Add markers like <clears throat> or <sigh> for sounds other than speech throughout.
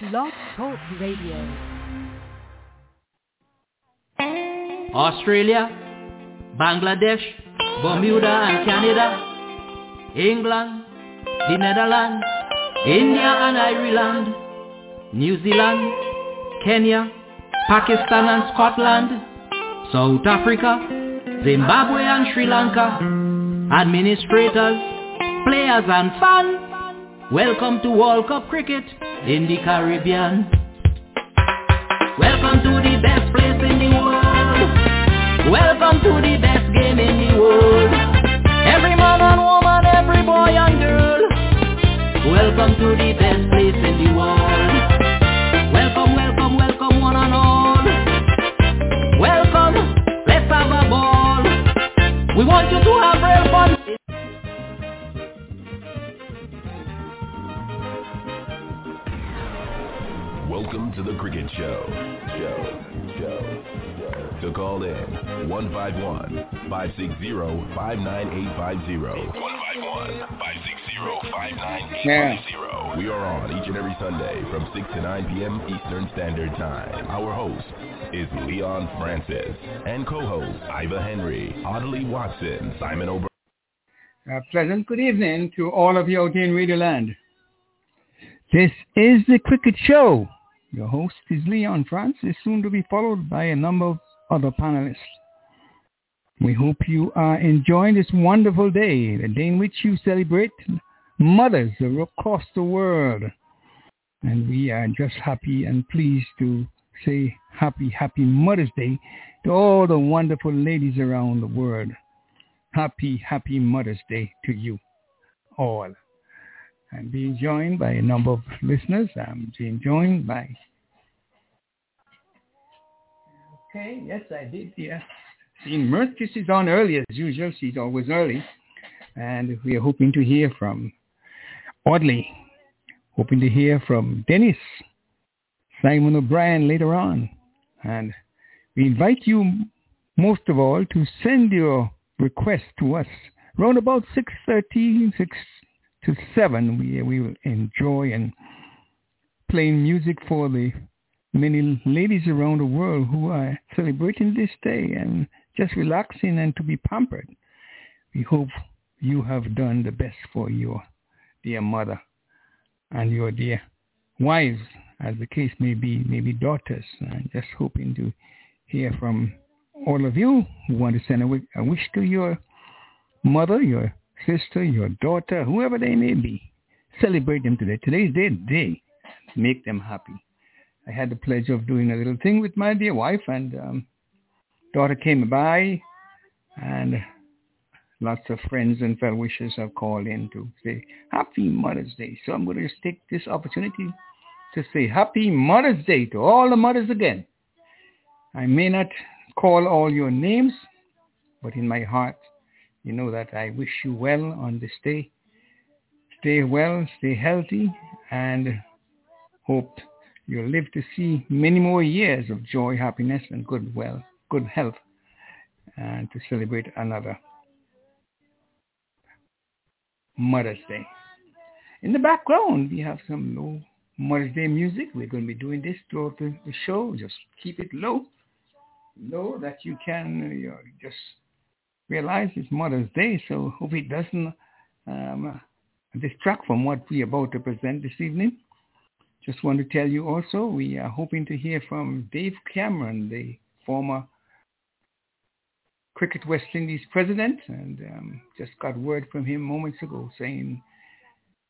Blog Talk Radio. Australia, Bangladesh, Bermuda and Canada, England, the Netherlands, India and Ireland, New Zealand, Kenya, Pakistan and Scotland, South Africa, Zimbabwe and Sri Lanka, administrators, players and fans, welcome to World Cup Cricket in the Caribbean. Welcome to the best place in the world. Welcome to the best game in the world. Every man and woman, every boy and girl. Welcome to the best place in the world. Welcome, welcome, welcome one and all. Welcome, let's have a ball. We want you to have real fun. The Cricket Show. Show. Show. Show. To call in, 151-560-59850. 151-560-59850. We are on each and every Sunday from 6 to 9 p.m. Eastern Standard Time. Our host is Leon Francis and co-host Iva Henry, Audley Watson, Simon O'Brien. A pleasant good evening to all of you out in Radio Land. This is the Cricket Show. Your host is Leon Francis, soon to be followed by a number of other panelists. We hope you are enjoying this wonderful day, the day in which you celebrate mothers across the world. And we are just happy and pleased to say happy, happy Mother's Day to all the wonderful ladies around the world. Happy, happy Mother's Day to you all. I'm being joined by a number of listeners. I'm being joined by... Okay, yes, I did, yeah. Mertis is on early as usual. She's always early. And we are hoping to hear from Audley. Hoping to hear from Dennis, Simon O'Brien later on. And we invite you most of all to send your request to us around about 6.30, 6 to 7. We, we will enjoy and playing music for the many ladies around the world who are celebrating this day and just relaxing and to be pampered. We hope you have done the best for your dear mother and your dear wives, as the case may be, maybe daughters. I'm just hoping to hear from all of you who want to send a wish to your mother, your sister, your daughter, whoever they may be. Celebrate them today. Today's their day. Make them happy. I had the pleasure of doing a little thing with my dear wife and um, daughter came by and lots of friends and fellow wishers have called in to say Happy Mother's Day. So I'm going to just take this opportunity to say Happy Mother's Day to all the mothers again. I may not call all your names, but in my heart, you know that I wish you well on this day. Stay well, stay healthy, and hope you'll live to see many more years of joy, happiness, and good well, good health, and to celebrate another Mother's Day. In the background, we have some low Mother's Day music. We're going to be doing this throughout the, show. Just keep it low, low that you can uh, you know, just realize it's Mother's Day. So <laughs> hope it doesn't um, distract from what we're about to present this evening. Just want to tell you also, we are hoping to hear from Dave Cameron, the former Cricket West Indies president, and um, just got word from him moments ago saying,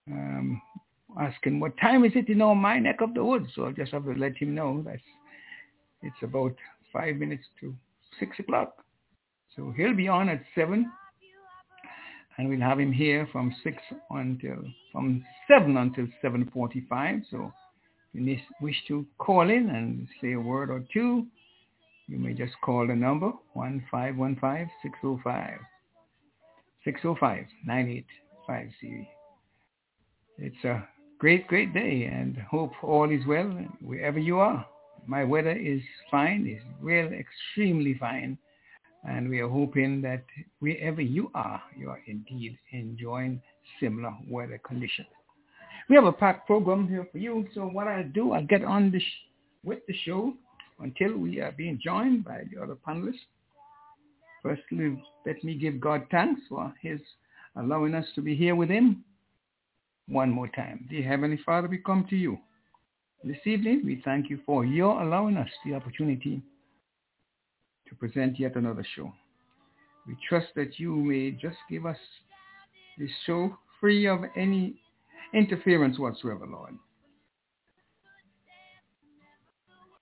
um, asking what time is it in all my neck of the woods. So I just have to let him know that it's about five minutes to six o'clock. So he'll be on at seven, and we'll have him here from six until from seven until seven forty-five. So if you wish to call in and say a word or two, you may just call the number one five one five six zero five six zero five nine eight five zero. It's a great, great day, and hope all is well wherever you are. My weather is fine, is real extremely fine, and we are hoping that wherever you are, you are indeed enjoying similar weather conditions. we have a packed program here for you. So what I'll do, I'll get on the sh- with the show until we are being joined by the other panelists. Firstly, let me give God thanks for his allowing us to be here with him one more time. Dear Heavenly Father, we come to you. This evening, we thank you for your allowing us the opportunity to present yet another show. We trust that you may just give us this show free of any interference whatsoever, Lord.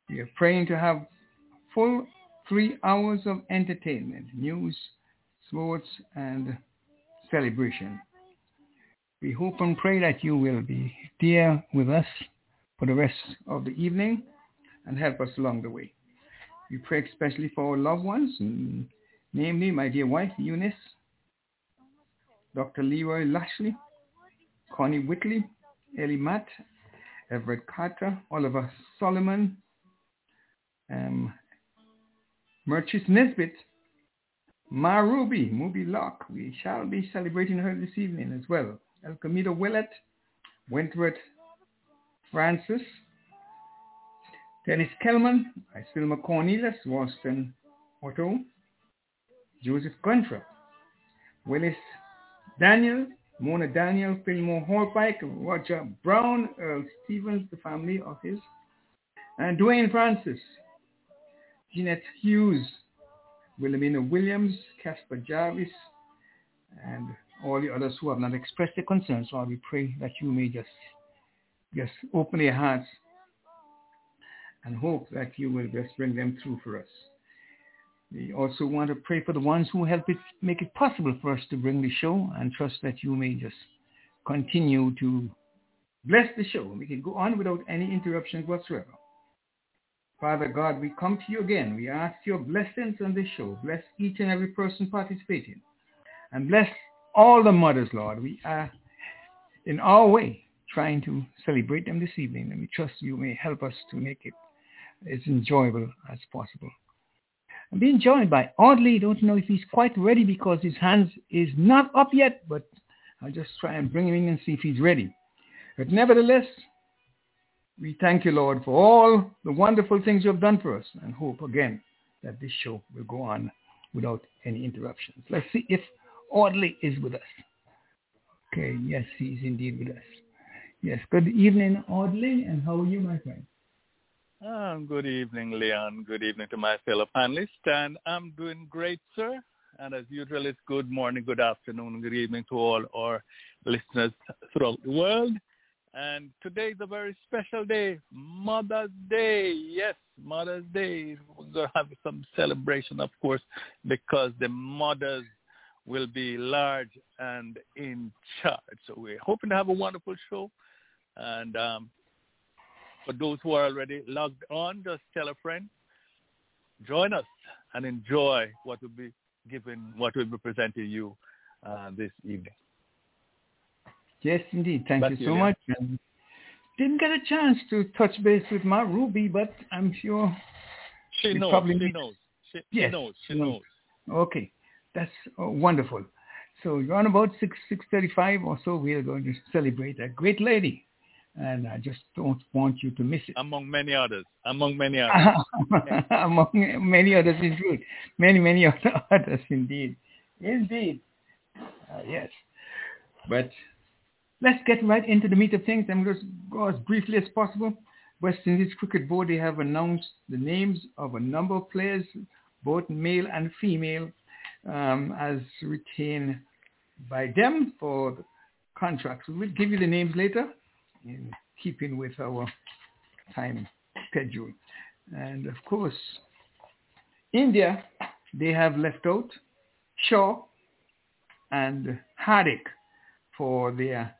We are praying to have full three hours of entertainment, news, sports, and celebration. We hope and pray that you will be there with us for the rest of the evening and help us along the way. We pray especially for our loved ones, namely my dear wife, Eunice, Dr. Leroy Lashley, Connie Whitley, Ellie Matt, Everett Carter, Oliver Solomon, um, Merchis Nesbitt, Ma Ruby, Mubi Locke. We shall be celebrating her this evening as well. El Camino Willett, Wentworth Francis, Dennis Kellman, Isilma Cornelius, Boston Otto, Joseph Guntrap, Willis Daniel, Mona Daniel, Fillmore Hallpike, Roger Brown, Earl Stevens, the family of his, and Dwayne Francis, Jeanette Hughes, Wilhelmina Williams, Casper Jarvis, and all the others who have not expressed their concerns. So we pray that you may just, just open your hearts and hope that you will just bring them through for us. We also want to pray for the ones who help it make it possible for us to bring the show and trust that you may just continue to bless the show. We can go on without any interruptions whatsoever. Father God, we come to you again. We ask your blessings on this show. Bless each and every person participating. And bless all the mothers, Lord. We are in our way trying to celebrate them this evening. And we trust you may help us to make it as enjoyable as possible. I'm being joined by Audley. Don't know if he's quite ready because his hands is not up yet, but I'll just try and bring him in and see if he's ready. But nevertheless, we thank you, Lord, for all the wonderful things you have done for us and hope again that this show will go on without any interruptions. Let's see if Audley is with us. Okay, yes, he's indeed with us. Yes, good evening, Audley, and how are you, my friend? Um, good evening, Leon. Good evening to my fellow panelists. And I'm doing great, sir. And as usual, it's good morning, good afternoon, good evening to all our listeners throughout the world. And today is a very special day, Mother's Day. Yes, Mother's Day. We're going to have some celebration, of course, because the mothers will be large and in charge. So we're hoping to have a wonderful show. And um, for those who are already logged on, just tell a friend, join us and enjoy what will be given, what will be presented to you uh, this evening. Yes, indeed. Thank Back you so much. Didn't get a chance to touch base with my Ruby, but I'm sure. She knows. probably She knows. She, Yes, she knows. She knows. Okay, that's uh, wonderful. So around about six six thirty-five or so, we are going to celebrate a great lady, and I just don't want you to miss it. Among many others. Among many <laughs> others. Among many others, indeed. Many, many <laughs> others, indeed. Indeed. Uh, yes. But let's get right into the meat of things. I'm going to go as briefly as possible. West Indies Cricket Board, they have announced the names of a number of players, both male and female, um, as retained by them for the contracts. We'll give you the names later in keeping with our time schedule. And of course, India, they have left out Shaw and Hardik for their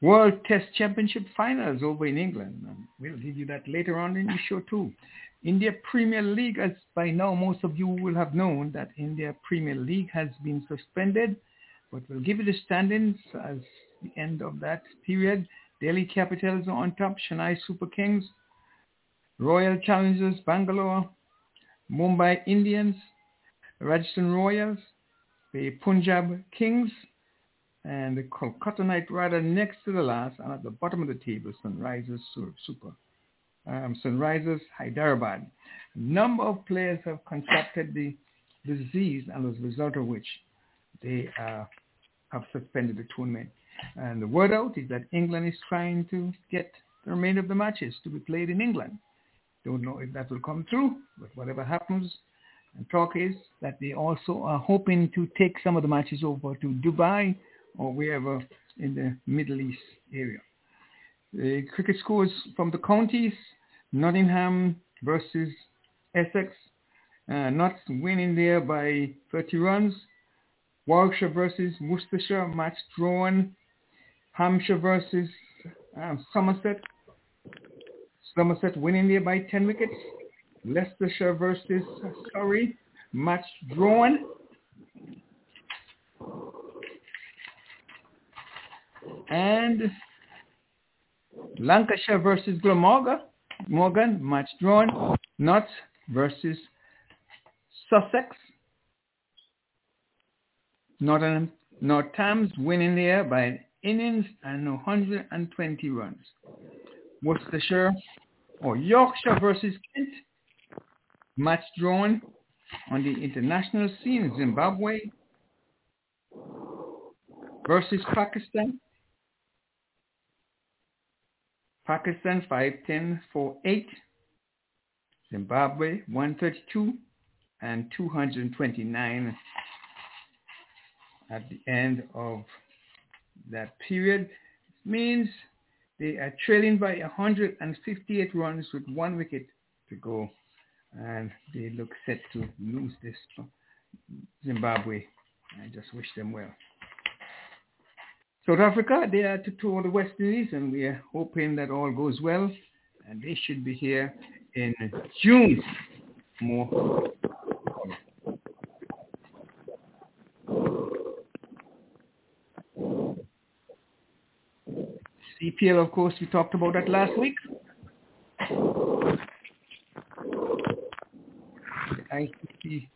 World Test Championship finals over in England. And we'll give you that later on in the show too. India Premier League, as by now most of you will have known that India Premier League has been suspended, but we'll give you the standings as the end of that period. Delhi Capitals are on top, Chennai Super Kings, Royal Challengers Bangalore, Mumbai Indians, Rajasthan Royals, the Punjab Kings, and the Kolkata Knight Rider next to the last, and at the bottom of the table, Sunrisers Super. Um, Sunrisers Hyderabad. A number of players have contracted the disease, and as a result of which they uh, have suspended the tournament. And the word out is that England is trying to get the remainder of the matches to be played in England. Don't know if that will come through, but whatever happens, and talk is that they also are hoping to take some of the matches over to Dubai or wherever in the Middle East area. The cricket scores from the counties, Nottingham versus Essex, uh, winning there by 30 runs. Warwickshire versus Worcestershire, match drawn. Hampshire versus um, Somerset. Somerset winning there by 10 wickets. Leicestershire versus Surrey, match drawn. And Lancashire versus Glamorgan, Morgan, match drawn. Notts versus Sussex. Northern North Thames winning there by innings and 120 runs. Worcestershire or Yorkshire versus Kent. Match drawn on the international scene. Zimbabwe versus Pakistan. Pakistan 510 for 8. Zimbabwe 132 and 229 at the end of that period means they are trailing by 158 runs with one wicket to go and they look set to lose this Zimbabwe. I just wish them well. South Africa, they are to tour the West Indies and we are hoping that all goes well and they should be here in June. More CPL, of course, we talked about that last week. ICC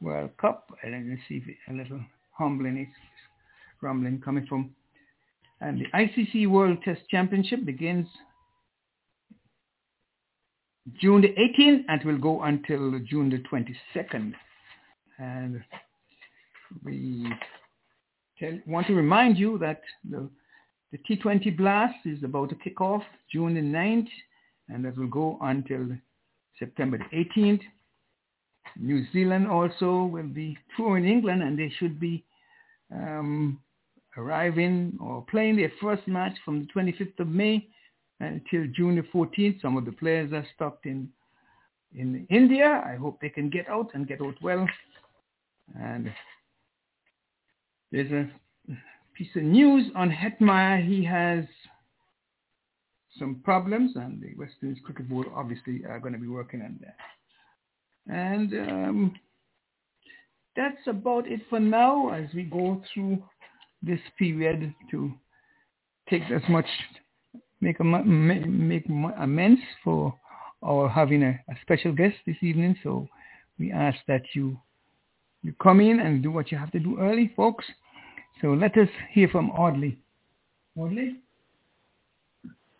World Cup. And let me see a little humbling rumbling coming from. And the ICC World Test Championship begins June the 18th and will go until June the 22nd. And we tell, want to remind you that the the T20 Blast is about to kick off June the 9th, and that will go until September the 18th. New Zealand also will be touring England, and they should be um, arriving or playing their first match from the 25th of May until June the 14th. Some of the players are stuck in in India. I hope they can get out and get out well. And there's a piece of news on Hetmyer. He has some problems, and the West Indies Cricket Board obviously are going to be working on that. And um, that's about it for now as we go through this period to take as much, make, make amends for our having a, a special guest this evening. So we ask that you you come in and do what you have to do early, folks. So let us hear from Audley. Audley?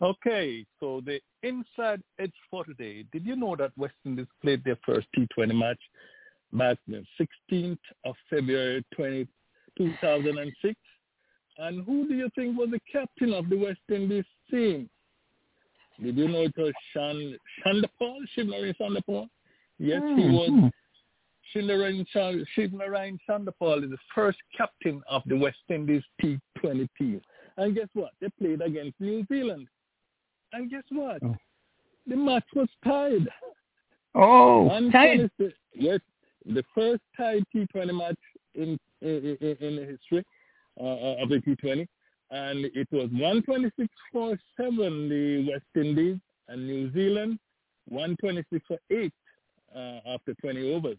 Okay, so the inside edge for today. Did you know that West Indies played their first T20 match back the 16th of February 20, 2006? And who do you think was the captain of the West Indies team? Did you know it was Shan, Chanderpaul, Shivnarine Chanderpaul? Yes, he hmm. was hmm. Shivnarine Chanderpaul is the first captain of the West Indies T20 team. And guess what? They played against New Zealand. And guess what? Oh. The match was tied. Oh, tied. yes, the first tied T20 match in in, in, in the history uh, of the T20. And it was 126 for 7, the West Indies, and New Zealand 126 for 8 uh, after 20 overs.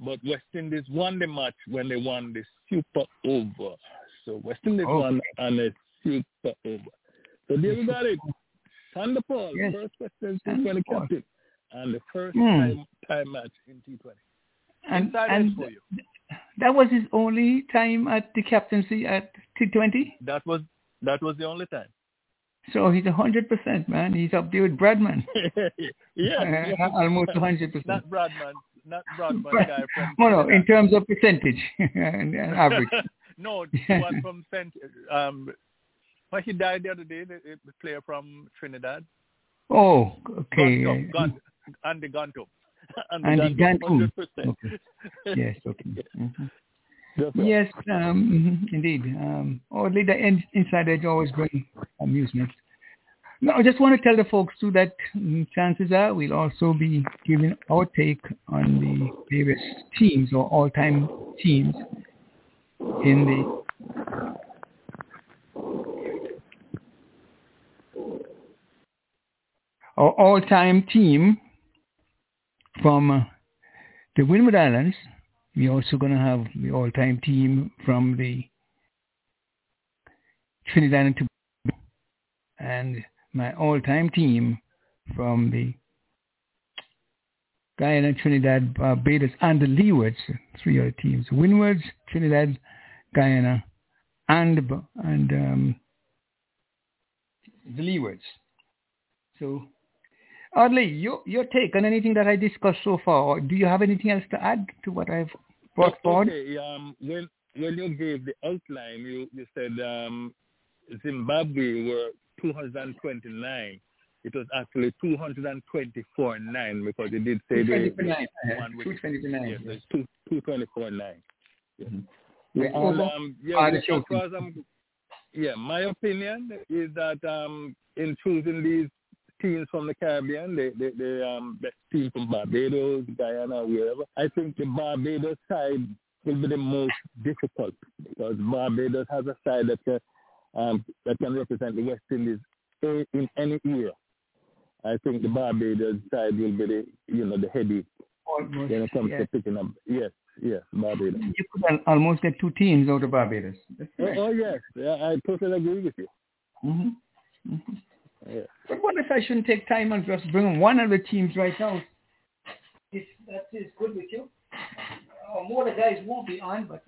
But West Indies won the match when they won the Super Over. So West Indies okay. won on a Super Over. So there we got it. Chanderpaul, yes. first West Indies T20 captain, and the first mm. time, time match in T20. And, and That was his only time at the captaincy at T20? That was that was the only time. So he's a 100%, man. He's up there with Bradman. <laughs> yeah, yeah. <laughs> Almost 100%. Not Bradman, not guy <laughs> from no, no, in terms of percentage <laughs> and, and average. <laughs> no, one from Cent. Um, well, he died the other day. The, the player from Trinidad. Oh, okay. Ganteaume, Gun, Andy Ganteaume. Andy Ganteaume. 100%. Okay. Yes, okay. Mhm. Yes, um, mhm, indeed. Um, oddly, the in- inside edge always bring amusement. Now, I just want to tell the folks too that mm, chances are we'll also be giving our take on the various teams or all-time teams in the our all-time team from uh, the Windward Islands. We're also going to have the all-time team from the Trinidad and Tobago, and my all-time team from the Guyana, Trinidad, Barbados, and the Leewards, three other teams. Windwards, Trinidad, Guyana, and and um, the Leewards. So, Audley, your your take on anything that I discussed so far, or do you have anything else to add to what I've brought forward? Okay, um, when when you gave the outline, you, you said um, Zimbabwe were 229. It was actually 224.9 because it did say the, 229, the uh, one with 229, yes, yes. two, 224.9. Yeah. Mhm. Yeah, um, yeah, Ah, the as choking. far as I'm, yeah, my opinion is that um, in choosing these teams from the Caribbean, the the, the um, team from Barbados, Guyana, wherever, I think the Barbados side will be the most difficult because Barbados has a side that can um, that can represent the West Indies in any year. I think the Barbados side will be the you know the headache Almost, when it comes yeah. to picking up. Yes, yes, Barbados. You could almost get two teams out of Barbados. Oh, oh yes, yeah, I totally agree with you. hmm hmm Yeah. But what if I shouldn't take time and just bring one of the teams right now? If that is good with you. Uh, more the guys won't be on, but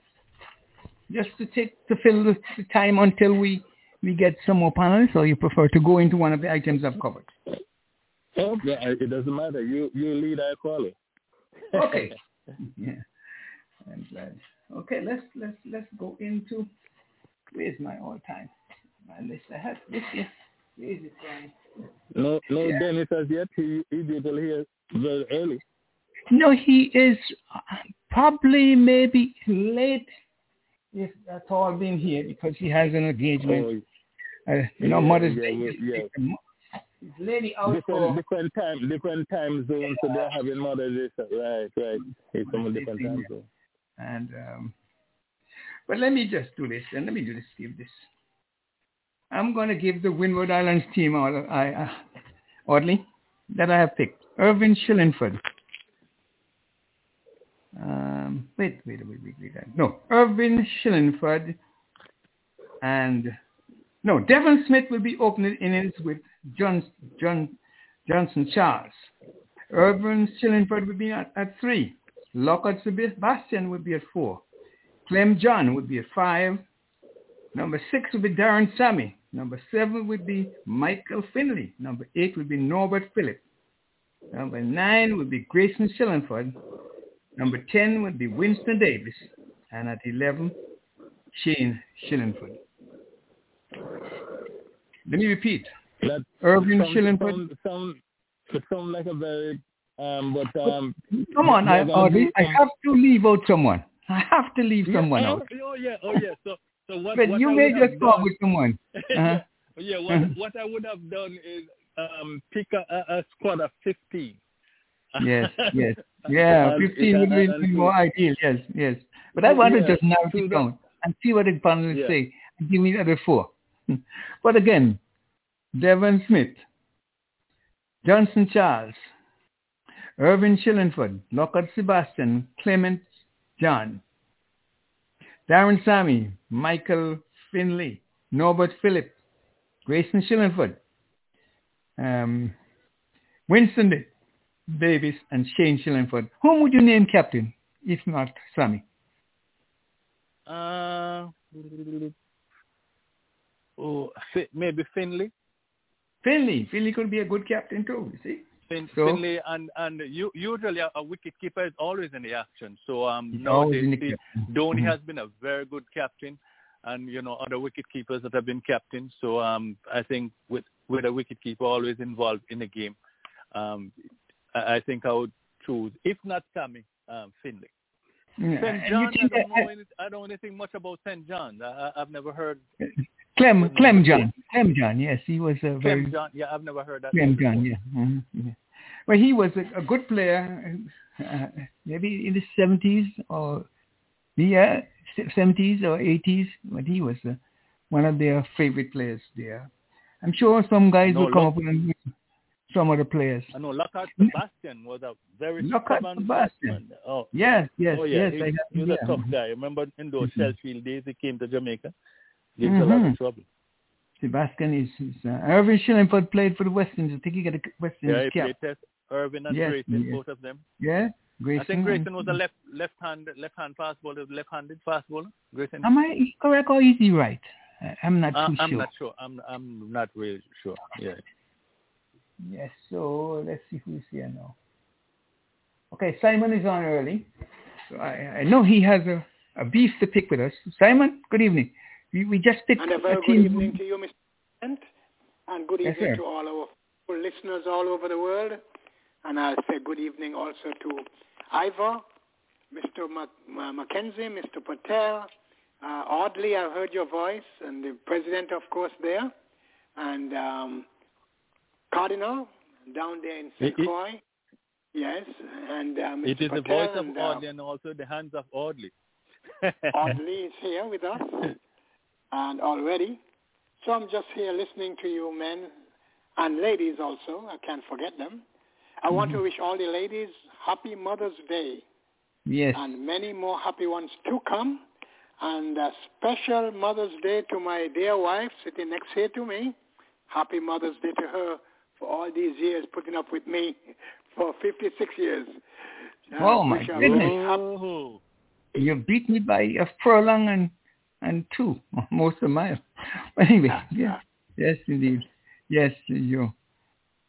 just to take to fill the, the time until we we get some more panelists, or you prefer to go into one of the items I've covered? Oh, yeah, it doesn't matter. You you lead, I follow. Okay. <laughs> yeah. I'm glad. Okay, let's let's let's go into where's my all time my list. I have this here. Where is it Brian? No, no, Yeah. Dennis as yet. He he did well here very early. No, he is uh, probably maybe late if that's all been here because he has an engagement. Oh, uh, you know, yeah, Mother's yeah, Day. yeah. is a mo- His lady out different for different time different time zones. So they're having Mother's Day. Right, right. It's from a different time zone. and um, but let me just do this and let me do this. Give this. I'm going to give the Windward Islands team all I uh, oddly that I have picked. Irvin Shillingford. Um, wait, wait, wait, wait, wait. No, Irvin Shillingford and no, Devon Smith will be opening innings with John, John Johnson Charles. Irvin Shillingford will be at, at three. Lockhart Sebastian will be at four. Clem John would be at five. Number six would be Darren Sammy. Number seven would be Michael Findlay. Number eight would be Norbert Phillip. Number nine would be Grayson Shillingford. Number 10 would be Winston Davis. And at 11, Shane Shillingford. Let me repeat. That Irvin sound, Shillingford. sound, sound, it like a very um, but um. Come on, I, I have to leave out someone. I have to leave someone oh, out. Oh yeah, oh yeah. So so what? But what you I may just done- with someone. <laughs> Uh-huh. yeah, what Uh-huh. what I would have done is um pick a, a, a squad of fifteen. Yes, yes. <laughs> Yeah, And- 15 would be more ideal. Yes, yes. But I want to Yeah, just narrow it down and see what the panelists Yeah. say and give me the other four. <laughs> But again, Devon Smith, Johnson Charles, Irvin Shillingford, Lockhart Sebastian, Clement John, Darren Sammy, Michael Findlay, Norbert Phillip, Grayson Shillingford, um, Winston Da- Davis, and Shane Shillingford. Whom would you name captain, if not Sammy? Uh, oh, maybe Findlay. Findlay, Findlay could be a good captain too. You see. Fin- so, Findlay and and you, usually a, a wicket keeper is always in the action. So um, nowadays Dhoni mm-hmm. has been a very good captain, and you know other wicket keepers that have been captains. So um, I think with with a wicket keeper always involved in the game, um, I, think I would choose if not Sammy um, Findlay. Yeah. St. John, I don't, know any, I don't know anything much about St. John. I, I've never heard. Clem, Clem John. Clem John, yes. He was a very... Clem John, yeah, I've never heard that. Clem John, yeah. Mm-hmm. yeah. Well, he was a, a good player, uh, maybe in the 70s or, yeah, 70s or 80s, but he was uh, one of their favorite players there. I'm sure some guys no, will come look, up with some of the players. I know Lockhart Sebastian was a very Lockhart Sebastian. Oh. Yes, yes, oh, yeah. yes. He, he was yeah. a tough guy. Remember in those mm-hmm. Sheffield days he came to Jamaica? Gave mm-hmm. a lot of trouble. Sebastian is, is uh, Irvin Shillingford played for the West Indies. I think he got a West Indies yeah, cap. Test. Irvin and yes, Grayson, yes. both of them. Yeah, Grayson. I think Grayson was a left left hand left hand fast bowler, left handed fast bowler. Grayson. Am I correct or is he right? I'm not uh, too I'm sure. not sure. I'm I'm not really sure. Yeah. Yes. So let's see who's here now. Okay, Simon is on early. So I, I know he has a, a beef to pick with us. Simon, good evening. We, we just picked and a very a good evening to you, Mr. President, and good evening sir. to all our listeners all over the world. And I'll say good evening also to Ivor, Mr. Mac- Mackenzie, Mr. Patel, uh, Audley, I heard your voice, and the president, of course, there, and um, Cardinal down there in St. It- it- Croix. Yes, and Mr. It is the voice of and, uh, Audley and also the hands of Audley. <laughs> Audley is here with us, and already. So I'm just here listening to you men and ladies also. I can't forget them. I want to wish all the ladies happy Mother's Day Yes. and many more happy ones to come. And a special Mother's Day to my dear wife sitting next here to me. Happy Mother's Day to her for all these years putting up with me for 56 years. Uh, Oh, my wish goodness. very happy- Oh. You beat me by a furlong and and two, almost a mile. Anyway, yes, yes, indeed, yes, you,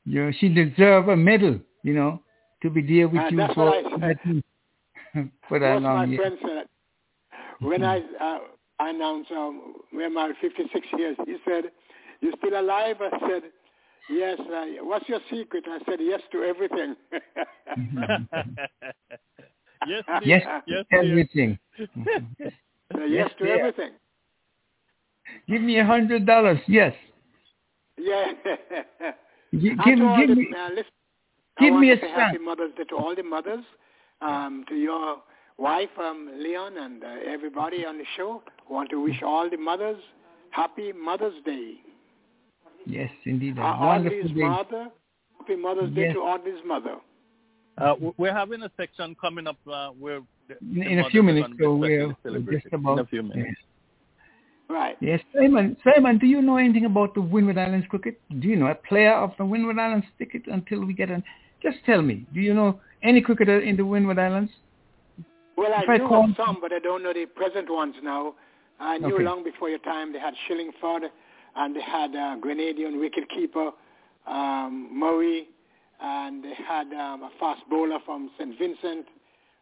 you. She deserve a medal, you know, to be there with Uh, you that's for what I said. <laughs> for that Most of my long year. friends said, when I uh, announced um, we're married 56 years, he said, "You're still alive? I said, yes. Uh, what's your secret? I said, yes to everything. <laughs> <laughs> <laughs> yes, Yes, dear. yes, dear. everything. So yes to dear. everything. Give me a hundred dollars. Yes. Yeah. Gi- give give the- me uh, listen, give want me to a say happy. Mother's Day to all the mothers, um, to your wife, um, Leon, and uh, everybody on the show. I want to wish all the mothers happy Mother's Day. Yes, indeed. A Uh, wonderful day. mother, happy Mother's Day Yes. to Audley's mother. Uh, we're having a section coming up uh, where the, In, the in a few minutes, so we're just about. in a few minutes. Yes. Right. Yes, Simon. Simon, do you know anything about the Windward Islands cricket? Do you know a player of the Windward Islands cricket until we get an? Just tell me. Do you know any cricketer in the Windward Islands? Well, I If I knew some, but I don't know the present ones now. I knew Okay. long before your time they had Shillingford and they had a Grenadian wicketkeeper um, Murray and they had um, a fast bowler from St. Vincent.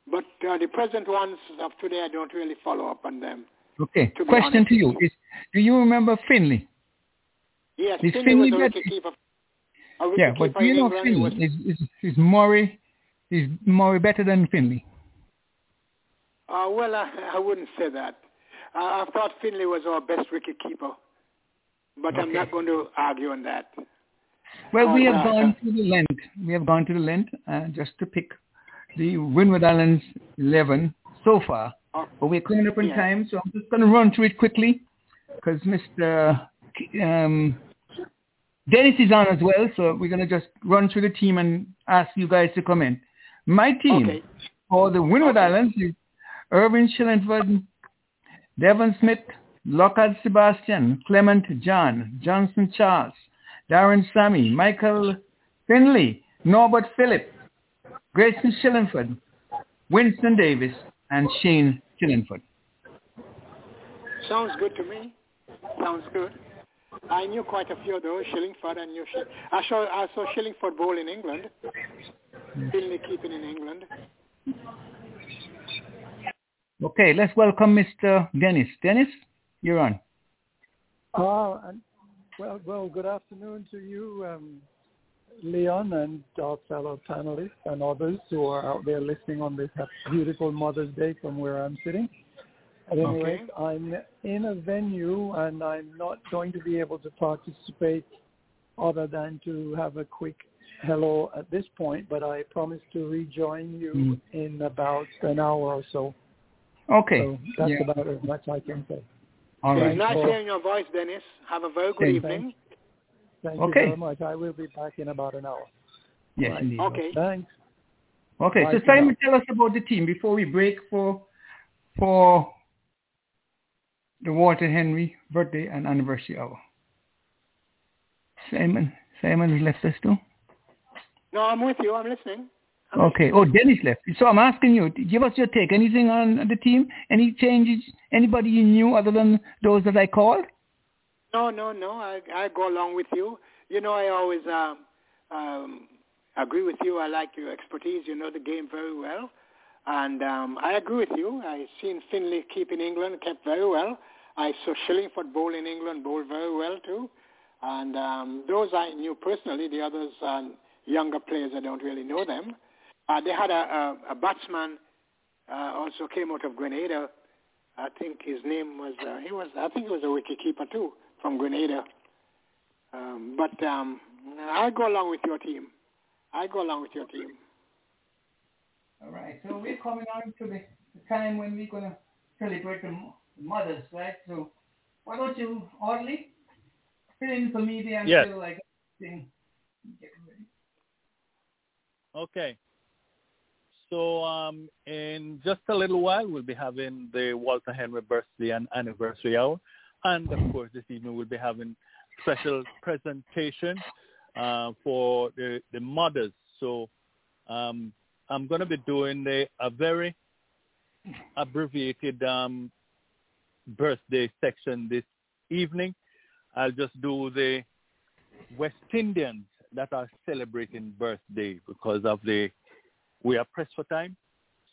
But uh, the present ones of today, I don't really follow up on them. Okay. To Question honest to you is: Do you remember Findlay? Yes, Is Findlay was a wicketkeeper. A Yeah, but do you know England. Findlay? was, Is, is is Murray is Murray better than Findlay? uh, well, I, I wouldn't say that. Uh, I thought Findlay was our best wicketkeeper. But I'm not going to argue on that. Well, we have yeah. gone to the length. We have gone to the length uh, just to pick the Windward Islands 11 so far. Oh, But we're coming up on Yeah. time, so I'm just going to run through it quickly because Mr. Um, Dennis is on as well, so we're going to just run through the team and ask you guys to come in. My team Okay. for the Windward Okay. Islands is Irvin Shillingford, Devon Smith, Lockhart Sebastian, Clement John, Johnson Charles, Darren Sammy, Michael Findlay, Norbert Phillip, Grayson Shillingford, Winston Davis, and Shane Shillingford. Sounds good to me. Sounds good. I knew quite a few of those, Shillingford and New Shill- I saw, I saw Shillingford Bowl in England. Findlay keeping in England. Okay, let's welcome Mr. Dennis. Dennis, you're on. Uh, well, well, good afternoon to you, um, Leon, and our fellow panelists and others who are out there listening on this beautiful Mother's Day from where I'm sitting. At any Okay. rate, I'm in a venue and I'm not going to be able to participate other than to have a quick hello at this point, but I promise to rejoin you Mm. in about an hour or so. Okay. So that's Yeah. about as much I can say. All It's right. nice Well- hearing your voice, Dennis. Have a very good Thank- evening. Thank Okay. you very much. I will be back in about an hour. Yes, Right. indeed. Okay. Thanks. Okay, Bye so Simon, tell us about the team before we break for for the Walter Henry birthday and anniversary hour. Simon, Simon has left us too. No, I'm with you. I'm listening. Okay. Oh, Dennis left. So I'm asking you, give us your take. Anything on the team? Any changes? Anybody you knew other than those that I called? No, no, no. I I go along with you. You know, I always um, um, agree with you. I like your expertise. You know the game very well, and um, I agree with you. I've seen Findlay keep in England, kept very well. I saw Shillingford bowl in England, bowl very well too. And um, those I knew personally. The others are younger players. I don't really know them. Uh, they had a, a, a batsman uh, also came out of Grenada. I think his name was uh, he was I think he was a wicketkeeper too from Grenada. Um, but um, I go along with your team. I go along with your team. All right. So we're coming on to the, the time when we're going to celebrate the mothers, right? So why don't you, Audley, fill in for me there Yes. until I get thing get ready. Okay. So um, in just a little while, we'll be having the Walter Henry birthday and anniversary hour. And of course, this evening we'll be having special presentation uh, for the, the mothers. So um, I'm going to be doing the, a very abbreviated um, birthday section this evening. I'll just do the West Indians that are celebrating birthday because of the we are pressed for time.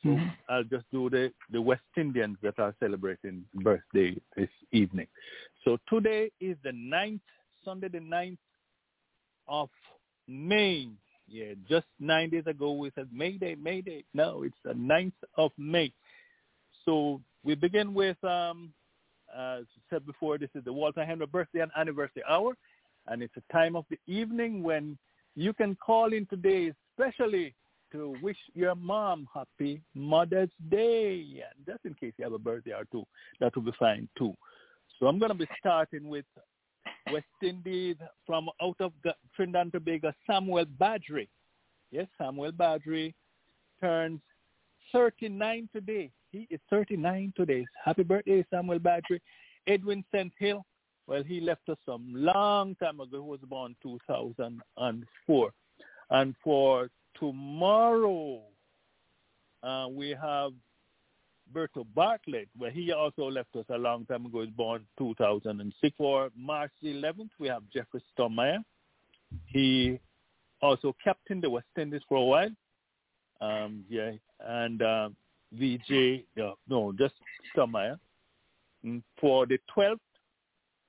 So Mhm. I'll just do the, the West Indians that are celebrating birthday this evening. So today is the ninth, Sunday the 9th of May. Yeah, just nine days ago we said May Day, May Day. No, it's the 9th of May. So we begin with, um, as said before, this is the Walter Henry birthday and anniversary hour. And it's a time of the evening when you can call in today, especially to wish your mom happy Mother's Day. And just in case you have a birthday or two, that will be fine too. So I'm going to be starting with West Indies from out of Trinidad and Tobago, Samuel Badree. Yes, Samuel Badree turns 39 today. He is 39 today. Happy birthday, Samuel Badree. Edwin St. Hill, well, he left us some long time ago. He was born 2004. And for tomorrow, uh, we have Berto Bartlett, where he also left us a long time ago. He was born 2006. For March 11th, we have Jeffrey Stollmeyer. He also captained the West Indies for a while. Um, yeah, and uh, VJ, no, no, just Stollmeyer. Mm, For the 12th,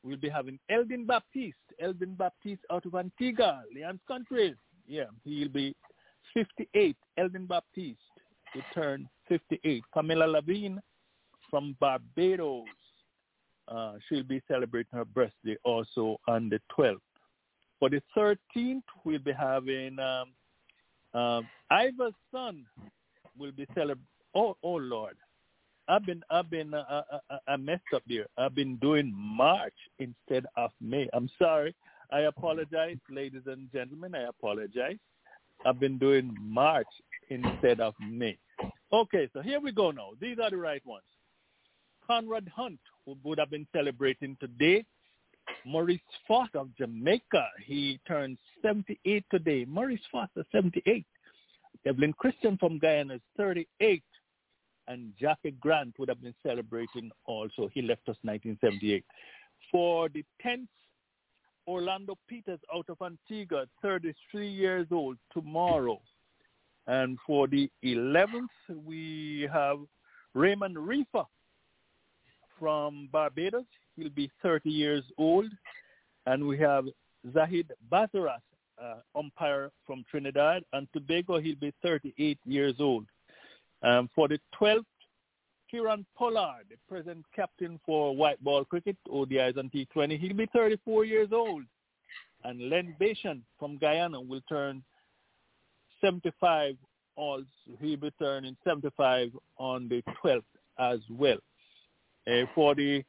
we'll be having Eldine Baptiste. Eldine Baptiste out of Antigua, Leon's country. Yeah, he'll be 58. Eldine Baptiste will turn 58. Camilla Levine from Barbados. Uh, she'll be celebrating her birthday also on the 12th. For the 13th, we'll be having um, um, Iva's son will be celebrating. Oh, oh Lord, I've been I've been uh, uh, uh, I messed up here. I've been doing March instead of May. I'm sorry. I apologize, ladies and gentlemen. I apologize. I've been doing March instead of May. Okay, so here we go now. These are the right ones. Conrad Hunte, would have been celebrating today. Maurice Foster of Jamaica, he turns 78 today. Maurice Foster, 78. Evelyn Christian from Guyana is 38. and Jackie Grant would have been celebrating also. He left us 1978. For the 10th, Orlando Peters out of Antigua, 33 years old, tomorrow. And for the 11th, we have Raymond Reifer from Barbados. He'll be 30 years old. And we have Zahid Bassarath, uh, umpire from Trinidad and Tobago. He'll be 38 years old. Um, for the 12th, Kieron Pollard, the present captain for white ball cricket, ODIs and T20. He'll be 34 years old. And Len Baichan from Guyana will turn 75 also. He'll be turning 75 on the 12th as well. Uh, for the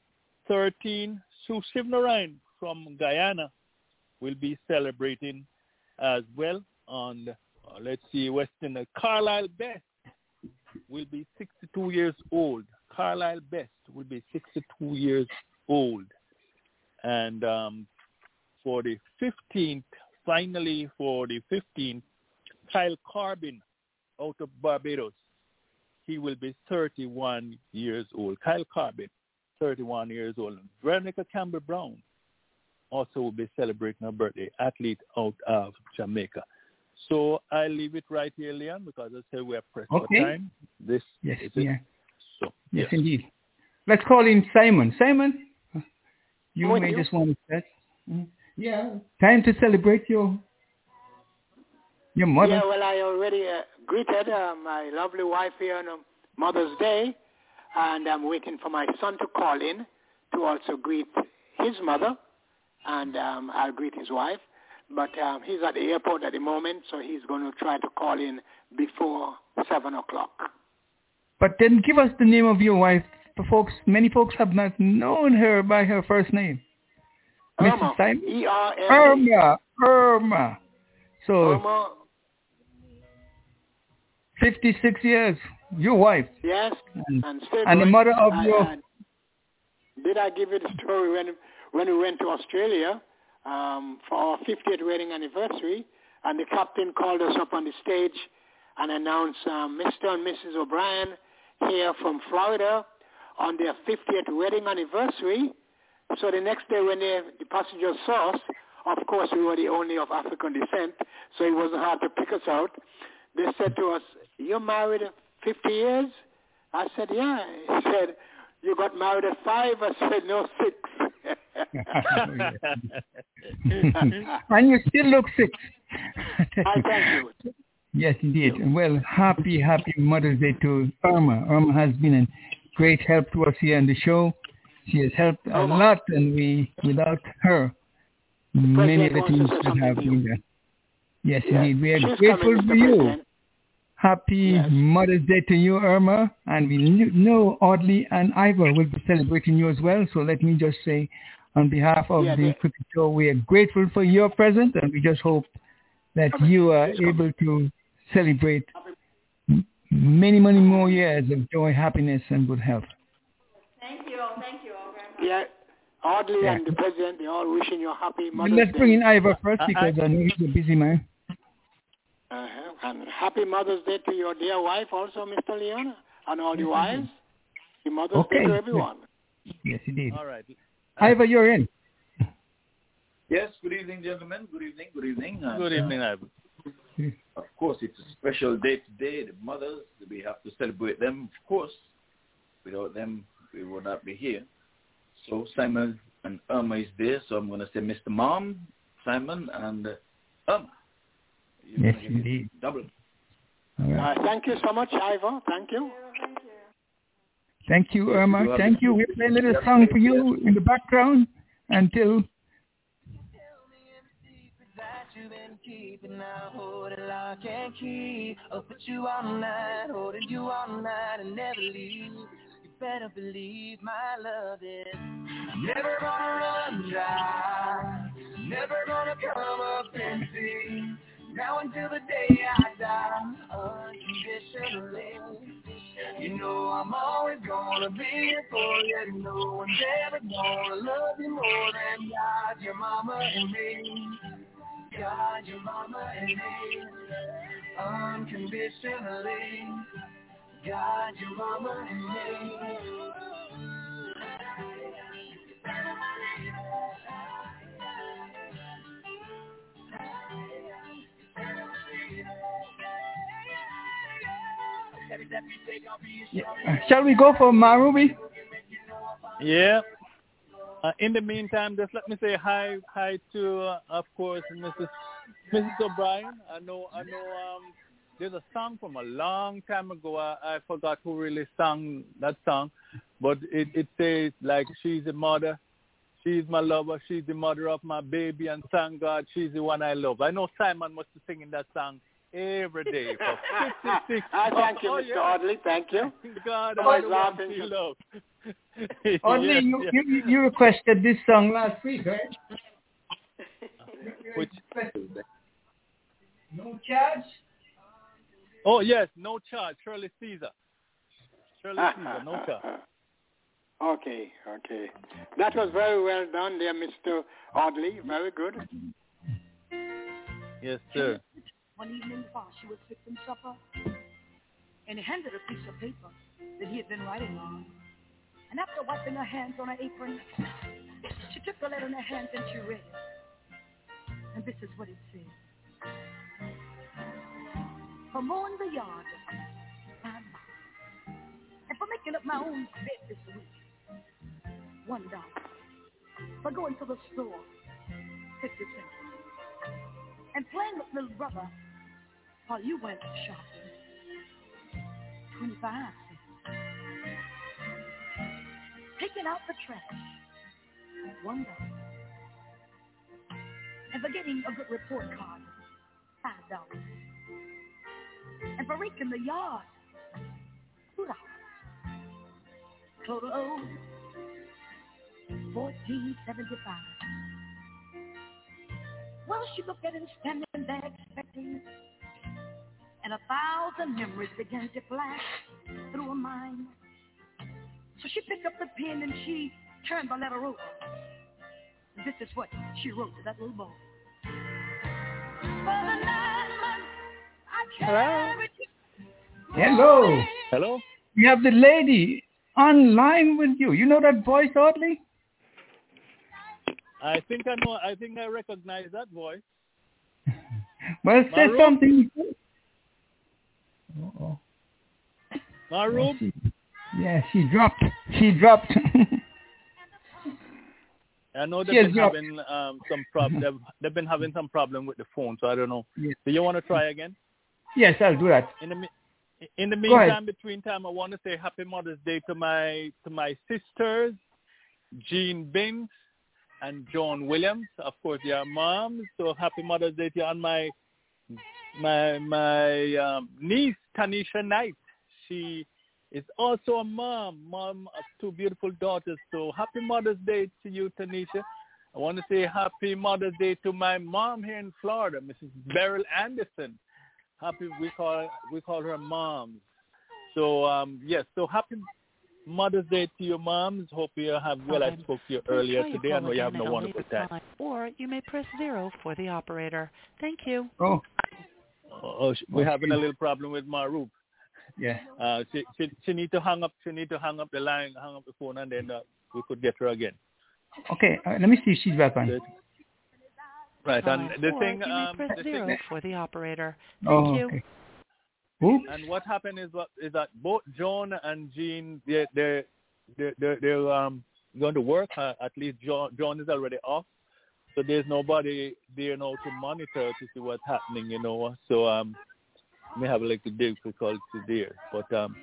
13, Sew Shivnarine from Guyana will be celebrating as well on, uh, let's see, Western uh, Carlisle Best will be 62 years old. Carlisle Best will be 62 years old. And um, for the 15th, finally for the 15th, Kyle Corbin out of Barbados. He will be 31 years old. Kyle Corbin, 31 years old. Veronica Campbell Brown also will be celebrating her birthday, athlete out of Jamaica. So I leave it right here, Leon, because I say we are pressed okay. for time. This yes, is yeah. it. So, yes, yes, indeed. Let's call in Simon. Simon, you Morning, may you. just want to start. Yeah. Time to celebrate your your mother. Yeah, well, I already uh, greeted uh, my lovely wife here on um, Mother's Day, and I'm waiting for my son to call in to also greet his mother, and um, I'll greet his wife. But um, he's at the airport at the moment, so he's going to try to call in before 7 o'clock. But then give us the name of your wife. The folks, many folks have not known her by her first name. Irma, Mrs. Simon? E-R-M-A. Irma. Irma. So Irma, 56 years. Your wife. yes, And, and and the mother of I- your... I- did I give you the story when when we went to Australia um, for our 50th wedding anniversary, and the captain called us up on the stage and announced um, Mr. and Mrs. O'Brien here from Florida on their 50th wedding anniversary. So the next day when they, the passengers saw us, of course we were the only of African descent, so it wasn't hard to pick us out. They said to us, you're married 50 years? I said, yeah. He said, you got married at five? I said, no, six. <laughs> and you still look sick. I thank you. Yes, indeed. Well, happy, happy Mother's Day to Irma. Irma has been a great help to us here on the show. She has helped a oh, lot, and we, without her, many of the things would have been done. Yes, Yeah. indeed. We are She's grateful coming, for you. President. Happy Yes. Mother's Day to you, Irma. And we know Audley and Ivor will be celebrating you as well. So let me just say, on behalf of Yeah, the they- Cricket Show, we are grateful for your presence, and we just hope that Coming. you are She's coming. able to celebrate many, many more years of joy, happiness, and good health. Thank you. Thank you all very much. Yeah, Audley Yeah. and the president, they're all wishing you a happy But Mother's let's Day. bring in Ivor first I- because I know he's a busy man. Uh-huh. And happy Mother's Day to your dear wife also, Mr. Leon, and all the wives. Happy Mother's Day to everyone. Yes, indeed. All right. Ivor, you're in. Yes, good evening, gentlemen. Good evening, good evening. And, Good uh, evening, Ivan. of course, it's a special day today. The mothers, we have to celebrate them, of course. Without them, we would not be here. So Simon and Irma is there, so I'm going to say Mr. Mom, Simon, and uh, Irma. You're Yes, gonna give me indeed. Double. All right. Uh, thank you so much, Ivor. Thank you. Thank you. Thank you, Yes, Irma. you Thank it. you. We'll play a little song for you in the background until that you've been keeping now, holding lock and key. I'll put you all night, holding you all night and never leave. You better believe my love is never gonna run dry, never gonna come up empty. Now until the day I die, unconditionally. You know I'm always gonna be here for you. No one's ever gonna love you more than God, your mama and me. God, your mama and me. Unconditionally. God, your mama and me. Shall we go for Ma Ruby? Yeah. Uh, in the meantime, just let me say hi, hi to, uh, of course, Mrs. Mrs. O'Brien. I know, I know. Um, there's a song from a long time ago. I, I forgot who really sang that song, but it, it says like she's a mother, she's my lover, she's the mother of my baby, and thank God she's the one I love. I know Simon be singing that song every day <laughs> for 56. ah, thank you, oh, Mr. yeah. Audley. Thank you. God, I I was the one laughing. she love. <laughs> Only <laughs> Yes, you, yes. you you requested this song last week, right? Which? No charge. Oh yes, no charge. Shirley Caesar. Shirley Caesar, no charge. Okay, okay. That was very well done there, Mr. Audley. Very good. Yes, sir. One evening while she was fixing supper, and he handed a piece of paper that he had been writing on. And after wiping her hands on her apron, she took the letter in her hands and she read it. And this is what it said. For mowing the yard, five dollars. And for making up my own bed this week, one dollar. For going to the store, fifty cents. And playing with little brother while you went shopping, twenty-five cents. Taking out the trash, one dollar. And for getting a good report card, five dollars. And for raking the yard, two dollars. Total owed fourteen seventy-five. Well, she looked at him standing there expecting, and a thousand memories began to flash through her mind. So she picked up the pen and she turned the letter over. This is what she wrote to that little boy. For the nine months I carried. Hello. Hello. We have the lady online with you. You know that voice, Audley? I think I know. I think I recognize that voice. <laughs> Well, say Maru? something. Uh-oh. Maru. Yeah, she dropped. She dropped. <laughs> I know She they've been having um, some problem. They've, they've been having some problem with the phone, so I don't know. Yes. Do you want to try again? yes, I'll do that. In the in the meantime, between time, I want to say Happy Mother's Day to my to my sisters, Jean Binks and John Williams. Of course, they are moms, so Happy Mother's Day to you. And my my my um, niece Tanisha Knight. She is also a mom, mom of two beautiful daughters. So Happy Mother's Day to you, Tanisha. I want to say Happy Mother's Day to my mom here in Florida, Mrs. Beryl Anderson happy we call we call her moms. So um yes, so happy Mother's Day to your moms. Hope you have well I spoke to you earlier Please today. I know you have no at a wonderful later time. Or you may press zero for the operator. Thank you. Oh, Oh, we're having a little problem with Maru. yeah. Uh she, she she need to hang up she need to hang up the line, hang up the phone and then uh, we could get her again. Okay, uh, let me see if she's back on. Right. And the or thing you may um press the zero thing, for the operator. Thank Oh, you. okay. Oops. And what happened is what is that both John and Jean they they they they they're um going to work. Uh, at least John John is already off, so there's nobody there now to monitor to see what's happening. You know, so um may have a difficulty there, but um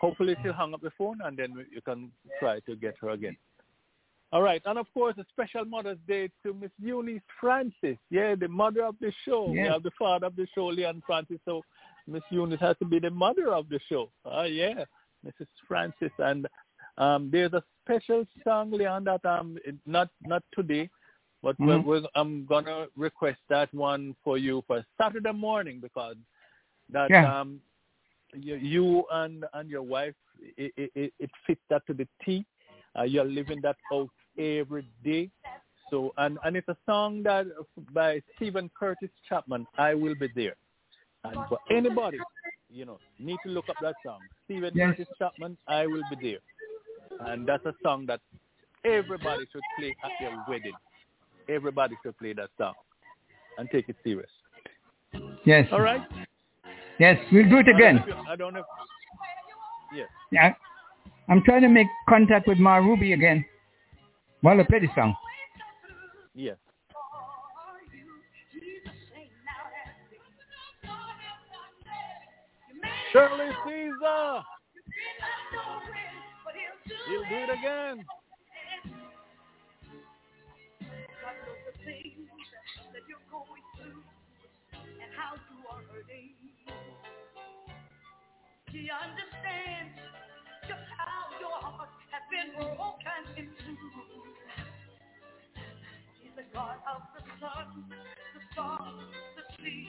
hopefully she'll hang up the phone and then you can try to get her again. All right, and of course a special Mother's Day to Miss Eunice Francis. Yeah, the mother of the show. We Yeah. have the father of the show, Leon Francis. So Miss Eunice has to be the mother of the show. Oh yeah, Mrs. Francis. And um, there's a special song, Leon, that um not not today, but we're, Mhm. we're, I'm gonna request that one for you for Saturday morning because that Yeah. um you, you and and your wife it, it, it it fits that to the T. Uh, you're living that out every day. So and and it's a song that by Steven Curtis Chapman. I will be there. And for anybody you know, need to look up that song. Steven Yes. Curtis Chapman, I Will Be There. And that's a song that everybody should play at their wedding. Everybody should play that song and take it serious. Yes. All right? Yes, we'll do it again. I don't know. If, yes. Yeah. I'm trying to make contact with Ma Ruby again. While I play the song. Yes. Shirley Caesar. He'll do it again. He understands just how your heart has been broken. He's the God of the sun, the stars, the sea.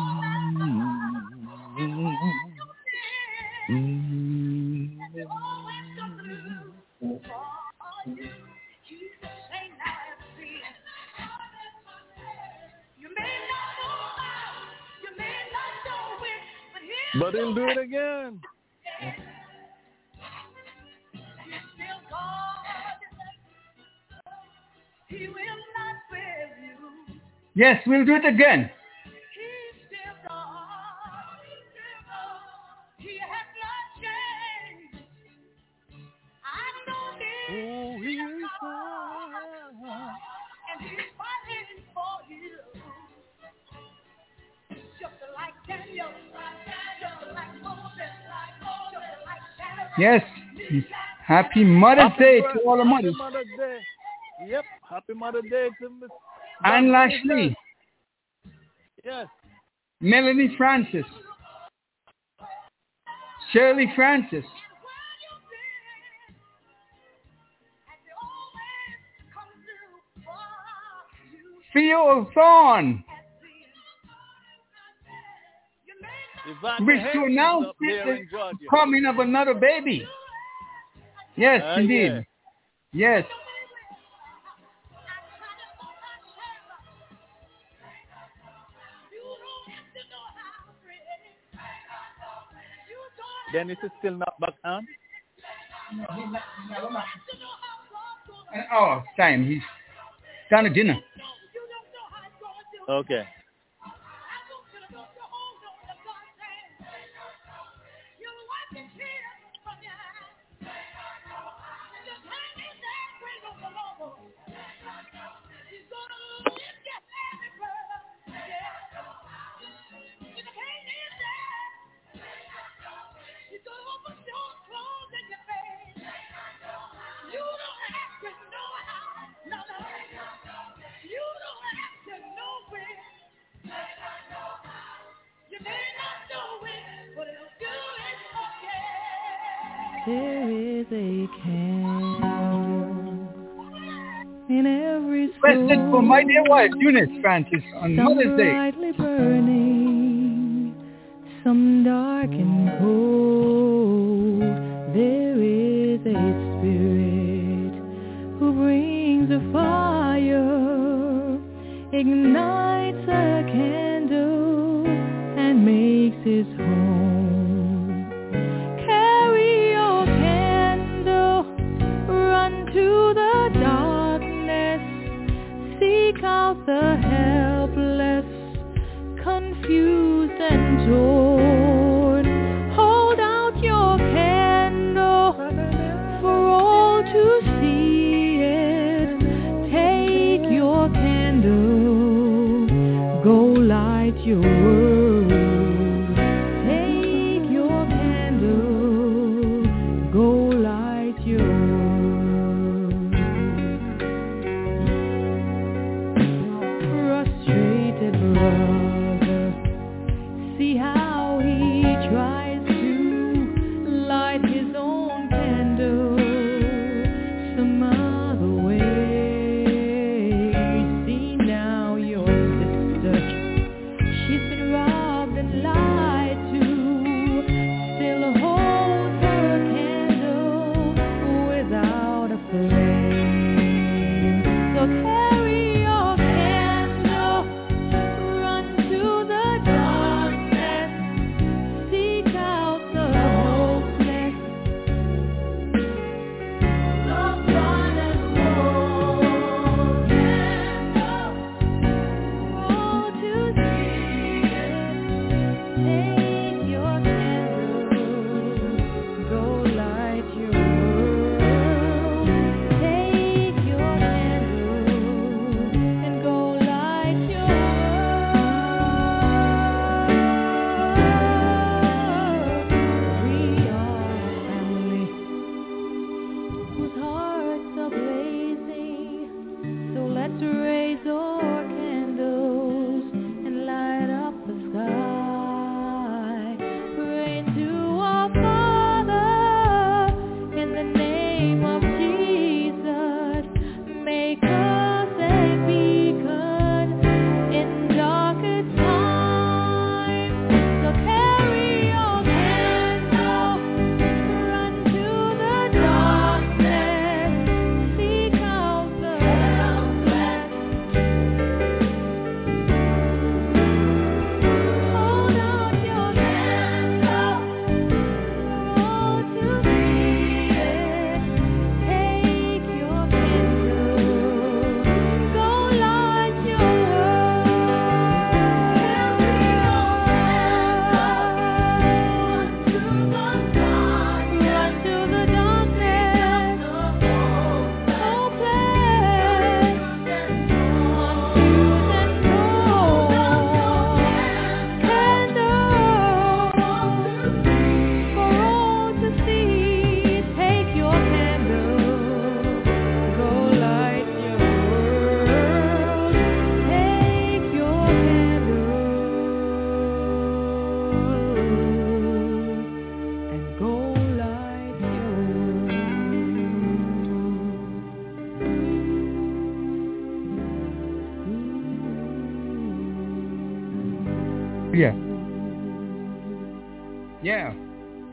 He will not fail you. Yes, we'll do it again. Yes. Happy Mother's Happy Day to all the mothers. Happy Mother's Day. Yep. Happy Mother's Day to Miss And. Lashley, Yes. Melanie Francis, Shirley Francis, Theo Thorne, which is announce the coming of another baby. Yes, Ah, indeed. Yes. Dennis is still not back on. Oh, time. He's done at dinner. Okay. There is a candle in every soul. for my dear wife, Eunice Francis, on Mother's Day. brightly burning, some dark and cold. There is a spirit who brings a fire, ignites a candle, and makes his home.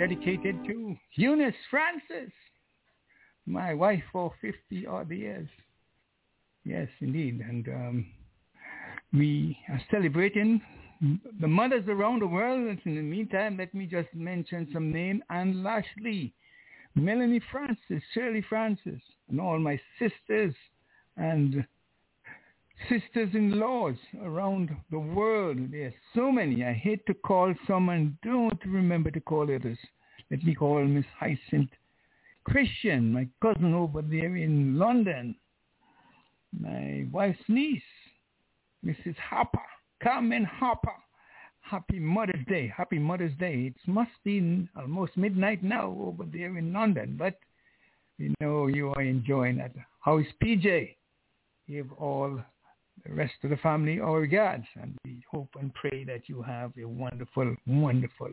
Dedicated to Eunice Francis, my wife for 50 odd years. Yes, indeed. And um, we are celebrating the mothers around the world. In the meantime, let me just mention some names. Anne Lashley, Melanie Francis, Shirley Francis, and all my sisters and sisters-in-laws around the world. There are so many. I hate to call some and don't remember to call others. Let me call Miss Hyacinth Christian, my cousin over there in London. My wife's niece, Mrs. Harper, Carmen Harper. Happy Mother's Day. Happy Mother's Day. It must be almost midnight now over there in London, but we know you are enjoying that. How is PJ? Give all the rest of the family our regards, and we hope and pray that you have a wonderful, wonderful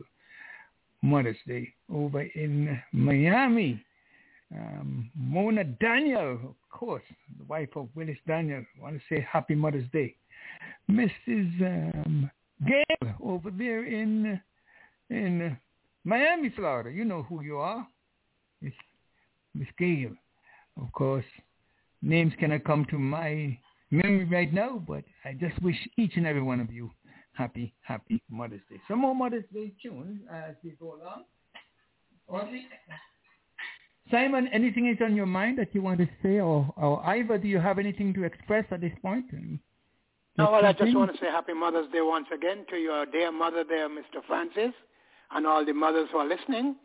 Mother's Day over in Miami. Um, Mona Daniel, of course, the wife of Willis Daniel. I want to say Happy Mother's Day. Mrs. Um, Gail over there in in Miami, Florida. You know who you are. Miss Miss Gail. Of course, names cannot come to my memory right now, but I just wish each and every one of you happy, happy Mother's Day. Some more Mother's Day tunes as we go along. Audley? Simon, anything is on your mind that you want to say, or, or Ivor, do you have anything to express at this point? No, well, I just want to say Happy Mother's Day once again to your dear mother there, Mr. Francis, and all the mothers who are listening.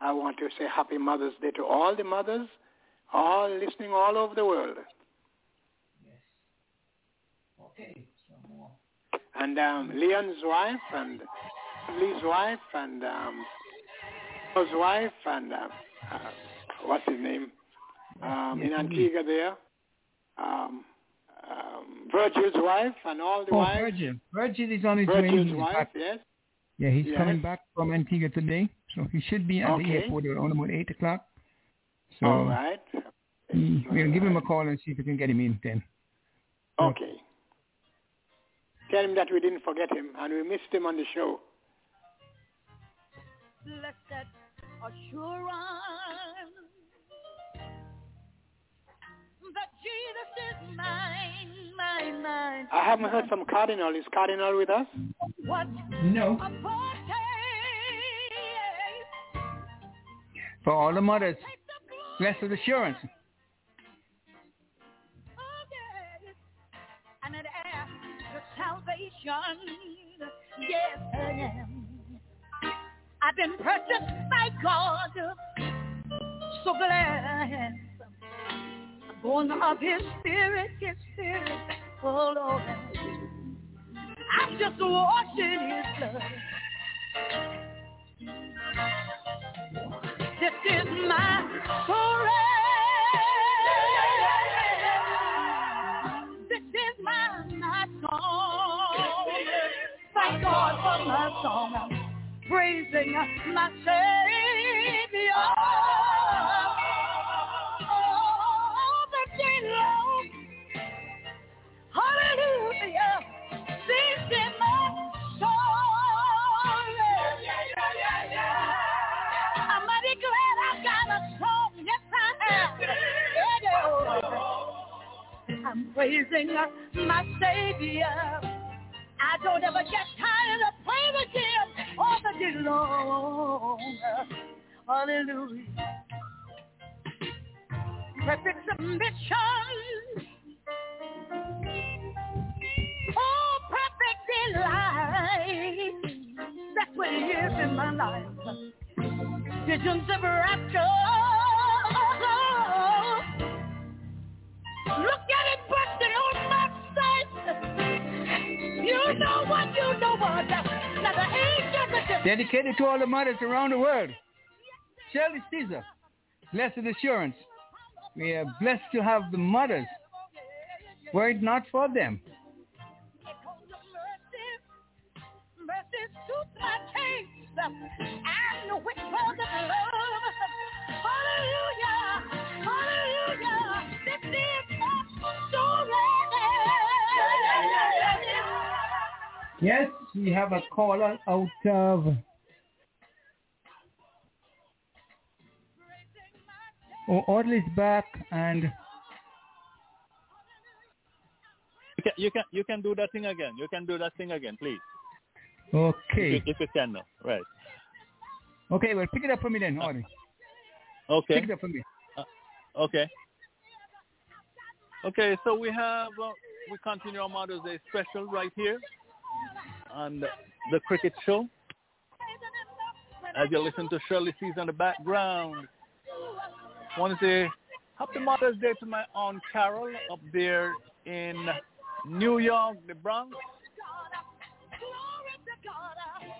I want to say Happy Mother's Day to all the mothers, all listening all over the world. Okay, more. And um, Leon's wife and Lee's wife and um, his wife and uh, uh, what's his name um, in Antigua there. Um, um, Virgil's wife and all the oh, wives. Virgil. Virgil is on his Virgil's way. wife, back. yes. Yeah, he's Yes. coming back from Antigua today, so he should be at the Okay. airport around about eight o'clock. So all right. we'll give him a call and see if we can get him in then. Okay. Tell him that we didn't forget him and we missed him on the show. Blessed assurance that Jesus is mine, mine, mine. I haven't heard from Cardinal. Is Cardinal with us? What No. For all the mothers, blessed assurance. Salvation. Yes, I am. I've been purchased by God. So glad. I'm Born of His Spirit, His Spirit. Oh Lord. I'm just washed in His blood. This is my story. God my song. I'm praising my Savior. All the day long. Hallelujah. This is my story. I'm mighty glad I got a song. Yes, I am. Yeah, yeah. I'm praising my Savior. I don't ever get of Him all the day long. Hallelujah. Perfect submission. Oh, perfect delight. That's what it is in my life. Visions of Dedicated to all the mothers around the world. Shirley Caesar, blessed assurance. We are blessed to have the mothers. Were it not for them. Yes, we have a caller out of Oh, Audley's back and You can, you can you can do that thing again. You can do that thing again, please. okay. If, you- if you can now. Right. Okay, well pick it up for me then, Audley. Okay. Pick it up for me. Okay. Okay, so we have uh, we continue our Mother's Day special right here on the, the cricket show. As you listen to Shirley C's on the background, want to say Happy Mother's Day to my aunt Carol up there in New York, the Bronx.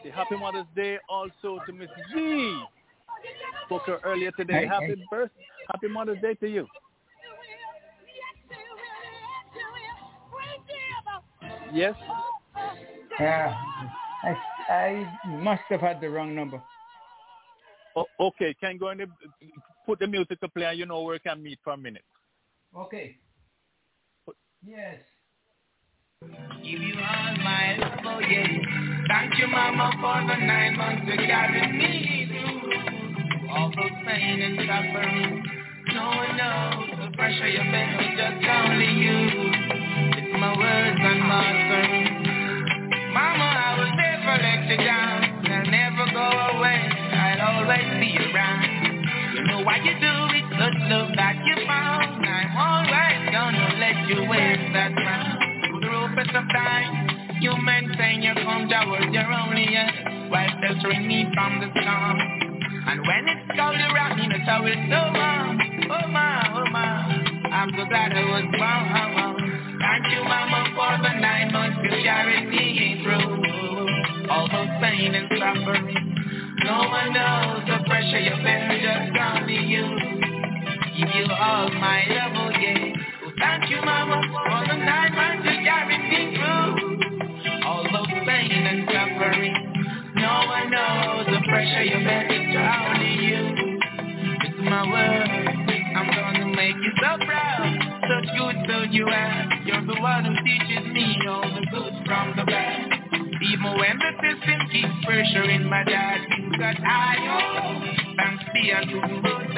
Say Happy Mother's Day also to Miss V. Spoke to her earlier today. Hey, happy hey. birth, Happy Mother's Day to you. Yes. Yeah, I, I must have had the wrong number. O- okay, can go and uh, put the music to play and you know where we can meet for a minute. Okay. Yes. Give you all my love, oh yeah. Thank you, Mama, for the nine months to carry me through all the pain and suffering. No one knows the pressure you bear, just only you. It's my words and my sermon. Let you down. I'll never go away. I'll always be around. You know why you do it, good love that you found. I'm always gonna let you waste that crown. Through the ropes of time, you maintain your calm, was your only end. While sheltering me from the storm. And when it's cold, rock me in a towel so warm. Oh my, oh my, I'm so glad I was born. Oh, Thank you, Mama, for the nine months you carried me through those pain and suffering. No one knows the pressure you bear, just only you. Give you all my love, yeah. Oh, thank you, Mama, for the nine months you carried me through all those pain and suffering. No one knows the pressure you bear, it's only you. It's my word, I'm gonna make you so proud. Such good food you have. You're the one who teaches me all the good from the bad. Even when the system keeps pressuring my dad, you got I thanks be a good most.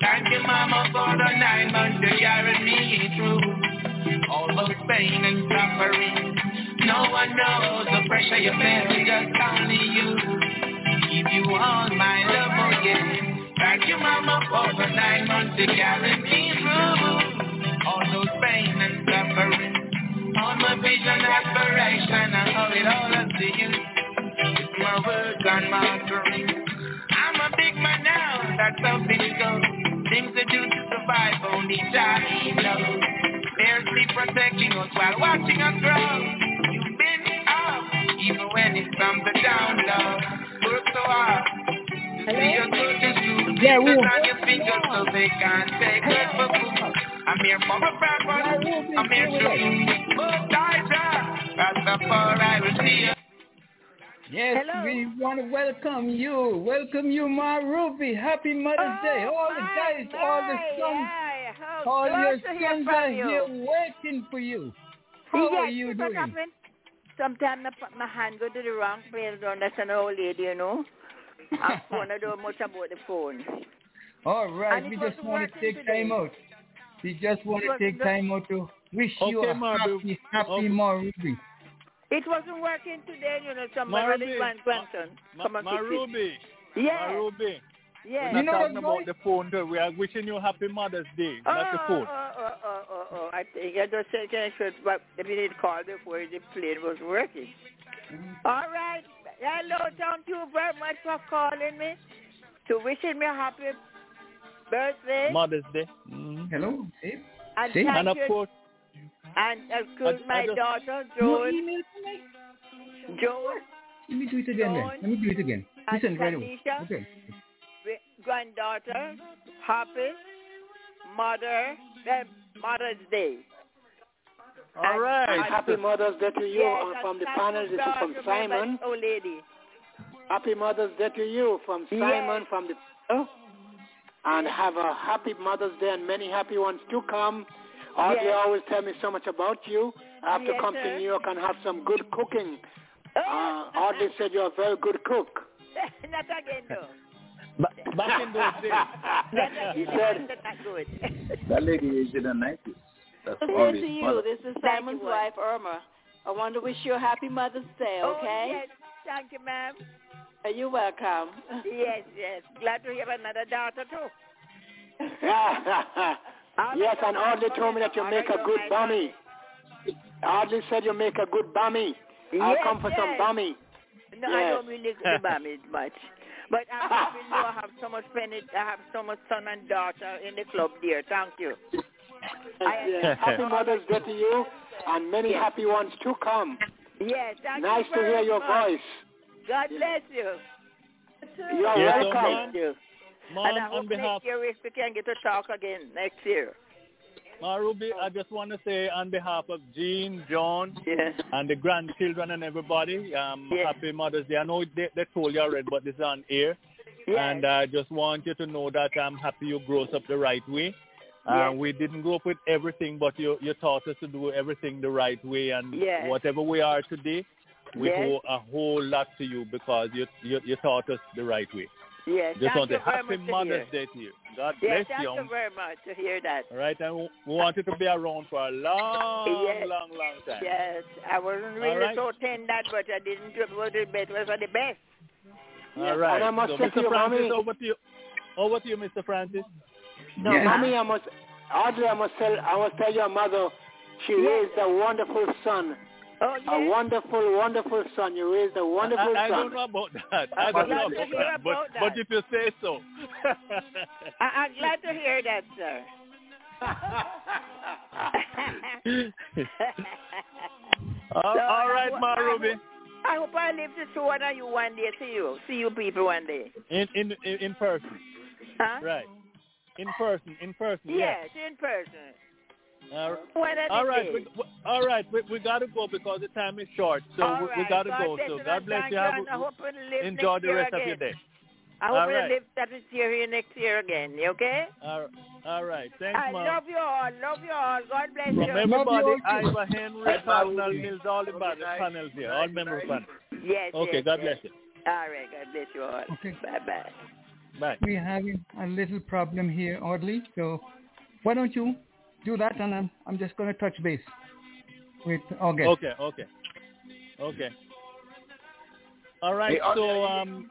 Thank you, Mama, for the nine months you carried me through all those pain and suffering. No one knows the pressure you bear, just only you. Give you all my love, yeah. Thank you, Mama, for the nine months you carried me through all those pain and suffering. All my vision, aspiration, I owe it all up to you. It's my words and my offering. I'm a big man now, that's how things go. Things to do to survive, only Johnny knows. Fiercely protecting us while watching us grow. You've been up, even when it comes to down low. Work so hard. Yeah, we- on your fingers so they can't take it for food. I'm here for my purpose. I'm here to most Elijah. Rastafari will see you. Yes, we want to welcome you. Welcome you, Ma Ruby. Happy Mother's oh, Day. All the guys, all the sons, all your to hear sons from are you. here waiting for you. How yes, are you doing? Sometimes I put my hand go to the wrong place on that's an old lady, you know. I phone I don't know much about the phone. All right, And we just want to take today. time out. We just want to take go- time out to wish you a Ma happy, happy Okay. Ma Ruby. It wasn't working today, you know, some Ma my Ruby, grand grandson Ma, come and Ma fix it. Ruby. Yes. Ma Ruby. Yes. We're not talking about the phone. Though. We are wishing you happy Mother's Day, oh, not the Oh, phone. oh, oh, oh, oh, oh. I think I just said I should but if you did call before the plane was working. Mm-hmm. All right. Hello, thank you very much for calling me. To wishing me a happy birthday. Mother's Day. Mhm. Hello, Dave. And Say- thank And of you. course, And of course, I- I my just- daughter, No Joan. email tonight? Joan, Let me do it again then. Let me do it again. and Listen, right away. Tanisha. Okay. Granddaughter, happy mother, eh, Mother's Day. All right. Happy Mother's Day to you Yes, and and from the panel. you, This is from Simon. best old lady. Happy Mother's Day to you from Yes. Simon from the panel. And have a happy Mother's Day and many happy ones to come. Audley Yes. always tell me so much about you. I have Yes, to come sir. to New York and have some good cooking. Oh. <laughs> Uh, Audley said you're a very good cook. <laughs> Not again, though. <laughs> Back in those days. Not He again. said- Not good. That lady is in the nineties. That's Good Audley's to you. mother. This is Simon's you, wife, Irma. I want to wish you a happy Mother's Day, Oh, okay? yes. Thank you, ma'am. You're welcome. Yes, yes. Glad to have another daughter, too. <laughs> yes, and Audley told me that you make a good bummy. Audrey said you make a good bummy. I'll Yes, come for some bummy. No, I don't really about <laughs> it much. But I'm happy to I have so much friend, I have so much son and daughter in the club there. Thank you. I- Happy Mother's Day to you, and many happy ones to come. Yes, thank Nice you to hear your much. voice. God bless you. You're Yes, welcome. Thank you. Mom, and I on hope behalf next year if we can get to talk again next year. Ma Ruby, I just want to say on behalf of Jean, John, Yes. and the grandchildren and everybody, um, Yes. happy Mother's Day. I know they, they told you already, but this is on air. Yes. And I just want you to know that I'm happy you grew up the right way. Uh, Yes. We didn't grow up with everything, but you, you taught us to do everything the right way. And Yes. whatever we are today, we Yes. owe a whole lot to you because you, you, you taught us the right way. Yes. Just thank you to very happy much to Mother's hear. Day to you. God Yes, bless thank you. you very much to hear that. All right, and we we want you to be around for a long, Yes. long, long time. Yes, I wasn't really All right. so ten that, but I didn't do it. The best was the best. All right. And I must so, say to Mr. Francis, Mommy- over to you. Over to you, Mr. Francis. No, Yes. mommy, I must, Audley, I must tell, I must tell your mother, she Yes. raised a wonderful son. Oh, A wonderful, wonderful son. You raised a wonderful I, I son. don't know about that. I don't know about hear that. But, that. but if you say so. <laughs> I, I'm glad to hear that, sir. all, <laughs> uh, So, all I Ma I Ruby. hope- I hope I live to see one of you one day. See you, see you people one day. In, in, in, in person. Huh? Right. In person. In person. Yes, in person. All One of all the right, days. we, we- all right. We, we got to go because the time is short. So All we, we right. got to God go. So God bless you. Have and I a, hope to live enjoy the year rest of your day. I hope All to right. live that is here here next year again. Okay? All, all right. Thanks, I Mom. love you all. Love you all. God bless From you. everybody, you all, too. Ivor Henry, Cardinal Mills, all the panel- panels here, all member panels. Yes. Okay, yes, God yes. bless you. All right. God bless you all. Okay. Bye bye. Bye. We're having a little problem here, Audley. So why don't you do that, and I'm, I'm just going to touch base with August. Okay, okay, okay. All right. Hey, so um,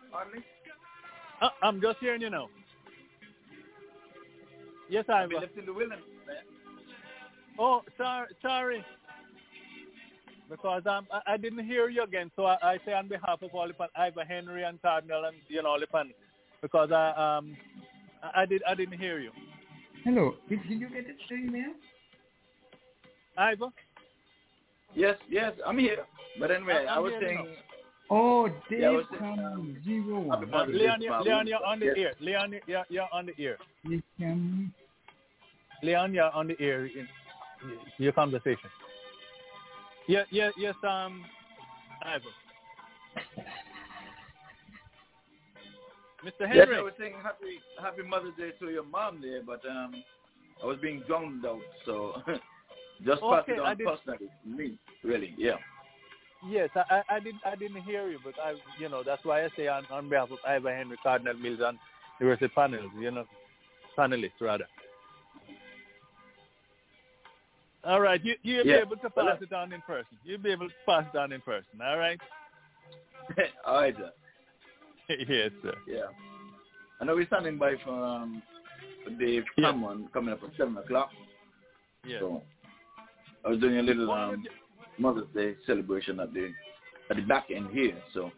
uh, I'm just hearing you now. Yes, I've Ivor. been left in the wilderness. Oh, sorry, sorry. Because um, I, I didn't hear you again, so I, I say on behalf of all the pan, Ivor Henry and Cardinal and you know all the pan, because I um I, I did I didn't hear you. Hello. Did, did you get it, the email? Ivor. Yes, yes, I'm here. But anyway, I'm I was saying, now. Oh, Dave Yeah, I was- from zero Happy. Uh, Leon, you- Mom. Leon, you're on the Yes. ear. Leon, you're, you're on the ear. You can Leon, you're on the ear in your conversation. Yeah, yeah, yes, um, Ivor. Mr. Yes, Henry. I was saying happy Happy Mother's Day to your mom there, but um, I was being drowned out, so <laughs> just pass Okay, it on personally. Me, really, yeah. Yes, I, I, I didn't I didn't hear you, but I you know that's why I say on, on behalf of Ivor Henry, Cardinal Mills, and the rest of the panels, you know, panelists rather. All right, you you'll Yeah. be able to Well, pass it on in person. You'll be able to pass it on in person. All right. <laughs> All right, sir. <laughs> yes, sir. Yeah. I know we're standing by for um, Dave Yeah. Cameron coming up at 7 o'clock. Yes. So I was doing a little um, Mother's Day celebration at the at the back end here. So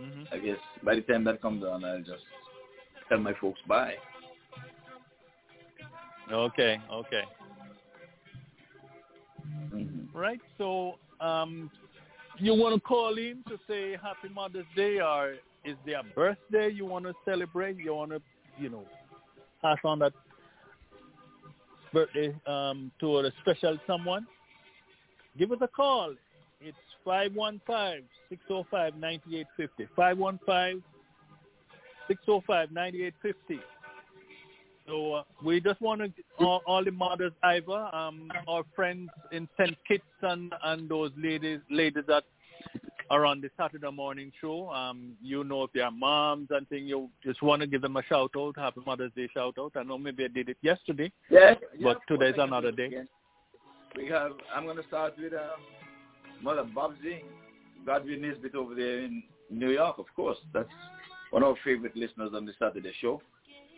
Mhm. I guess by the time that comes on, I'll just tell my folks bye. Okay. Okay. Mhm. Right. So, um, you want to call in to say Happy Mother's Day, or is there a birthday you want to celebrate? You want to, you know, pass on that birthday um, to a special someone? Give us a call. It's 515-605-9850. 515-605-9850. So uh, we just want to all, all the mothers, Ivor, um, our friends in St. Kitts and, and those ladies, ladies that are on the Saturday morning show. Um, you know, if they're moms and things, you just want to give them a shout out, Happy Mother's Day shout out. I know maybe I did it yesterday, Yeah, yeah, but course, today's another day. again. We have. I'm going to start with uh, Mother Bobsy, Godwin Nisbet over there in New York. Of course, that's one of our favorite listeners on the Saturday show.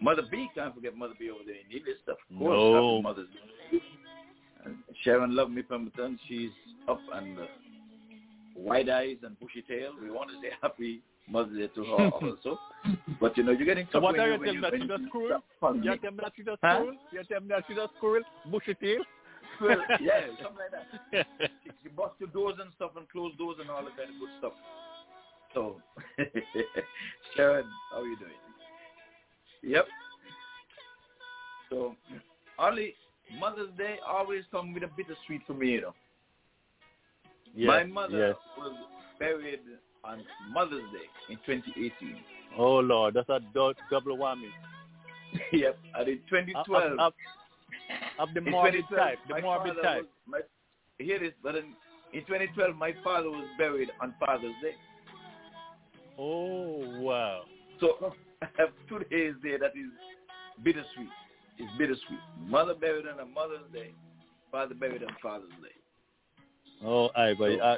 Mother B, can't forget Mother B over there in Nevis. Of course, No. Happy Mother's Day. And Sharon Love Me Pemberton, she's up and uh, wide eyes and bushy tail. We want to say Happy Mother's Day to her also. But you know, you're getting So tough what when are you, you when telling you, when you stop calling You're telling me that she's a squirrel? You're telling me that she's a squirrel? Bushy tail? Well, <laughs> yeah, something like that. She, she busts your doors and stuff and close doors and all that kind of good stuff. So, <laughs> Sharon, how are you doing? Yep. So, only Mother's Day always come with a bittersweet for me, you know. Yes, My mother yes. was buried on Mother's Day in 2018. Oh, Lord, that's a double whammy. <laughs> yep, and in 2012. Of, of, of the morbid 2012, type, the morbid type. Was, my, hear this, but in, in 2012, my father was buried on Father's Day. Oh, wow. So <laughs> I have two days there that is bittersweet. It's bittersweet. Mother buried on a Mother's Day, father buried on Father's Day. Oh, Ivor. Uh,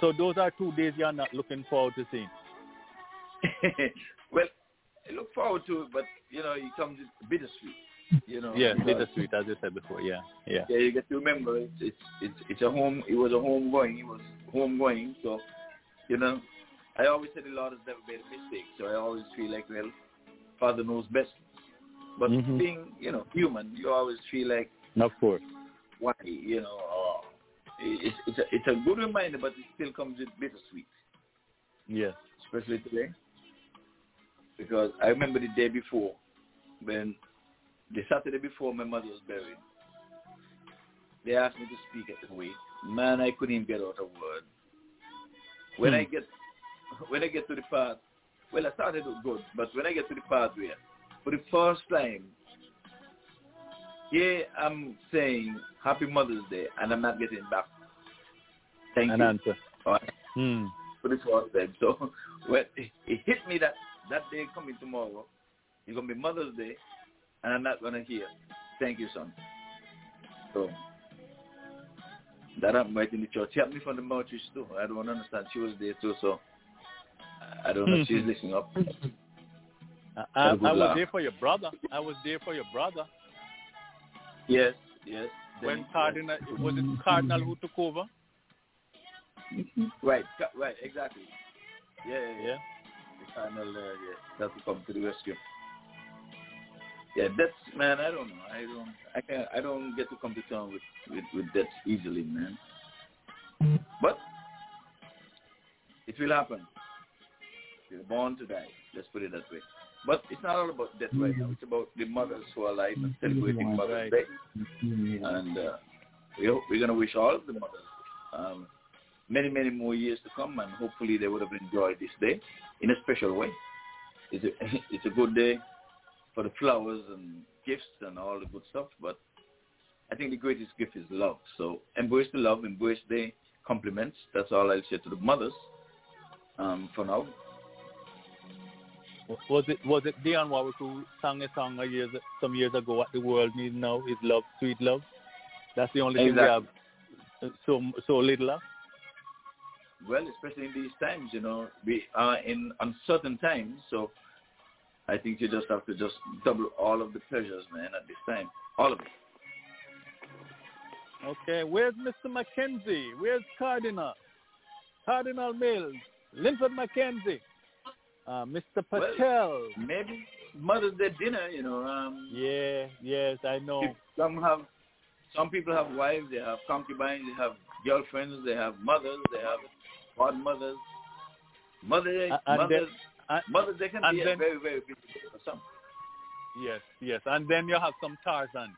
so those are two days you're not looking forward to seeing. <laughs> well, I look forward to it, but you know, it comes with bittersweet. You know. yeah, bittersweet, as you said before. Yeah, yeah. Yeah, you get to remember it's it's it's, it's a home. It was a home going. It was home going. So, you know, I always say the Lord has never made a mistake. So I always feel like, well, Father knows best. But Mhm. being, you know, human, you always feel like, Of course. why, you know, it's it's a, it's a good reminder, but it still comes with bittersweet, Yes. especially today. Because I remember the day before, when the Saturday before my mother was buried, they asked me to speak at the wake. Man, I couldn't even get out a word. When Hmm. I get when I get to the part, well, I started good, but when I get to the part where, for the first time, yeah, I'm saying Happy Mother's Day, and I'm not getting back. Thank An you. answer. All right Hmm. for the first time. So <laughs> when it, it hit me that that day coming tomorrow, it's gonna be Mother's Day, and I'm not gonna hear, "Thank you, son." So that happened right in the church. She happened from the Mauritius too. I don't understand. She was there too, so I don't know if she's listening up. I, I, Have a good I was laugh. there for your brother. I was there for your brother. Yes, yes. When Cardinal, was it Cardinal who took over? Right, ca- right, exactly. Yeah, yeah, yeah. Yeah. The final, uh, yeah, that to come to the rescue. Yeah, that's man. I don't know. I don't. I can. I don't get to come to terms with with with that easily, man. But it will happen. You're born to die. Let's put it that way. But it's not all about death right now. It's about the mothers who are alive and celebrating Mother's Right. Day. And uh, we hope, we're going to wish all of the mothers um, many, many more years to come, and hopefully they would have enjoyed this day in a special way. It's a, <laughs> it's a good day for the flowers and gifts and all the good stuff, but I think the greatest gift is love. So embrace the love, embrace the compliments. That's all I'll say to the mothers um, for now. Was it was it Dionne Warwick who sang a song a years, some years ago? What the world needs now is love, sweet love. That's the only thing we have uh, so so little of. Well, especially in these times, you know, we are in uncertain times, so I think you just have to just double all of the pleasures, man, at this time. All of it. Okay, where's Mr. Mackenzie? Where's Cardinal? Cardinal Mills, Linford Mackenzie, uh, Mr. Patel. Well, maybe Mother's Day dinner, you know. Um, yeah, yes, I know. Some have, some people have wives, they have concubines, they have girlfriends, they have mothers, they have godmothers. Mother, Uh, and mothers, then- mothers, they can and be then- very, very busy day for some. Yes, yes, and then you have some Tarzan.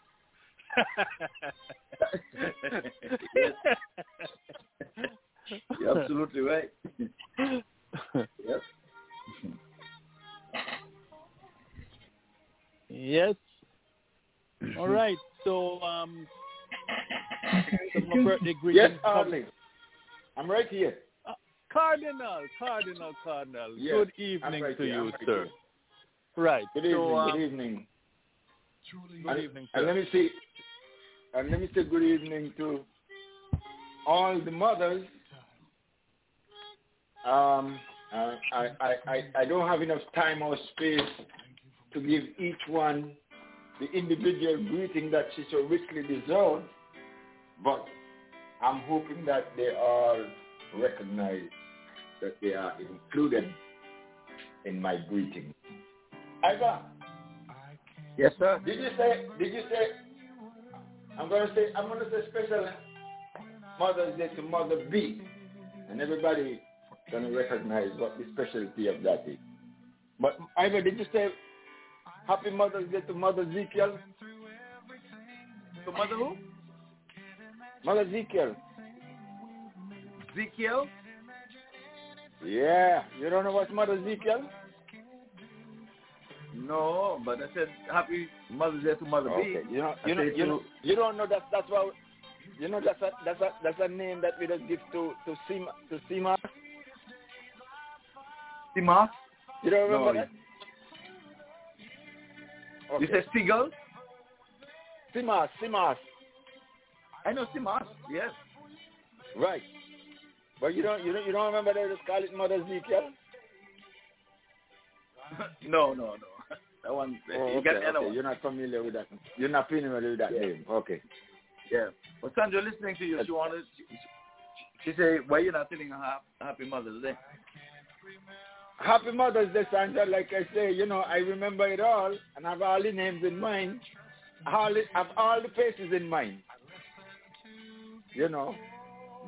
<laughs> Yes. You're absolutely right. yes. Yes. All right. So, um, some birthday greetings. Yes, Audley. I'm right here. Uh, Cardinal, Cardinal, Cardinal. Yes, Good evening right to here, you, right sir. here. Right. Good evening. So, um, good evening. Good and, evening, and let me see. And let me say good evening to all the mothers. Um, uh, I, I, I, I don't have enough time or space to give each one the individual greeting that she so richly deserves, but I'm hoping that they are recognized, that they are included in my greeting. Ivor, Yes, sir. did you say? Did you say? I'm gonna say. I'm gonna say special Mother's Day to Mother B, and everybody gonna recognize what the specialty of that is. But Ivor, did you say Happy Mother's Day to Mother Ezekiel? To Mother who? Mother Ezekiel. Ezekiel? Yeah, you don't know what's Mother Ezekiel? No, but I said Happy Mother's Day to Mother Okay, B. you know, you know, you know, you don't know that. That's why. You know that's a that's a that's a name that we just give to to Sima to Sima. Sima? You don't remember No, that? You said Seagull? Simas, Simas. I know Simas, yes. Right. But you don't you don't you don't remember call it Mother Ezekiel? <laughs> no, no, no. <laughs> That one, Oh, you okay, the other okay. one. You're not familiar with that. You're not familiar with that Yeah. name. Okay. Yeah. Well, Sandra, listening to you, she wanted, she, she said, why you not telling her Happy Mother's Day? Happy Mother's Day, Sandra. Like I say, you know, I remember it all and I have all the names in mind. All have all the faces in mind. You know,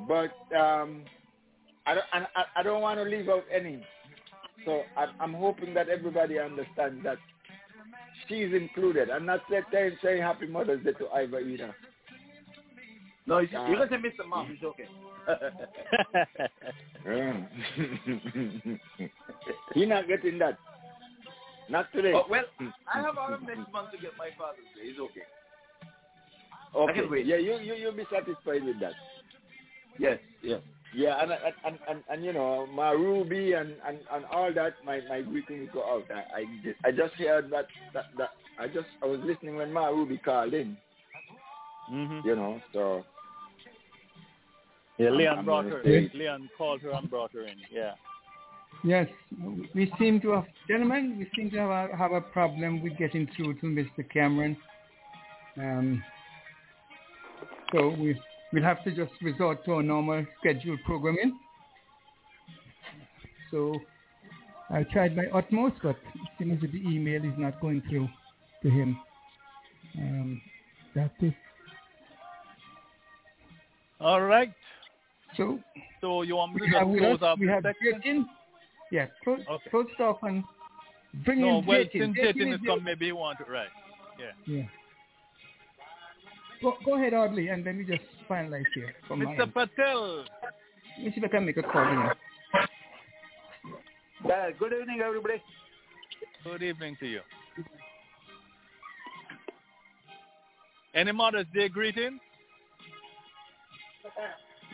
but um, I don't, I, I don't want to leave out any. So I, I'm hoping that everybody understands that she's included. I'm not saying, saying Happy Mother's Day to Ivor either. No, you, Uh, you can say Mr. Mom, it's okay. <laughs> <laughs> You're not getting that. Not today. oh, well, I have all of next month to get my Father's Day. It's okay. Okay. Yeah, you you you'll be satisfied with that. Yes, yes. Yeah, and and and, and, and you know, my Ruby and, and, and all that, my my greetings go out. I I just, I just heard that, that that I just I was listening when my Ruby called in. Mm-hmm. You know, so Yeah, I'm- Leon I'm brought her say- in. Leon called her and brought her in. Yeah. Yes, we seem to have, gentlemen, we seem to have a, have a problem with getting through to Mr. Cameron. Um, so we, we'll have to just resort to our normal scheduled programming. So I tried my utmost, but it seems that the email is not going through to him. Um, that is, All right. so So you want me to close up we the have? Jatin. Yeah, close, Okay. close off and bring No, in well, Jatin. since Jatin Jatin is come, maybe you want it right. Yeah. Yeah. Go, go ahead, Audley, and let me just finalize here. From Mr. Patel. Let me see if I can make a call here. Yeah, good evening, everybody. Good evening to you. Any Mother's Day greetings?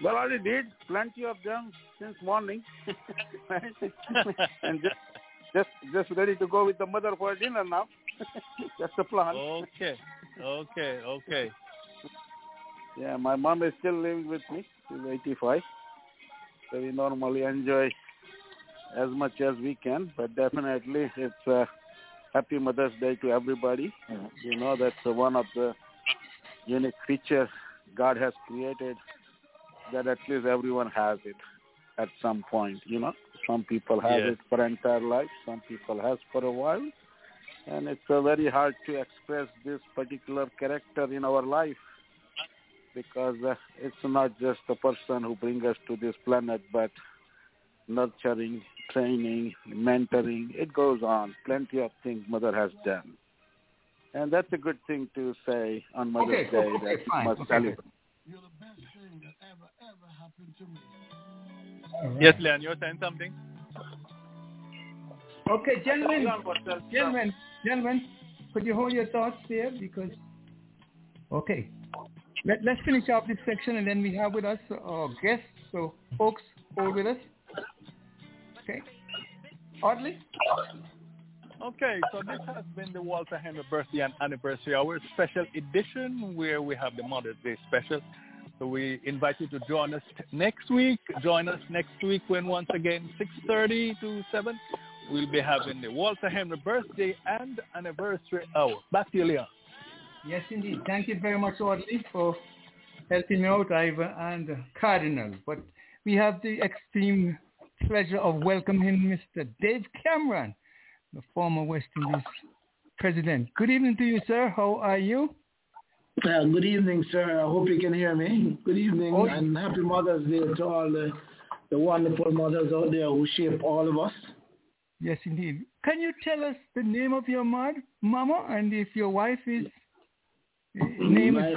Well, I already did plenty of them since morning, <laughs> and just just just ready to go with the mother for dinner now. <laughs> That's the plan. Okay. Okay. Okay. Yeah, my mom is still living with me. She's 85. So we normally enjoy as much as we can, but definitely it's a happy Mother's Day to everybody. You know, that's one of the unique features God has created that at least everyone has it at some point, you know. Some people have Yes. it for entire life, some people has for a while. And it's uh, very hard to express this particular character in our life because uh, it's not just the person who brings us to this planet, but nurturing, training, mentoring. It goes on. Plenty of things Mother has done. And that's a good thing to say on Mother's Okay, Day okay, that fine, must okay. celebrate. All right. Yes, Leon, you're saying something? Okay, gentlemen, gentlemen, gentlemen, could you hold your thoughts there because Okay. Let, let's finish off this section and then we have with us our guests. So folks, hold with us. Okay. Audley? Okay, so this has been the Walter Henry birthday and anniversary hour special edition where we have the Mother's Day special. So we invite you to join us next week. Join us next week when once again 6.30 to 7 we'll be having the Walter Henry birthday and anniversary hour. Back to you, Leon. Yes, indeed. Thank you very much, Audley, for helping me out, Ivor and Cardinal. But we have the extreme pleasure of welcoming Mr. Dave Cameron, the former West Indies president. Good evening to you, sir. How are you? Uh, good evening, sir. I hope you can hear me. Good evening oh, and happy Mother's Day to all the, the wonderful mothers out there who shape all of us. Yes, indeed. Can you tell us the name of your mother, mama, and if your wife is name my, is?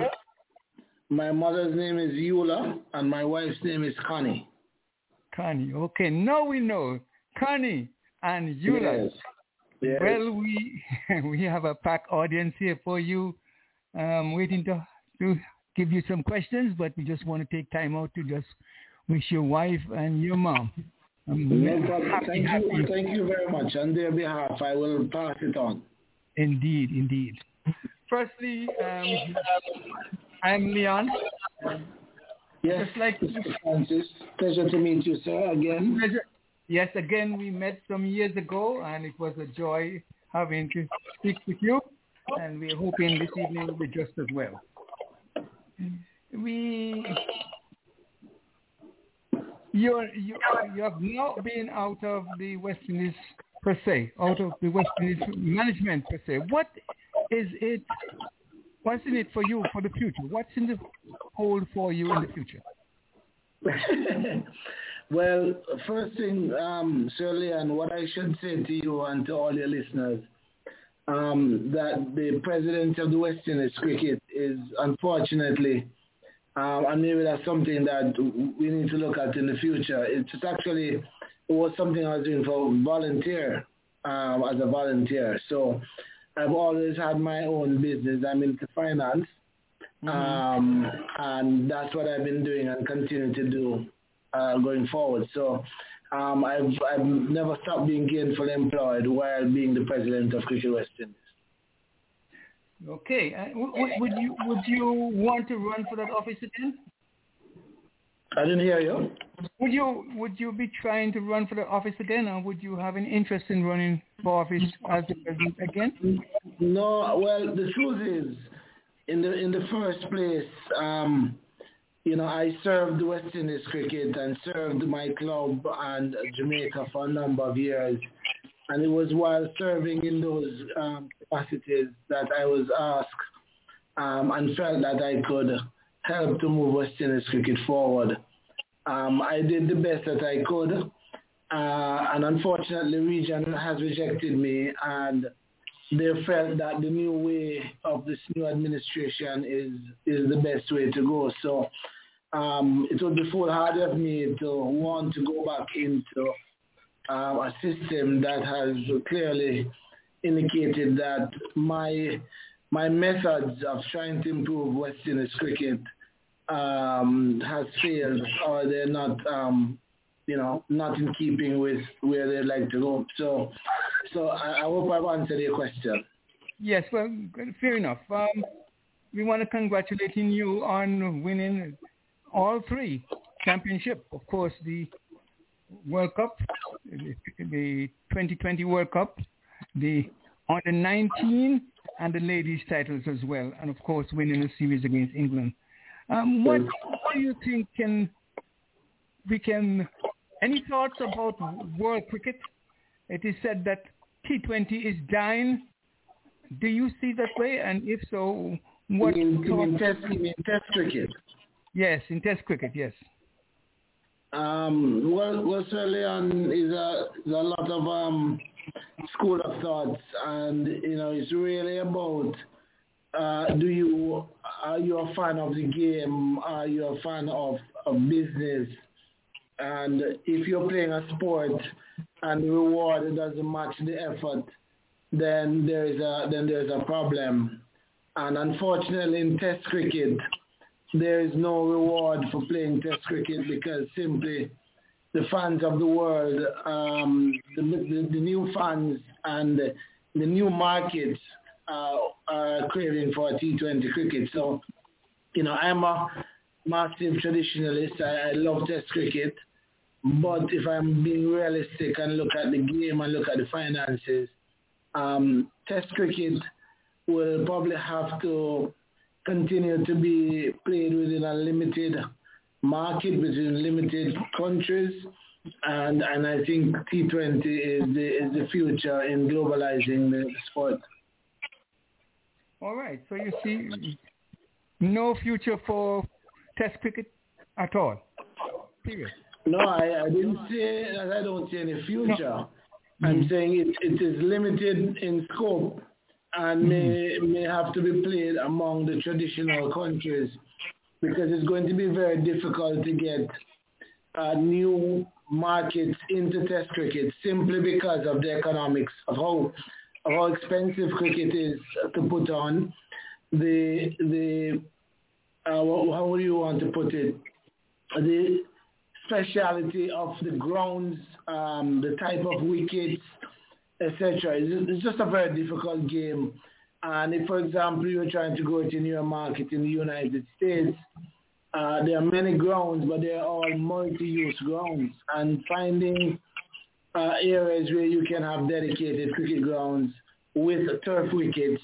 My mother's name is Eula, and my wife's name is Connie. Connie. Okay, now we know Connie and Eula. Yes. Yes. Well, we <laughs> we have a packed audience here for you, um, waiting to to give you some questions, but we just want to take time out to just wish your wife and your mom. Um, no problem. happy, Thank happy. you. Thank you very much. On their behalf, I will pass it on. Indeed, indeed. Firstly, um, I'm Leon. Yes, Just like Mr. Francis. Pleasure to meet you, sir, again. Pleasure. Yes, again, we met some years ago, and it was a joy having to speak with you, and we're hoping this evening will be just as well. We, you're, you, you have now been out of the West Indies per se, out of the West Indies management per se. What is it? What's in it for you for the future? What's in the hold for you in the future? <laughs> well, first thing, um, Shirley, and what I should say to you and to all your listeners, um, that the president of the West Indies cricket is unfortunately, um, and maybe that's something that we need to look at in the future. It's actually it was something I was doing for volunteer um, as a volunteer. So I've always had my own business. I'm into finance. Mm-hmm. Um, and that's what I've been doing and continue to do uh, going forward. So um, I've, I've never stopped being gainfully employed while being the president of Cricket West Indies. Okay. Uh, w- would you would you want to run for that office again? I didn't hear you. Would you would you be trying to run for the office again, or would you have an interest in running for office as the president again? No. Well, the truth is, in the in the first place, um, you know, I served West Indies cricket and served my club and Jamaica for a number of years, and it was while serving in those um, capacities that I was asked um, and felt that I could help to move West Indies cricket forward. Um, I did the best that I could, uh, and unfortunately, region has rejected me, and they felt that the new way of this new administration is is the best way to go. So um, it would be foolhardy of me to want to go back into uh, a system that has clearly indicated that my my methods of trying to improve West Indies cricket um, has failed or they're not, um, you know, not in keeping with where they'd like to go. So, so I, I hope I've answered your question. Yes, well, fair enough. Um, we want to congratulate you on winning all three championship. Of course, the World Cup, the 2020 World Cup, the under 19 and the ladies titles as well, and of course winning a series against England. Um, what, do you think can we can? Any thoughts about world cricket? It is said that T20 is dying. Do you see that way? And if so, what? You mean, you mean test, you mean test cricket? Yes, in test cricket, yes. Um, well, well, certainly on is a, is a lot of um, school of thoughts, and you know, it's really about uh, do you are you a fan of the game? Are you a fan of, of business? And if you're playing a sport and the reward doesn't match the effort, then there is a then there's a problem. And unfortunately, in Test cricket, there is no reward for playing Test cricket because simply the fans of the world, um, the, the, the, new fans and the new markets uh, are craving for T20 cricket. So, you know, I'm a massive traditionalist. I, I love Test cricket. But if I'm being realistic and look at the game and look at the finances, um, Test cricket will probably have to continue to be played within a limited market within limited countries. And and I think T20 is the is the future in globalizing the sport. All right. So you see, no future for Test cricket at all. Period. No, I, I didn't say that I don't see any future. No. I'm mm-hmm. saying it, it is limited in scope and mm-hmm. may may have to be played among the traditional countries because it's going to be very difficult to get uh, new markets into Test cricket simply because of the economics of how how expensive cricket is to put on. The the uh, how do you want to put it? The speciality of the grounds, um, the type of wickets, etc. It's, just a very difficult game. And if, for example, you're trying to go to a new market in the United States, uh, there are many grounds, but they're all multi-use grounds. And finding uh, areas where you can have dedicated cricket grounds with turf wickets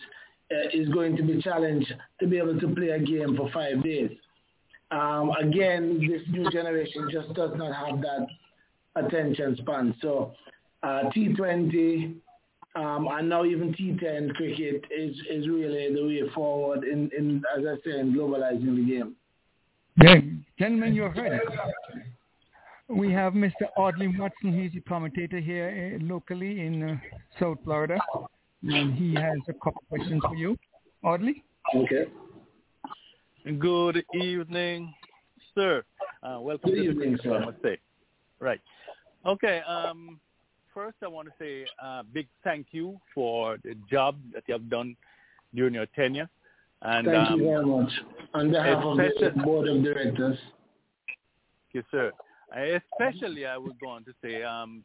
uh, is going to be challenged to be able to play a game for five days. Um, again, this new generation just does not have that attention span. So uh, T20 um, and now even T10 cricket is, is really the way forward in, in, as I say, in globalizing the game. Yeah, gentlemen, you have heard it. We have Mr. Audley Watson. He's a commentator here uh, locally in uh, South Florida, and he has a couple questions for you. Audley? Okay. Good evening, sir. Uh, welcome Good to evening, the sir. Namaste. Right. Okay. Um, first, I want to say a uh, big thank you for the job that you have done during your tenure. And, thank um, you very much. On behalf of the board of directors. Yes, sir. Especially, I would go on to say, um,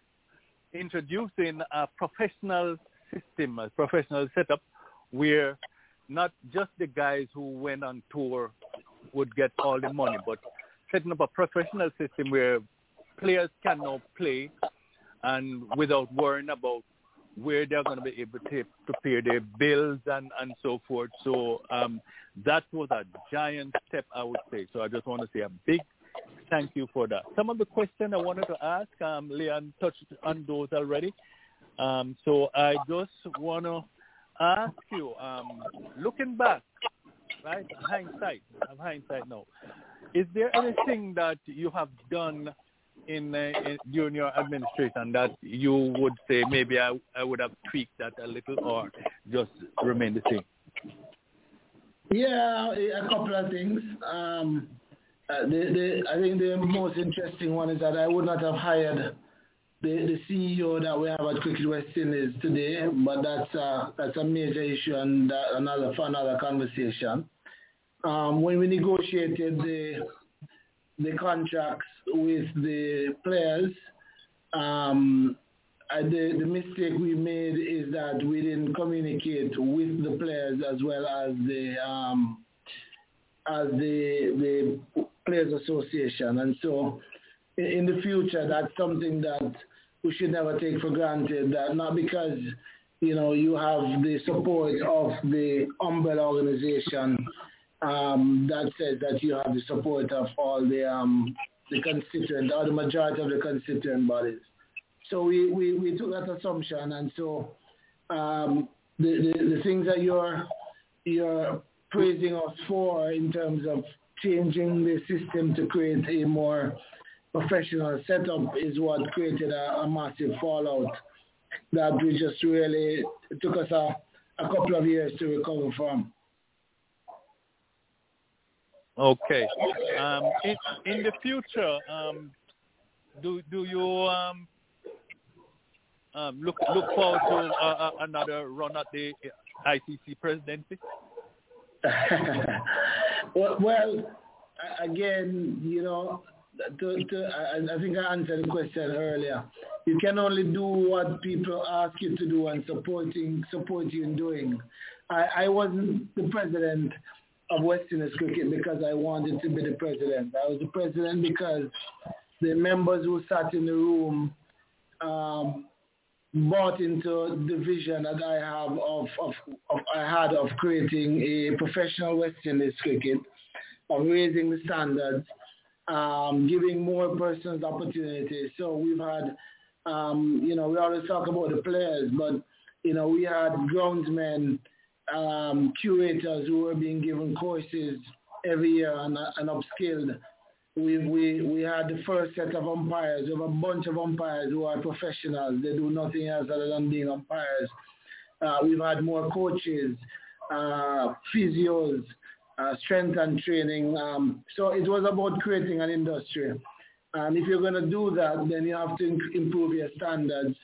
introducing a professional system, a professional setup where not just the guys who went on tour would get all the money, but setting up a professional system where players can now play and without worrying about where they're going to be able to pay their bills and, and so forth. So um, that was a giant step, I would say. So I just want to say a big thank you for that. Some of the questions I wanted to ask, um, Leon touched on those already. Um, so I just want to ask you, um, looking back, right, hindsight, of hindsight now, is there anything that you have done in, uh, in during your administration that you would say maybe I, I would have tweaked that a little or just remain the same? Yeah, a couple of things. Um, uh, the, the, I think the most interesting one is that I would not have hired the, the CEO that we have at Cricket West Indies today, but that's a, that's a major issue and that another for another conversation. Um, when we negotiated the the contracts with the players, um, uh, the, the mistake we made is that we didn't communicate with the players as well as the um, as the the players association, and so in the future, that's something that we should never take for granted. That not because you know you have the support of the umbrella organization um, that says that you have the support of all the um, the constituent or the majority of the constituent bodies. So we, we, we took that assumption, and so um, the, the the things that you're you're praising us for in terms of changing the system to create a more professional setup is what created a, a massive fallout that we just really took us a, a couple of years to recover from. Okay. Um, in, in the future, um, do do you um, um, look look forward to uh, uh, another run at the ICC presidency? <laughs> well, again, you know, to, to, I, I think I answered the question earlier. You can only do what people ask you to do and supporting support you in doing. I, I wasn't the president of West Indies cricket because I wanted to be the president. I was the president because the members who sat in the room um, bought into the vision that I have of, of, of I had of creating a professional West Indies cricket, of raising the standards, um, giving more persons opportunities. So we've had, um, you know, we always talk about the players, but you know, we had groundsmen um, curators who were being given courses every year and, and upskilled. We, we, we had the first set of umpires. We have a bunch of umpires who are professionals. They do nothing else other than being umpires. Uh, we've had more coaches, uh, physios, uh, strength and training. Um, so it was about creating an industry. And if you're going to do that, then you have to improve your standards.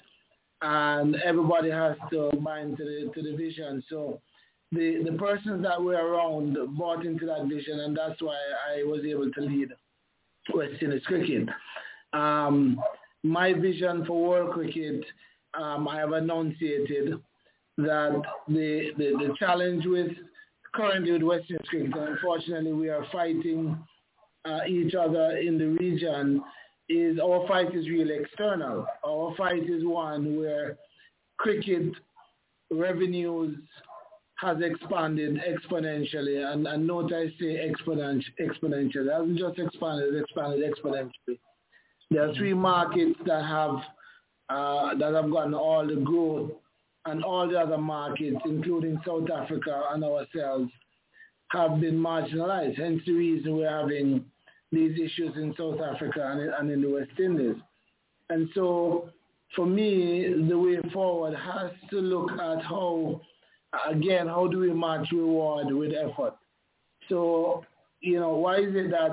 And everybody has to buy into the, to the vision. So the, the persons that were around bought into that vision, and that's why I was able to lead West Indies cricket. Um, my vision for world cricket, um, I have enunciated that the, the, the challenge with currently with West Indies cricket, unfortunately we are fighting uh, each other in the region, is our fight is really external. Our fight is one where cricket revenues has expanded exponentially, and, and note I say exponentially. Exponentially, it hasn't just expanded; it expanded exponentially. There are three markets that have uh, that have gotten all the growth, and all the other markets, including South Africa and ourselves, have been marginalized. Hence the reason we're having these issues in South Africa and, and in the West Indies. And so, for me, the way forward has to look at how again, how do we match reward with effort? So, you know, why is it that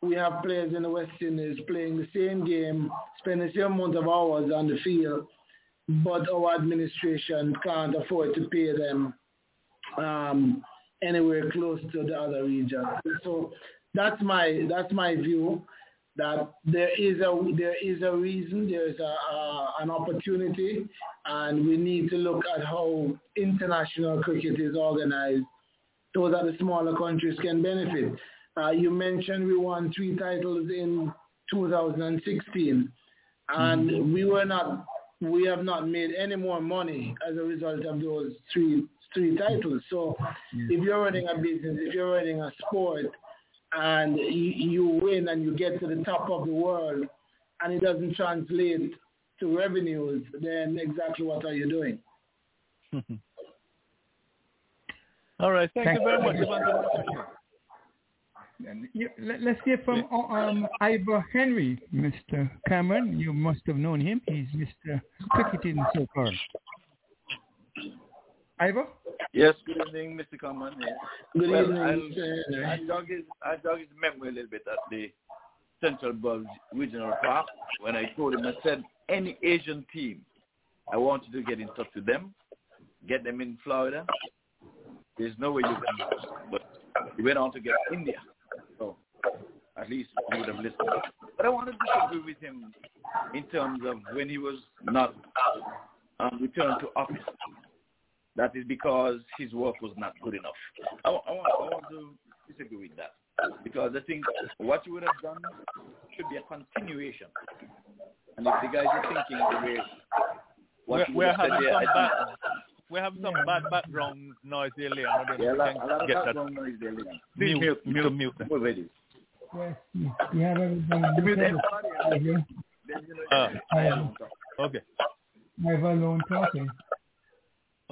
we have players in the West Indies playing the same game, spending the same amount of hours on the field, but our administration can't afford to pay them um, anywhere close to the other regions. So that's my that's my view that there is a there is a reason, there is a, a, an opportunity, and we need to look at how international cricket is organized so that the smaller countries can benefit. Uh, you mentioned we won three titles in 2016, and mm-hmm. we were not we have not made any more money as a result of those three three titles. So, if you're running a business, if you're running a sport, and you, you win and you get to the top of the world and it doesn't translate to revenues, then exactly what are you doing? <laughs> All right. Thank, Thank you very much. You, let's hear from um, Ivor Henry, Mr. Cameron. You must have known him. He's Mr. Cricketing so far. Ivor? Yes, good evening, Mr. Cameron. Yes. Good well, evening. I dug his, I dug his memory a little bit at the Central Broward Regional Park when I told him, I said, any Asian team, I want you to get in touch with them, get them in Florida. There's no way you can lose. But he went on to get India. So at least he would have listened. But I wanted to disagree with him in terms of when he was not um, returned to office that is because his work was not good enough. I, I, want, I want to disagree with that because I think what you would have done should be a continuation. And if the guys are thinking the way what we're, we're having some bad, we're having some bad background noise there, Leon. Yeah, a lot, a lot of background noise there, Leon. Mute, mute, mute. mute. Already. Yes, you have everybody. Mute everybody. Uh, okay. I have alone talking.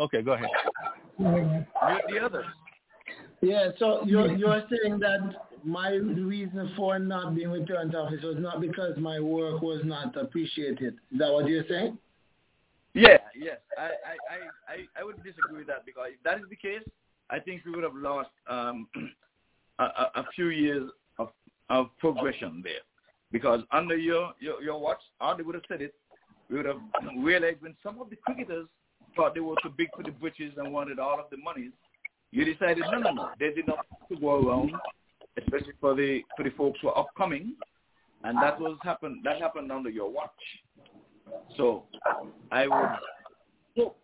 Okay, go ahead. Mute the others. Yeah, so you're you're saying that my reason for not being returned to office was not because my work was not appreciated. Is that what you're saying? Yeah, yes. I, I, I, I would disagree with that because if that is the case, I think we would have lost um, <clears throat> a, a few years of, of progression there. Because under your, your, your watch, Arnie would have said it, we would have realized when some of the cricketers thought they were too big for the britches and wanted all of the monies, you decided no, no, no. There's enough to go around, especially for the for the folks who are upcoming, and that was happened. That happened under your watch. So I would hope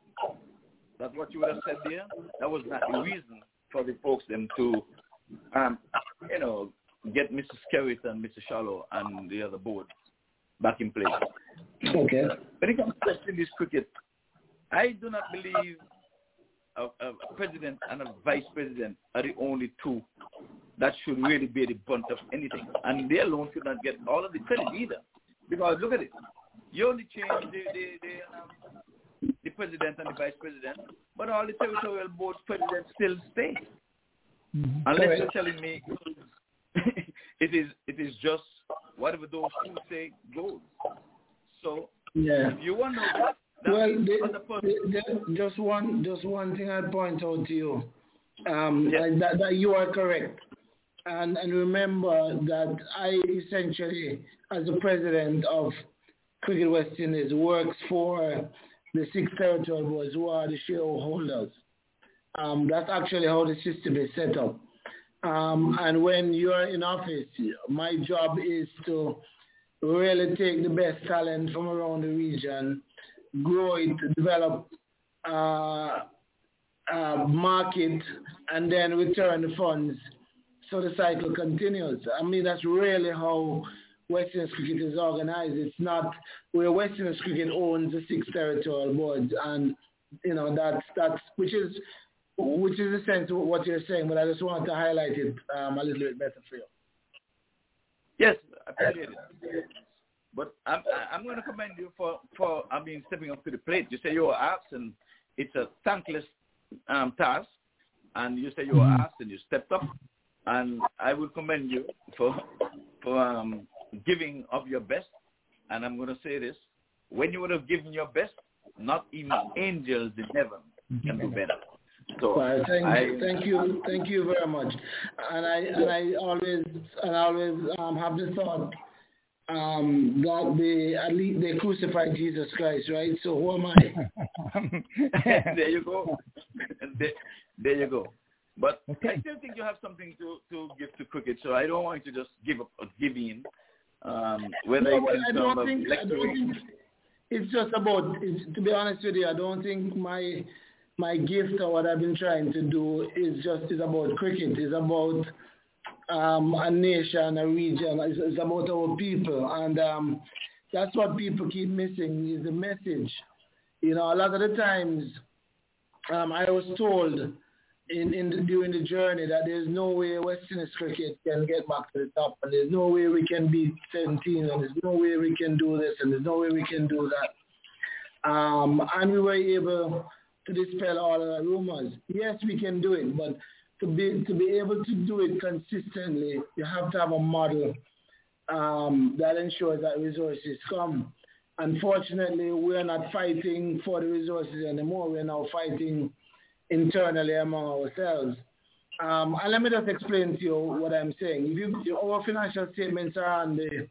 that what you would have said there, that was not the reason for the folks them to, um, you know, get Mr. Skerritt and Mr. Shallow and the other board back in place. Okay. When it comes to this cricket, I do not believe a, a, president and a vice president are the only two that should really be the brunt of anything. And they alone should not get all of the credit either. Because look at it. You only change the, the, the, um, the president and the vice president, but all the territorial board presidents still stay. Mm-hmm. Unless Right. you're telling me <laughs> it is it is just whatever those two say goes. So Yeah. if you want to know that Well, the, the, the, just one, just one thing I'd point out to you, um, that, that you are correct, and and remember that I essentially, as the president of Cricket West Indies, works for the six territorial boards who are the shareholders. Um, that's actually how the system is set up. Um, and when you're in office, my job is to really take the best talent from around the region, grow it, develop, uh, uh, market, and then return the funds so the cycle continues. I mean, that's really how Western cricket is organized. It's not where Western cricket owns the six territorial boards, and you know that's that's which is which is the sense of what you're saying. But I just wanted to highlight it um, a little bit better for you. Yes, I appreciate it. But I'm I'm going to commend you for for I mean stepping up to the plate. You say you were asked, and it's a thankless um, task, and you say you were asked and you stepped up, and I will commend you for for um, giving of your best. And I'm going to say this: when you would have given your best, not even angels in heaven can do better. So Well, thank, I, thank you, thank you very much. And I and I always and I always um, have the thought um, that they at least they crucified Jesus Christ, right? So who am I? <laughs> there you go. <laughs> there, there you go. But I still think you have something to, to give to cricket, so I don't want you to just give up or give in. Um, whether No, it's I don't think I don't think it's just about. It's, to be honest with you, I don't think my my gift or what I've been trying to do is just is about cricket. It's about um, a nation, a region. It's, it's about our people, and um, that's what people keep missing is the message. You know, a lot of the times um, I was told in, in the, during the journey that there's no way West Indies cricket can get back to the top, and there's no way we can beat 17, and there's no way we can do this, and there's no way we can do that. Um, and we were able to dispel all of the rumors. Yes, we can do it, but to be to be able to do it consistently, you have to have a model um, that ensures that resources come. Unfortunately, we're not fighting for the resources anymore. We're now fighting internally among ourselves. Um, and let me just explain to you what I'm saying. If you, our financial statements are on the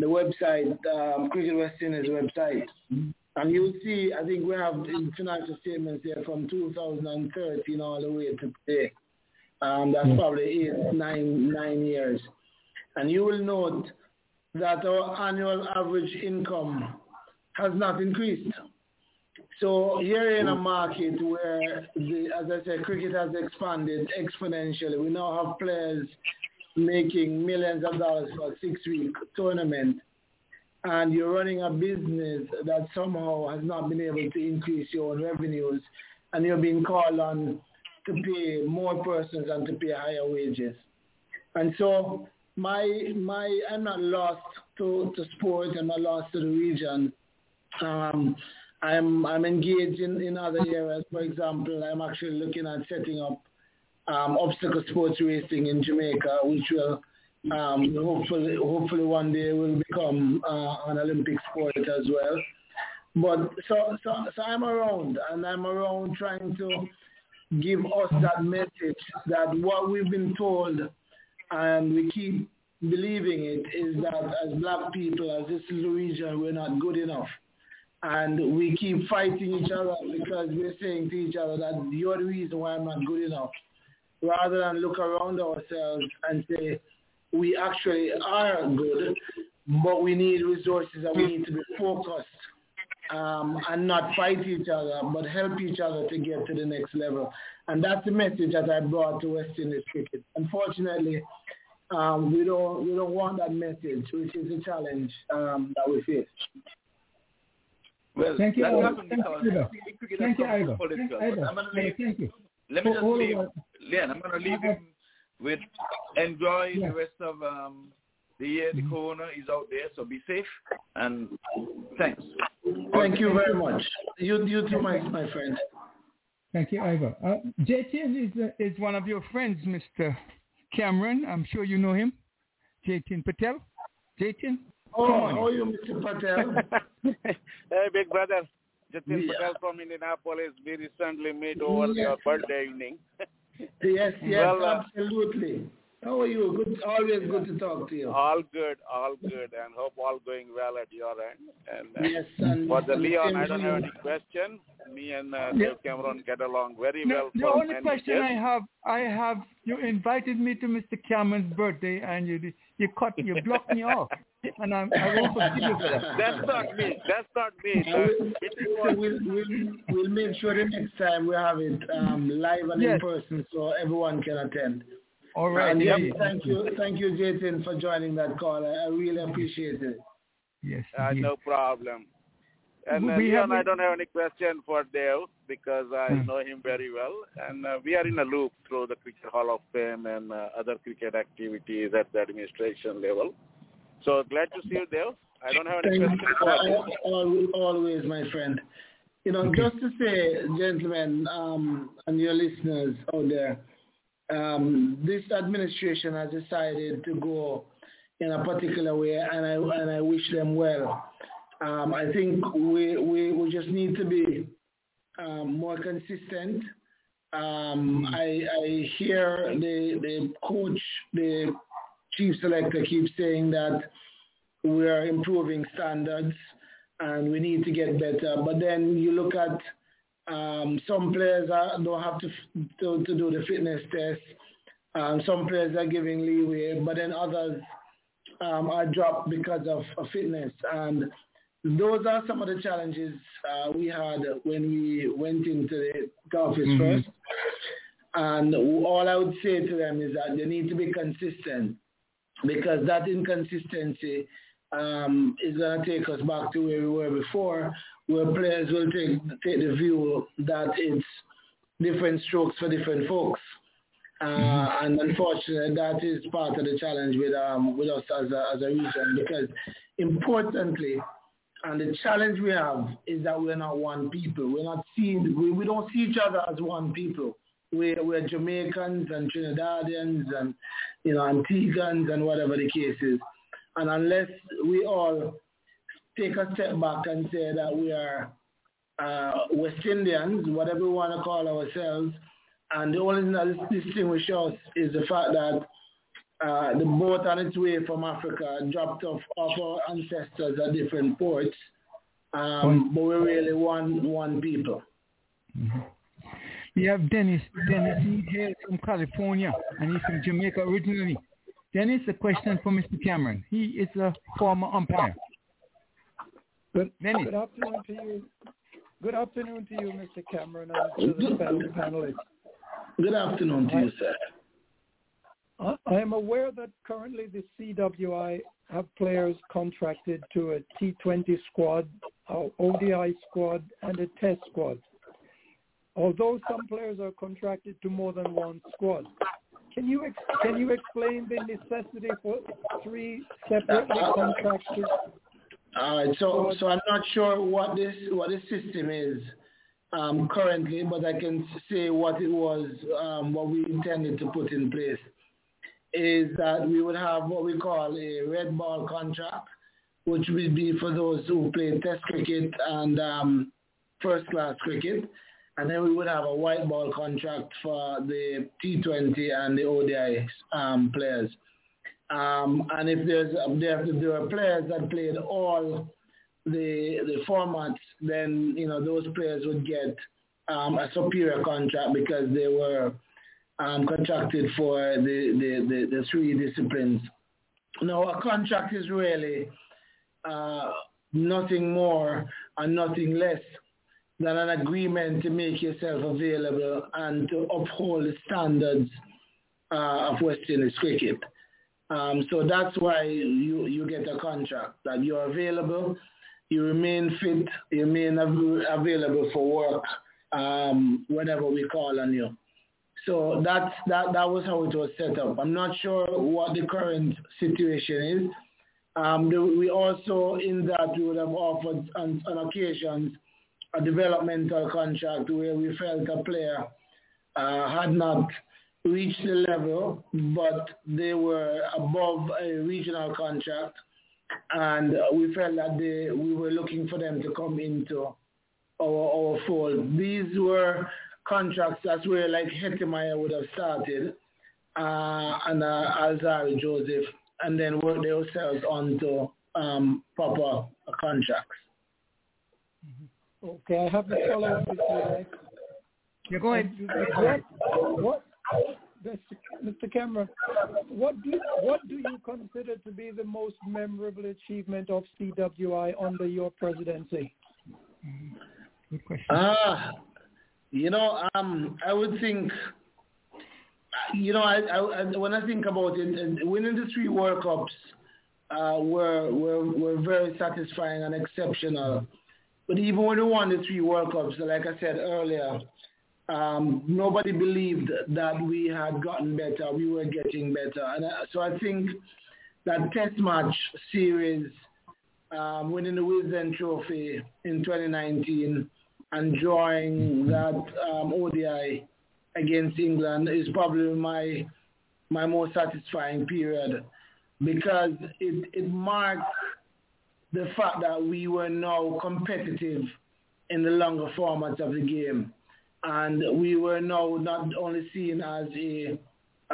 the website, um, Cricket West Indies website, and you'll see. I think we have the financial statements here from 2013 all the way to today. Um, that's probably eight, nine, nine years, and you will note that our annual average income has not increased. So here in a market where, the, as I said, cricket has expanded exponentially, we now have players making millions of dollars for a six-week tournament, and you're running a business that somehow has not been able to increase your own revenues, and you're being called on to pay more persons and to pay higher wages. And so my my I'm not lost to, to sport, I'm not lost to the region. Um, I'm I'm engaged in, in other areas. For example, I'm actually looking at setting up um, obstacle sports racing in Jamaica, which will um, hopefully hopefully one day will become uh, an Olympic sport as well. But so, so so I'm around and I'm around trying to give us that message that what we've been told and we keep believing it is that as black people, as this little region, we're not good enough. and we keep fighting each other because we're saying to each other that you're the reason why I'm not good enough, rather than look around ourselves and say we actually are good, but we need resources and we need to be focused um, and not fight each other, but help each other to get to the next level. And that's the message that I brought to West Indies cricket. Unfortunately, um, we don't we don't want that message, which is a challenge um, that we face. Well, Thank you, that Thank you, Thank you, has Ivor. become political. Thank- But Ivor. I'm gonna Yeah, leave, Thank you. let me just leave, Leon, I'm going to leave him with enjoy Yeah. the rest of um, the year. The corona is out there, so be safe and thanks. Thank you very much. You you too, my my friend. Thank you, Ivor. Uh, Jatin is, uh, is one of your friends, Mr. Cameron. I'm sure you know him. Jatin Patel. Jatin? Oh, Come how are you, Mr. Patel? <laughs> hey, big brother. Jatin Yeah. Patel from Indianapolis. We recently met over Yeah. your birthday evening. yes, <laughs> yes, Well, uh, absolutely. How are you? Good, always good to talk to you. all good, all good, and hope all going well at your end. And uh, Yes, and- for the Leon, I don't have any question. Me and uh, Yeah. Dave Cameron get along very No, well. the only question years. I have, I have, you invited me to Mr. Cameron's birthday and you you cut, you blocked me off. And I'm, I won't forgive you for that. That's not me. That's not me. I will- we'll, we'll, we'll make sure the next time we have it um, live and in person so everyone can attend. All right. And yes, indeed. thank you, thank you, Jason, for joining that call. I, I really appreciate it. Yes. Uh, indeed. no problem. And uh, We Leon, have I a- don't have any question for Dave because I Hmm. know him very well, and uh, we are in a loop through the Cricket Hall of Fame and uh, other cricket activities at the administration level. So glad to see you, Dave. I don't have any Thank question for you. you. Always, my friend. You know, just to say, gentlemen, um, and your listeners out there, um, this administration has decided to go in a particular way, and I and I wish them well. Um, I think we, we we just need to be um, more consistent. Um, I I hear the the coach, the chief selector, keeps saying that we are improving standards and we need to get better. But then you look at um, some players are, don't have to, to to do the fitness test. Um, some players are giving leeway, but then others um, are dropped because of, of fitness. And those are some of the challenges uh, we had when we went into the office Mhm. first. And all I would say to them is that they need to be consistent because that inconsistency um, is going to take us back to where we were before, where players will take take the view that it's different strokes for different folks. Uh, and unfortunately, that is part of the challenge with um, with us as a, as a region because importantly, and the challenge we have is that we're not one people. We're not seen. We, we don't see each other as one people. We're, we're Jamaicans and Trinidadians and you know Antiguans and whatever the case is. And unless we all take a step back and say that we are uh, West Indians, whatever we want to call ourselves, and the only thing that distinguishes us is the fact that uh, the boat on its way from Africa dropped off, off our ancestors at different ports, um, but we're really one one people. We have Dennis. Dennis, he hails from California, and he's from Jamaica originally. Dennis, a question for Mr. Cameron. He is a former umpire. Good, Dennis. good afternoon to you. Good afternoon to you, Mr. Cameron, and to the fellow panelists. Good afternoon to you, sir. I I am aware that currently the CWI have players contracted to a T20 squad, a ODI squad, and a Test squad. Although some players are contracted to more than one squad, can you ex- can you explain the necessity for three separately contracted? All right, so so I'm not sure what this what the system is um, currently, but I can say what it was, um, what we intended to put in place is that we would have what we call a red ball contract, which would be for those who play Test cricket and um, first class cricket, and then we would have a white ball contract for the T20 and the ODI um, players. Um, and if there's there, there are players that played all the the formats, then you know those players would get um, a superior contract because they were um, contracted for the, the, the, the, three disciplines. Now, a contract is really uh, nothing more and nothing less than an agreement to make yourself available and to uphold the standards uh, of West Indies cricket. Um, so that's why you, you get a contract, that you're available, you remain fit, you remain av- available for work um, whenever we call on you. So that's, that, that was how it was set up. I'm not sure what the current situation is. Um, we also, in that, we would have offered on, on occasions a developmental contract where we felt a player uh, had not reached the level, but they were above a regional contract, and we felt that they, we were looking for them to come into our, our fold. These were contracts that's where like Hetmyer would have started, uh, and uh, Alzarri Joseph, and then work themselves onto um, proper contracts. Okay, I have a follow-up with you, right? Yeah, go ahead. What, what, Mr. Cameron, what do what do you consider to be the most memorable achievement of CWI under your presidency? Good question. Ah, you know, um, I would think, you know, I, I, when I think about it, winning the three World Cups uh, were, were were very satisfying and exceptional. But even when we won the three World Cups, like I said earlier, um, nobody believed that we had gotten better. We were getting better. And uh, so I think that test match series, um, winning the Wisden Trophy in 2019 and drawing that um, ODI against England is probably my my most satisfying period because it, it marked the fact that we were now competitive in the longer formats of the game. And we were now not only seen as a,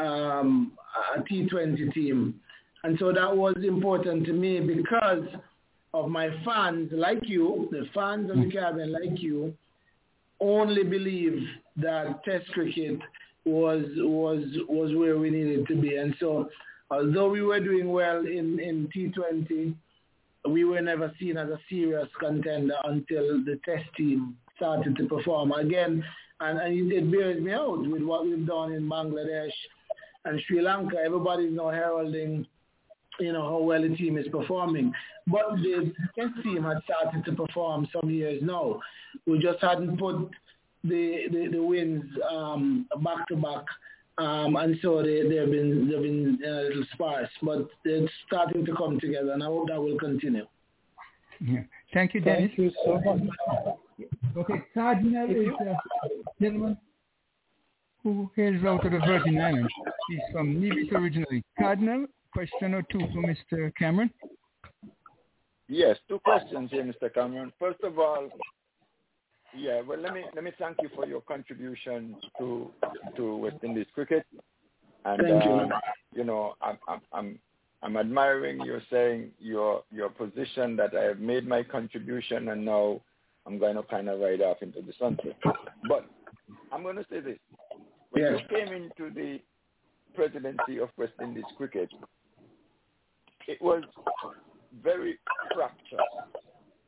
um, a T20 team. And so that was important to me because of my fans like you, the fans of the Caribbean like you, only believe that Test cricket was was was where we needed to be. And so, although we were doing well in in T20, we were never seen as a serious contender until the test team started to perform again. And, and it bears me out with what we've done in Bangladesh and Sri Lanka. Everybody's now heralding, you know, how well the team is performing. But the test team had started to perform some years now. We just hadn't put the the, the wins um, back to back um, and so they, they've been they've been uh, a little sparse, but it's starting to come together, and I hope that will continue. Yeah. Thank you, Dennis. Thank you so much. Okay, Cardinal is a gentleman who hails out of the Virgin Islands. He's from Nevis originally. Cardinal, question or two for Mr. Cameron? Yes, two questions here, Mr. Cameron. First of all, yeah, well, let me let me thank you for your contribution to to West Indies cricket, and Thank you. um, you know I'm I'm I'm I'm admiring your saying your your position that I have made my contribution and now I'm going to kind of ride off into the sunset. But I'm going to say this: when Yes. you came into the presidency of West Indies cricket, it was very fractious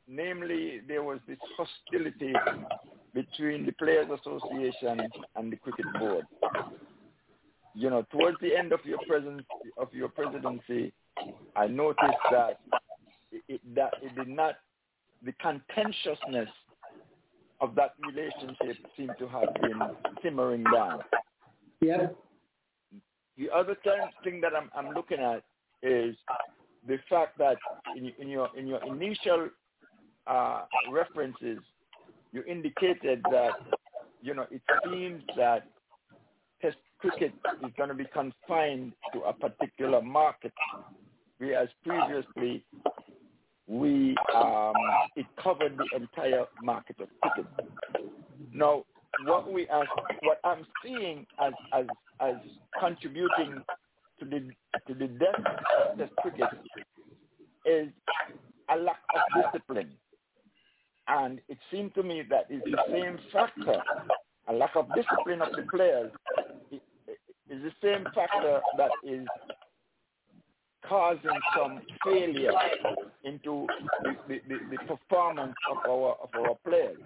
namely there was this hostility between the Players Association and the Cricket Board. You know, towards the end of your presence of your presidency, I noticed that it, it, that it did not the contentiousness of that relationship seemed to have been simmering down. Yeah. The other thing, thing that I'm, I'm looking at is the fact that in, in your in your initial uh, references, you indicated that you know it seems that Test cricket is going to be confined to a particular market, whereas previously we um, it covered the entire market of cricket. Now, what we are, what I'm seeing as as as contributing to the to the death of Test cricket is a lack of discipline. And it seemed to me that it's the same factor, a lack of discipline of the players is the same factor that is causing some failure into the, the, the, the, performance of our of our players,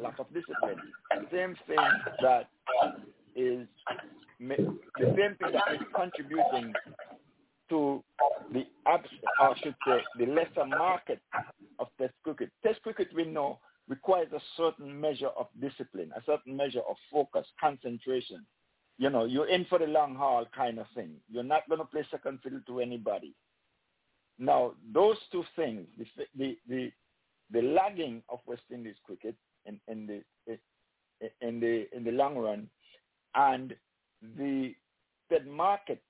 lack of discipline. The Same thing that is the same thing that is contributing to the I should say the lesser market of Test cricket. Test cricket we know requires a certain measure of discipline, a certain measure of focus, concentration. You know, you're in for the long haul kind of thing. You're not going to play second fiddle to anybody. Now, those two things, the the the, the lagging of West Indies cricket in, in the in the in the long run, and the dead market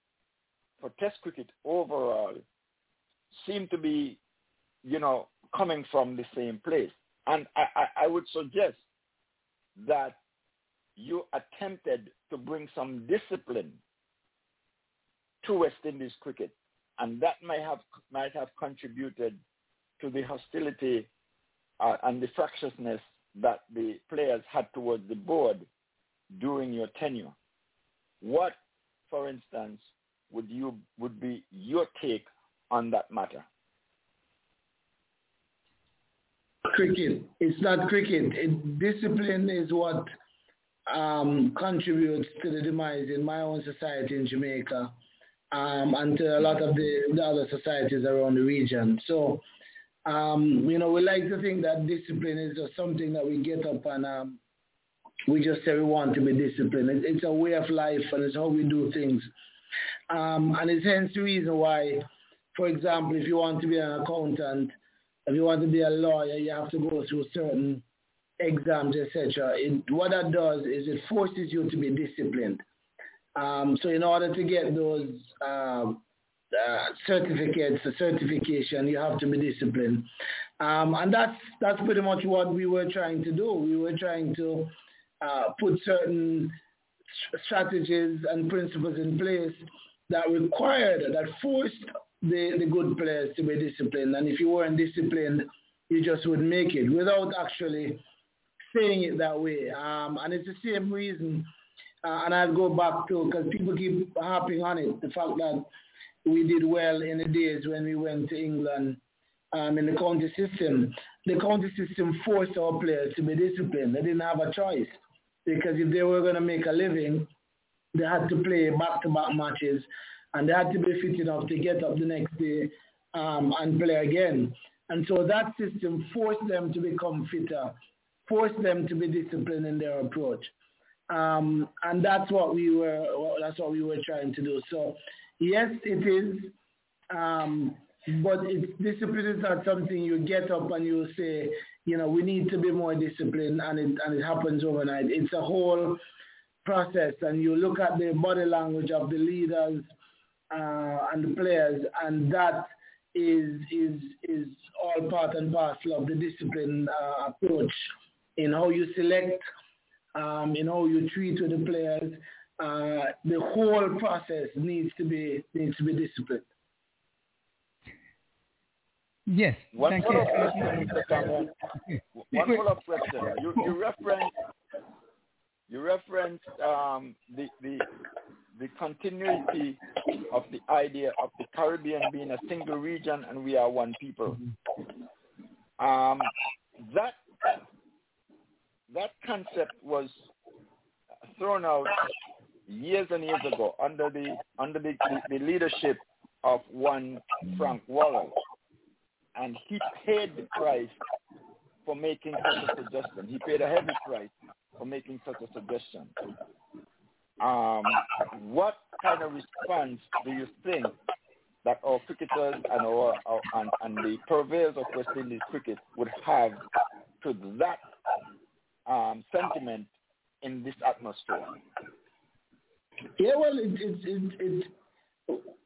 for Test cricket overall seem to be, you know, coming from the same place. And I, I, I would suggest that you attempted to bring some discipline to West Indies cricket, and that might have might have contributed to the hostility uh, and the fractiousness that the players had towards the board during your tenure. What, for instance, would you would be your take on that matter? Cricket. It's not cricket. It, discipline is what um, contributes to the demise in my own society in Jamaica um, and to a lot of the, the, other societies around the region. So, um, you know, we like to think that discipline is just something that we get up and um, we just say we want to be disciplined. It, it's a way of life and it's how we do things. Um, and it's hence the reason why, for example, if you want to be an accountant, if you want to be a lawyer, you have to go through certain exams, etc. What that does is it forces you to be disciplined. Um, so in order to get those um, uh, certificates, the certification, you have to be disciplined. Um, and that's, that's pretty much what we were trying to do. We were trying to uh, put certain strategies and principles in place that required, that forced the, the good players to be disciplined. And if you weren't disciplined, you just would make it without actually saying it that way. Um, and it's the same reason, uh, and I'll go back to, because people keep harping on it, the fact that we did well in the days when we went to England um, in the county system. The county system forced our players to be disciplined. They didn't have a choice because if they were going to make a living, they had to play back-to-back matches and they had to be fit enough to get up the next day um, and play again. And so that system forced them to become fitter forced them to be disciplined in their approach. Um, and that's what we were that's what we were trying to do. So yes, it is, um, but it's, discipline is not something you get up and you say, you know, we need to be more disciplined, and it and it happens overnight. It's a whole process, and you look at the body language of the leaders uh, and the players, and that is is is all part and parcel of the discipline uh, approach in how you select, um, in how you treat with the players. Uh, the whole process needs to be needs to be disciplined. Yes. One thank follow-up you. question, Mr. Cameron. One follow-up question. You, you referenced you referenced um, the the the continuity of the idea of the Caribbean being a single region and we are one people. Um, that that concept was thrown out years and years ago under the under the, the, the leadership of one Frank Worrell, and he paid the price for making such a suggestion. He paid a heavy price for making such a suggestion. Um, what kind of response do you think that our cricketers and our, our and, and the purveyors of West Indies cricket would have to that um, sentiment in this atmosphere? Yeah, well, it, it, it, it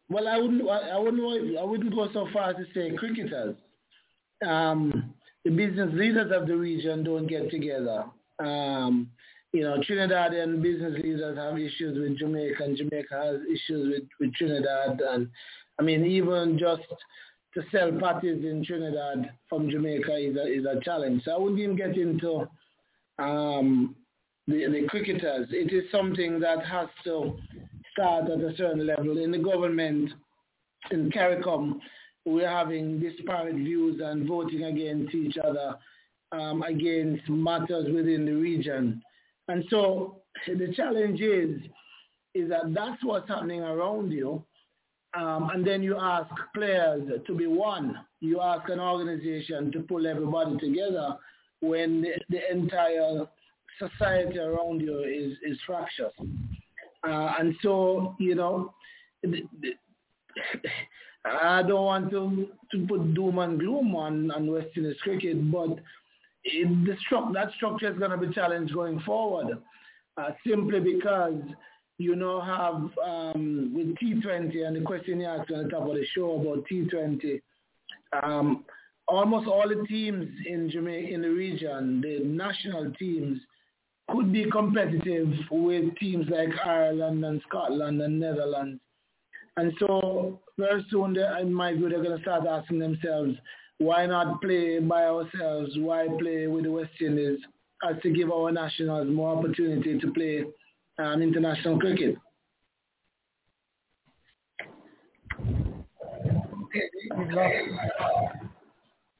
well, I wouldn't, I wouldn't, I wouldn't go so far as to say cricketers. Um, the business leaders of the region don't get together. Um, you know, Trinidadian business leaders have issues with Jamaica, and Jamaica has issues with, with Trinidad. And I mean, even just to sell parties in Trinidad from Jamaica is a, is a challenge. So I wouldn't even get into um, the, the cricketers. It is something that has to start at a certain level. In the government, in CARICOM, we're having disparate views and voting against each other, um, against matters within the region. And so the challenge is, is that that's what's happening around you. Um, and then you ask players to be one. You ask an organization to pull everybody together when the, the entire society around you is, is fractured. Uh, and so, you know, <laughs> I don't want to, to put doom and gloom on, on West Indies cricket, but it, the stru- that structure is going to be challenged going forward uh, simply because you now have um, with T20 and the question you asked on the top of the show about T20, um, almost all the teams in Jamaica, in the region, the national teams, could be competitive with teams like Ireland and Scotland and Netherlands. And so very soon, they, in my view, they're going to start asking themselves, why not play by ourselves? Why play with the West Indies? As to give our nationals more opportunity to play um, international cricket.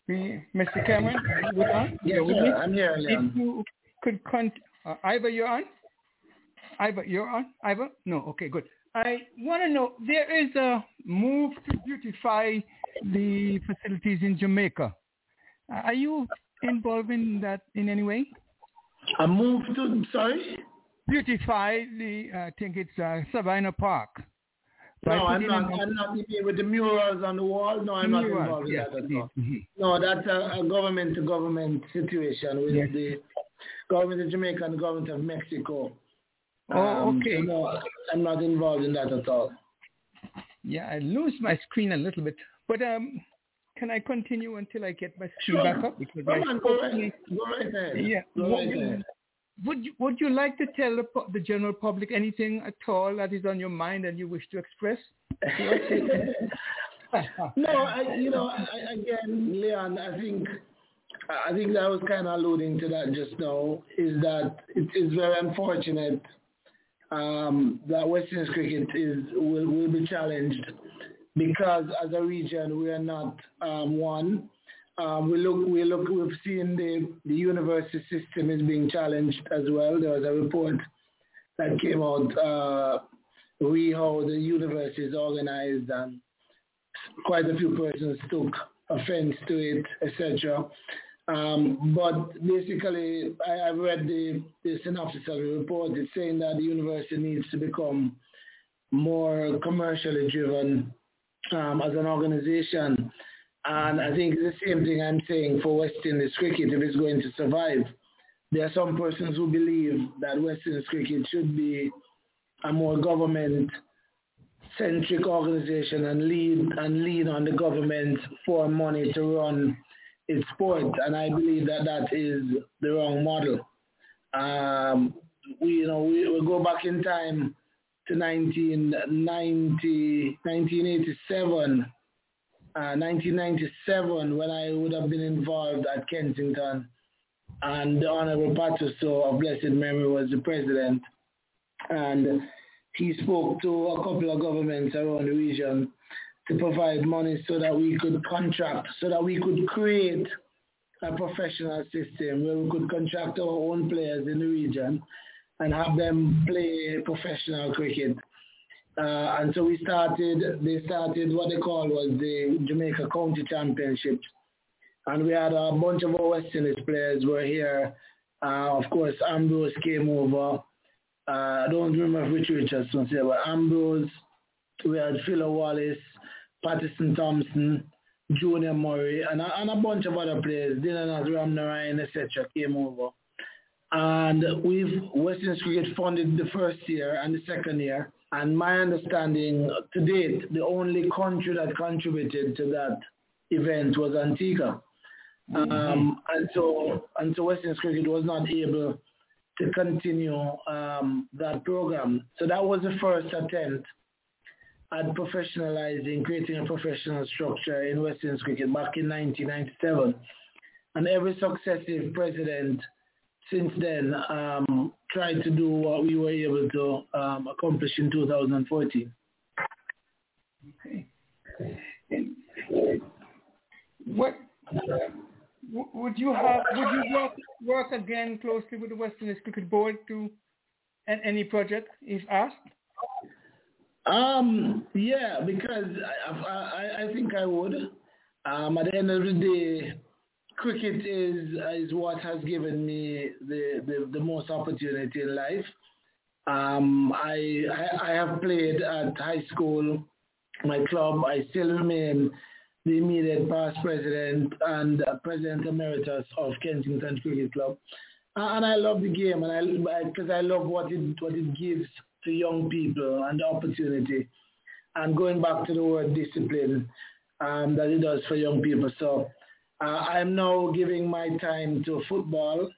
Mr. Cameron, you on? Yes, sir. I'm here. If you could con- uh, Ivor, you're on? Ivor, you're on? Ivor? No, okay, good. I want to know, there is a move to beautify the facilities in Jamaica. Are you involved in that in any way? A move to, sorry? Beautify the, I think it's uh, Sabina Park. No, I'm not, I'm not with the murals on the wall. No, I'm Murals, not involved in yes, that at all. mhm. No, that's a, a government-to-government situation with Yes. the government of Jamaica and the government of Mexico. Oh, Um, okay. so no, I'm not involved in that at all. Yeah, I lose my screen a little bit. But um, can I continue until I get my screen Sure. back up? Because Come I on, go right, go right. Yeah. Go right would- you, would you like to tell the, the general public anything at all that is on your mind and you wish to express? <laughs> no, I, you know, I, again, Leon, I think, I think that I was kind of alluding to that just now. Is that it is very unfortunate um, that West Indies cricket is will, will be challenged because as a region we are not um, one. Um, we look, we look, we've seen the, the university system is being challenged as well. There was a report that came out, uh, re how the university is organized and quite a few persons took offense to it, etc. Um, but basically, I, I've read the, the synopsis of the report. It's saying that the university needs to become more commercially driven um, as an organization. And I think it's the same thing I'm saying for West Indies cricket if it's going to survive. There are some persons who believe that West Indies cricket should be a more government centric organization and lead and lean on the government for money to run its sport and I believe that that is the wrong model. Um, we you know we, go back in time to 1990, 1987 uh, 1997 when I would have been involved at Kensington and the Honorable Patterson of blessed memory was the president and he spoke to a couple of governments around the region to provide money so that we could contract, so that we could create a professional system where we could contract our own players in the region and have them play professional cricket. Uh, and so we started, they started what they call was the Jamaica County Championship. And we had a bunch of our West Indies players were here. Uh, of course, Ambrose came over. Uh, I don't remember if Richard Richardson here, but Ambrose, we had Philo Wallace, Patterson Thompson, Junior Murray, and a, and a bunch of other players, Dinanath Ramnarine, etc., came over. And we've West Indies Cricket funded the first year and the second year. And my understanding to date, the only country that contributed to that event was Antigua. Um, and so and so West Indies Cricket was not able to continue um, that program. So that was the first attempt. at professionalizing, creating a professional structure in West Indies cricket back in 1997. And every successive president since then um, tried to do what we were able to um, accomplish in 2014. Okay. what would you have? Would you work work again closely with the West Indies Cricket Board to at any project if asked? Um, yeah, because I, I, I think I would. Um, at the end of the day, cricket is is what has given me the, the, the most opportunity in life. Um, I, I, I have played at high school, my club. I still remain the immediate past president and president emeritus of Kensington Cricket Club. Uh, and I love the game, and I because I, I love what it what it gives to young people and the opportunity. And going back to the word discipline um, that it does for young people. So uh, I'm now giving my time to football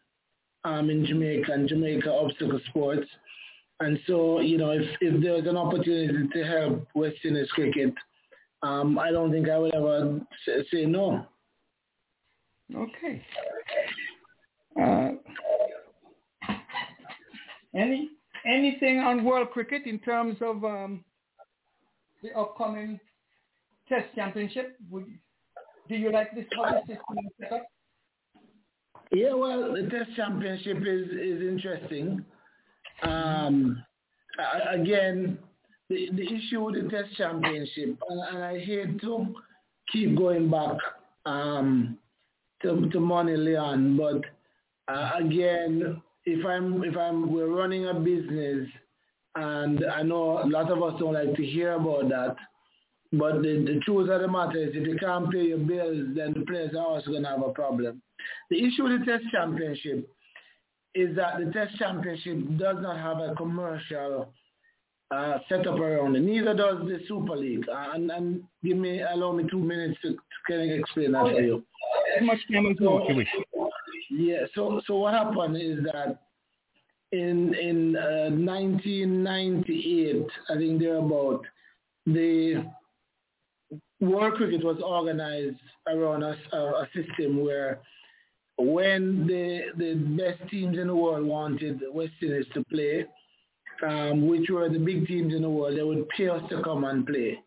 um, in Jamaica and Jamaica obstacle sports. And so, you know, if, if there's an opportunity to help West Indies cricket, um, I don't think I would ever say, no. Okay. Uh, any anything on world cricket in terms of um, the upcoming Test Championship? Would, do you like this how the system is set up? Yeah, well, the Test Championship is is interesting. Um, again, the the issue with the Test Championship, and, and I hate to keep going back um, to to Money Leon, but uh, again, if I'm if I'm we're running a business, and I know a lot of us don't like to hear about that, but the, the truth of the matter is if you can't pay your bills, then the players are also going to have a problem. The issue with the Test Championship is that the Test Championship does not have a commercial uh, setup around it. Neither does the Super League. Uh, and, and give me, allow me two minutes to, to kind of explain that to you. As much time as you wish. Yeah. So so what happened is that in in uh, 1998, I think thereabout, the World Cricket was organized around a, a system where when the the best teams in the world wanted West Indies to play, um, which were the big teams in the world, they would pay us to come and play.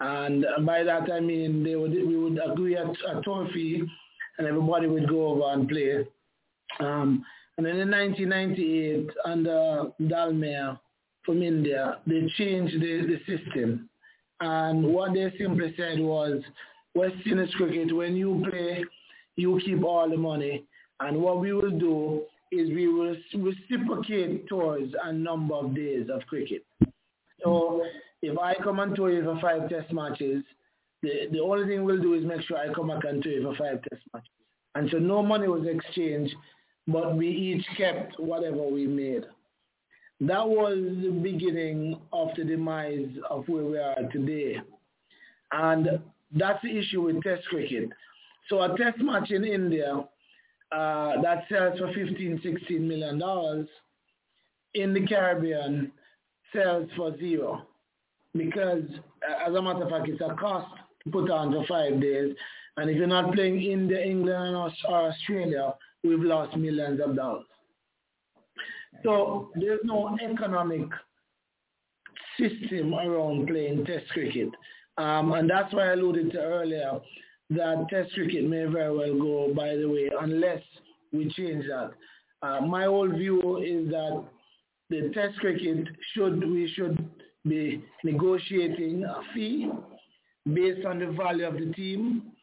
And by that I mean they would we would agree at a tour fee and everybody would go over and play. Um, and then in 1998, under Dalmia from India, they changed the, the system. And what they simply said was, West Indies cricket, when you play, you keep all the money. And what we will do is we will reciprocate towards a number of days of cricket. So if I come and tour you for five test matches, the, the only thing we'll do is make sure I come back and tour you for five test matches. And so no money was exchanged, but we each kept whatever we made. That was the beginning of the demise of where we are today. And that's the issue with test cricket. So a test match in India uh, that sells for 15, 16 million dollars in the Caribbean sells for zero because as a matter of fact, it's a cost to put on for five days. And if you're not playing India, England, or Australia, we've lost millions of dollars. So there's no economic system around playing test cricket. Um, and that's why I alluded to earlier that test cricket may very well go by the way unless we change that. Uh, my whole view is that the test cricket should we should be negotiating a fee based on the value of the team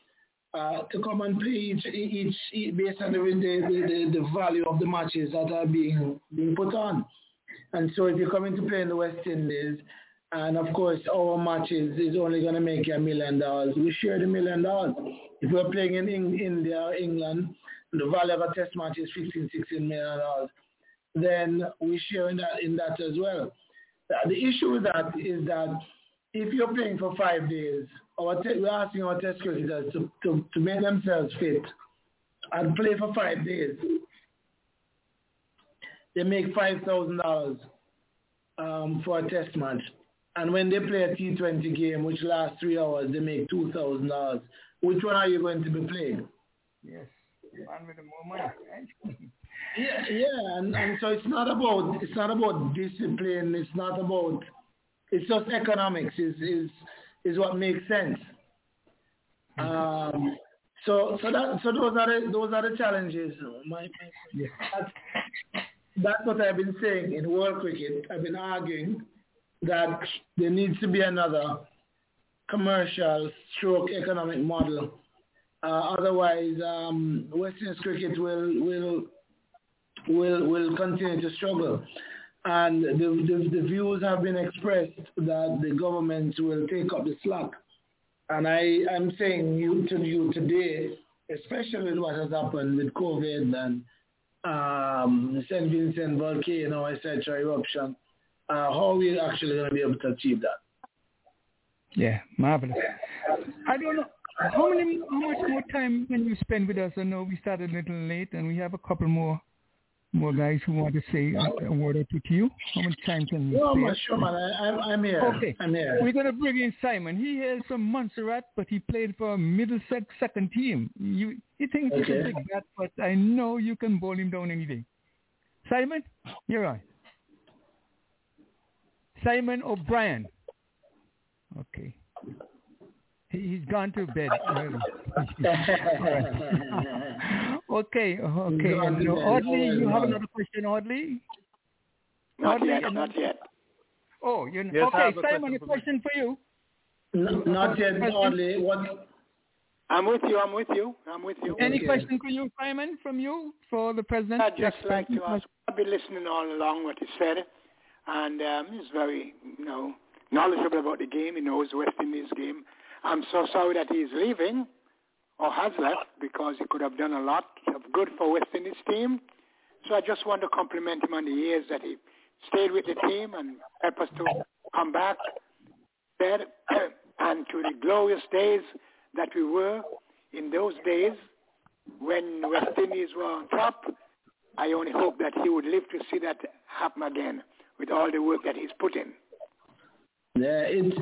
uh, to come and play each, each, each based on the, the, the, value of the matches that are being being put on. And so if you're coming to play in the West Indies, and of course our matches is only going to make you a million dollars, we share the million dollars. If we're playing in India or England, the value of a test match is 15, 16 million dollars, then we share in that, in that as well. The issue with that is that if you're playing for five days, our te- we're asking our test cricketers to, to, to make themselves fit and play for five days. They make five thousand um, dollars for a test match. And when they play a T20 game, which lasts three hours, they make two thousand dollars. Which one are you going to be playing? Yes, one with the more money. Right? <laughs> yeah, yeah, and, and so it's not about it's not about discipline. It's not about it's just economics. Is is is what makes sense. Um, so so that so those are the, those are the challenges. My, that's, that's what I've been saying in world cricket. I've been arguing that there needs to be another commercial stroke economic model. Uh, otherwise, um, West Indies cricket will will will will continue to struggle. And the, the, the views have been expressed that the government will take up the slack. And I I'm saying you, to you today, especially with what has happened with COVID and um, St. Vincent volcano, etc., eruption, uh, how are we actually going to be able to achieve that? Yeah, marvelous. I don't know how many, how much more time can you spend with us? I know we started a little late, and we have a couple more more guys who want to say a, word or two to you? How much time can you No, spare? sure, man. I, I'm, I'm here. Okay. I'm here. We're going to bring in Simon. He hails from Montserrat, but he played for a Middlesex second team. You, he thinks he's a Okay. big bat, but I know you can bowl him down any day. Simon, you're on. Simon O'Brien. Okay. He- He's gone to bed <laughs> <laughs> okay, okay. Gone No. Audley, you have another question, Audley? Not Audley, yet, and- not yet. Oh, you Yes, I okay, have a Simon, a question for you. No, not yet, Question? Audley. What? I'm with you. I'm with you. I'm with you. Any question for you, Simon, from you for the president? I'd just like to ask. I've been listening all along what he said, and um, he's very, you know, knowledgeable about the game. He knows West Indies game. I'm so sorry that he's leaving or has left because he could have done a lot of good for West Indies team. So I just want to compliment him on the years that he stayed with the team and helped us to come back there <clears throat> and to the glorious days that we were in those days when West Indies were on top. I only hope that he would live to see that happen again with all the work that he's put in. Yeah, it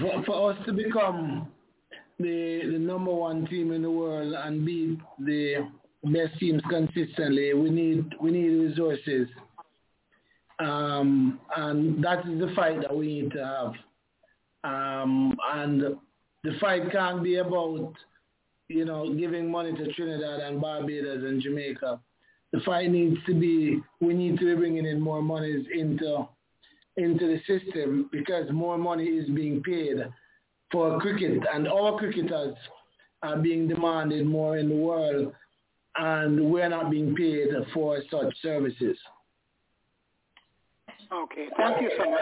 for, for us to become the the number one team in the world and beat the best teams consistently, we need we need resources. Um, and that is the fight that we need to have. Um, and the fight can't be about, you know, giving money to Trinidad and Barbados and Jamaica. The fight needs to be, we need to be bringing in more monies into into the system because more money is being paid for cricket and our cricketers are being demanded more in the world and we're not being paid for such services. Okay, thank you so much.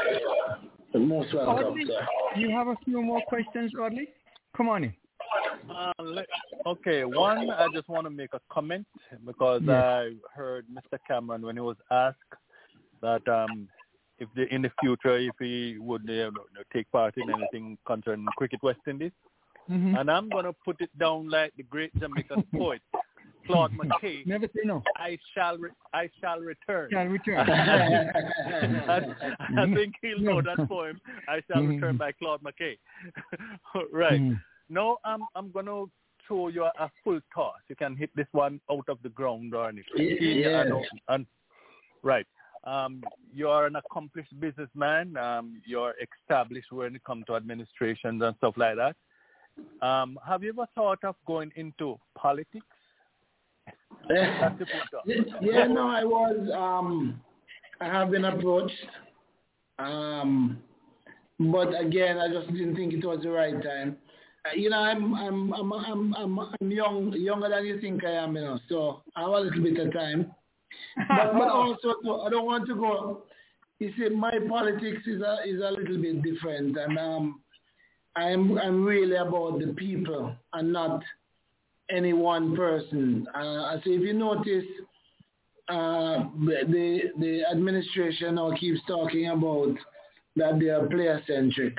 Most welcome, Audley, sir. you have a few more questions, Audley? Come on in. Uh, le- okay, one, I just want to make a comment because Yes. I heard Mr. Cameron when he was asked that um, if the, in the future if he would uh, take part in anything concerning cricket West Indies, Mhm. and I'm going to put it down like the great Jamaican <laughs> poet Claude McKay. Never say no. I shall, re- I shall return. Shall return. <laughs> <laughs> I, I think he'll know that poem. I shall Mhm. return by Claude McKay. right. Mhm. No, I'm I'm gonna throw you a full toss. You can hit this one out of the ground or anything. Yeah. I know- and- right. Um, you're an accomplished businessman. Um, you're established when it comes to administrations and stuff like that. Um, have you ever thought of going into politics? <laughs> Yeah, no, I was. Um, I have been approached, um, but again, I just didn't think it was the right time. Uh, you know, I'm I'm I'm I'm I'm, I'm young, younger than you think I am, you know. So I have a little bit of time, <laughs> but but also I don't want to go. You see, my politics is a is a little bit different, and um, I'm I'm really about the people and not any one person. Uh, so if you notice, uh, the the administration now keeps talking about that they are player centric.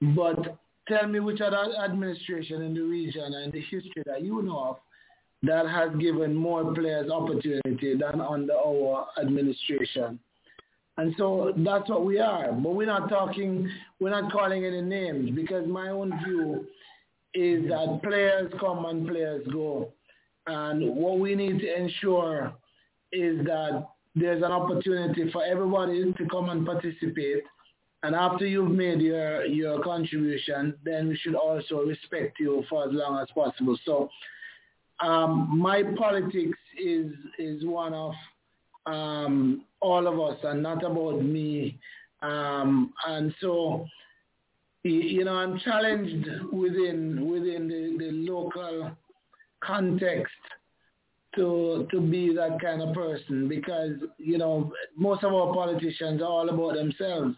But tell me which other administration in the region and the history that you know of that has given more players opportunity than under our administration. And so that's what we are. But we're not talking, we're not calling any names because my own view is that players come and players go. And what we need to ensure is that there's an opportunity for everybody to come and participate. And after you've made your, your contribution, then we should also respect you for as long as possible. So um, my politics is is one of um, all of us and not about me. Um, and so, you know, I'm challenged within within the, the local context to to be that kind of person because you know most of our politicians are all about themselves.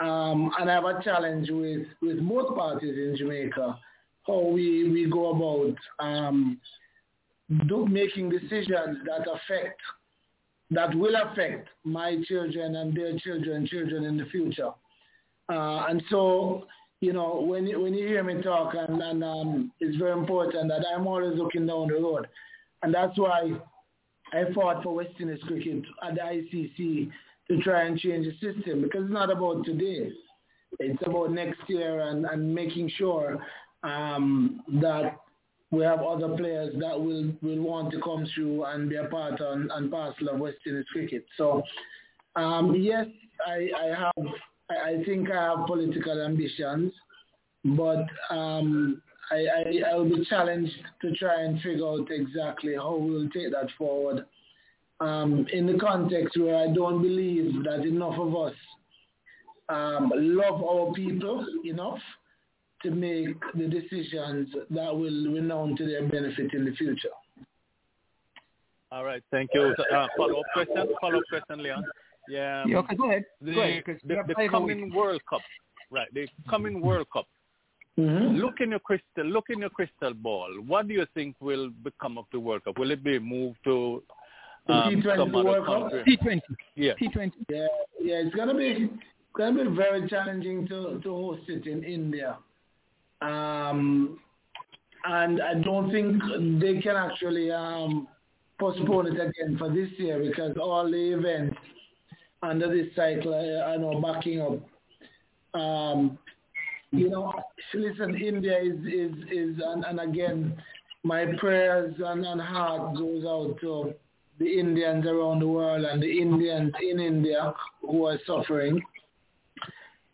Um, and I have a challenge with, with both parties in Jamaica, how we, we go about um, do, making decisions that affect that will affect my children and their children, children in the future. Uh, and so, you know, when when you hear me talk, and, and um, it's very important that I'm always looking down the road, and that's why I fought for West Indies cricket at the ICC to try and change the system because it's not about today. It's about next year and, and making sure um, that we have other players that will, will want to come through and be a part and, and parcel of West Indies cricket. So, um, yes, I, I have, I think I have political ambitions, but um, I, I, I will be challenged to try and figure out exactly how we will take that forward um, in the context where I don't believe that enough of us um, love our people enough to make the decisions that will renown to their benefit in the future. All right, thank you. Uh, follow-up question, follow-up question, Leon. Yeah, yeah okay, go ahead. The, go ahead, the, the coming World Cup, right? The coming World Cup. Mm-hmm. Look in your crystal. Look in your crystal ball. What do you think will become of the World Cup? Will it be moved to um, T20 some other World Cup? country? T20. Yeah. T20. Yeah, yeah, it's gonna be gonna be very challenging to to host it in India. Um, and I don't think they can actually um, postpone it again for this year because all the events under this cycle are now backing up. Um, you know, listen, India is is is and, and again, my prayers and, and heart goes out to the Indians around the world and the Indians in India who are suffering.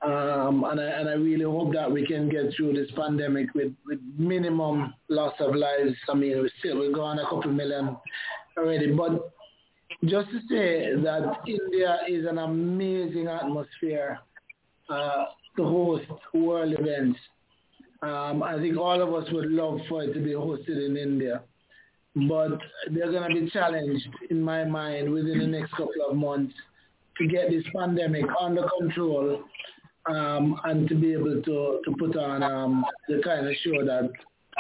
Um, and, I, and I really hope that we can get through this pandemic with, with minimum loss of lives. I mean, we're still we're going a couple million already, but just to say that India is an amazing atmosphere uh, to host world events. Um, I think all of us would love for it to be hosted in India, but they're going to be challenged, in my mind, within the next couple of months to get this pandemic under control um, and to be able to, to put on um, the kind of show that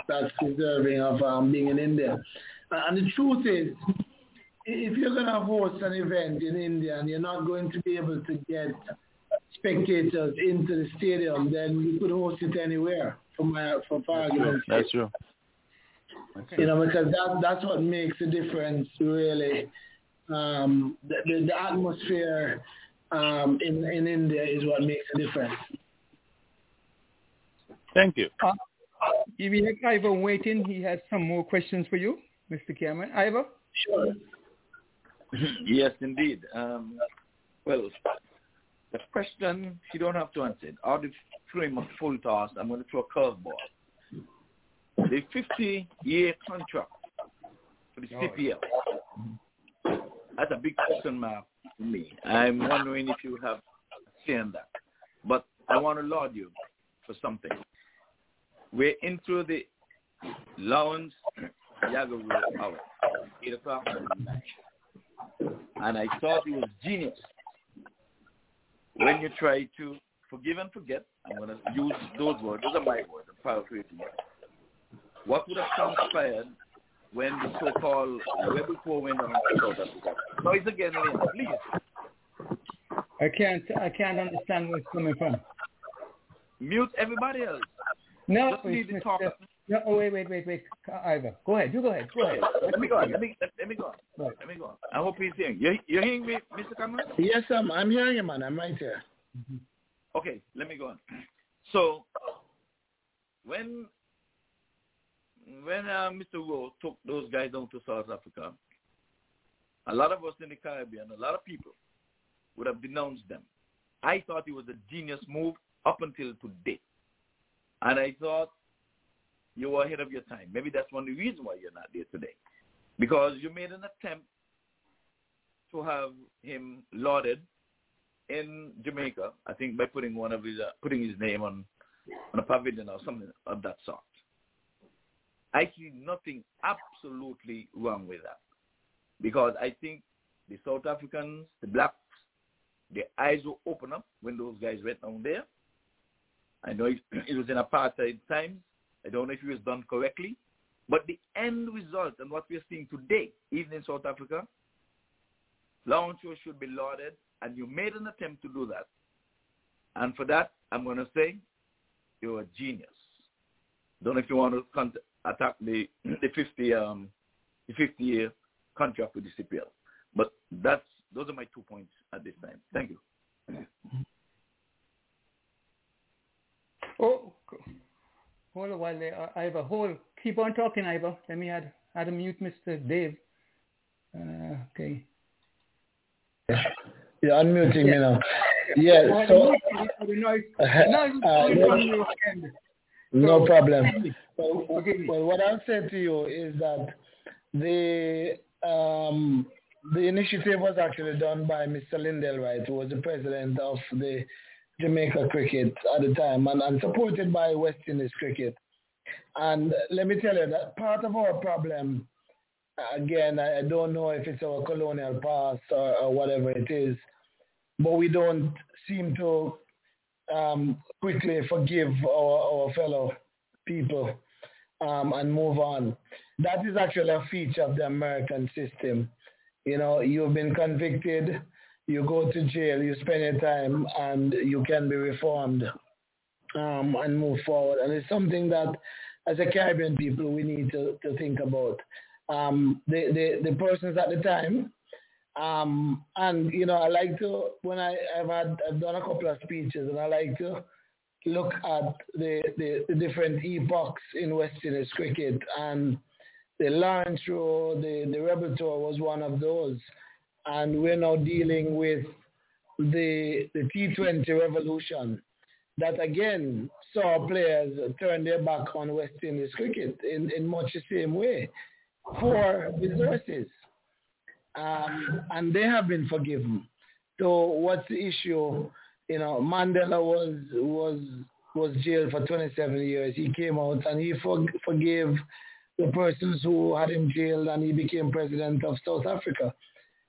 that's deserving of um, being in India. Uh, and the truth is, if you're going to host an event in India and you're not going to be able to get spectators into the stadium, then you could host it anywhere for my for argument's sake. That's true. You know, because that that's what makes a difference really. Um, the, the, the atmosphere um, in in India is what makes a difference. Thank you. Uh, we have Ivor waiting. He has some more questions for you, Mr. Cameron. Ivor? Sure. <laughs> yes, indeed. Um, well, the question you don't have to answer it. Out of frame of full toss, I'm going to throw a curveball. The 50-year contract for the CPL. That's a big question mark for me. I'm wondering if you have seen that. But I want to laud you for something. We're into the Lawrence Yago hour, 8 o'clock And I thought it was genius when you try to forgive and forget. I'm going to use those words. Those are my words. I'm paraphrasing. What would have transpired when the so-called Rebel Corps went on South Africa? Noise again, please. I can't. I can't understand where it's coming from. Mute everybody else. No, Just leave the talker. No, oh, wait, wait, wait, wait. Ivor, go ahead. You go ahead. Go ahead. Let me go on. Let me let, let me go on. Right. Let me go on. I hope he's hearing. You you're hearing me, Mr. Cameron? Yes, I'm, I'm hearing you, man. I'm right here. Mm-hmm. Okay, let me go on. So when when uh, Mr. Rowe took those guys down to South Africa, a lot of us in the Caribbean, a lot of people would have denounced them. I thought it was a genius move up until today. And I thought you were ahead of your time. Maybe that's one of the reasons why you're not there today. Because you made an attempt to have him lauded in Jamaica, I think by putting one of his uh, putting his name on on a pavilion or something of that sort. I see nothing absolutely wrong with that. Because I think the South Africans, the blacks, their eyes will open up when those guys went down there. I know it, <clears throat> was in apartheid times. I don't know if it was done correctly. But the end result and what we're seeing today, even in South Africa, Launcho should be lauded, and you made an attempt to do that. And for that, I'm going to say you're a genius. Don't know if you want to attack the the 50 um the 50 year contract with the CPL, but that's those are my two points at this time. Thank you. Oh, hold a while there, uh, Ivor. Hold. Keep on talking, Ivor. Let me add add a mute, Mr. Dave. Uh, okay. You're unmuting me now. <laughs> Yeah, so <laughs> no problem. <laughs> Well, well, what I'll say to you is that the um, the initiative was actually done by Mr. Lindell Wright, who was the president of the Jamaica Cricket at the time, and, and supported by West Indies Cricket. And let me tell you that part of our problem, again, I, I don't know if it's our colonial past or, or whatever it is, but we don't seem to um, quickly forgive our, our fellow people um, and move on. That is actually a feature of the American system. You know, you've been convicted, you go to jail, you spend your time, and you can be reformed um, and move forward. And it's something that, as a Caribbean people, we need to, to think about. Um, the, the, the persons at the time, um, and you know, I like to when I, I've had I've done a couple of speeches, and I like to look at the, the, the different epochs in West Indies cricket, and the Lawrence Rowe, the the Rebel Tour was one of those, and we're now dealing with the the T20 revolution, that again saw players turn their back on West Indies cricket in, in much the same way. For resources um, and they have been forgiven. So what's the issue? You know, Mandela was was was jailed for 27 years. He came out and he for, forgave the persons who had him jailed, and he became president of South Africa.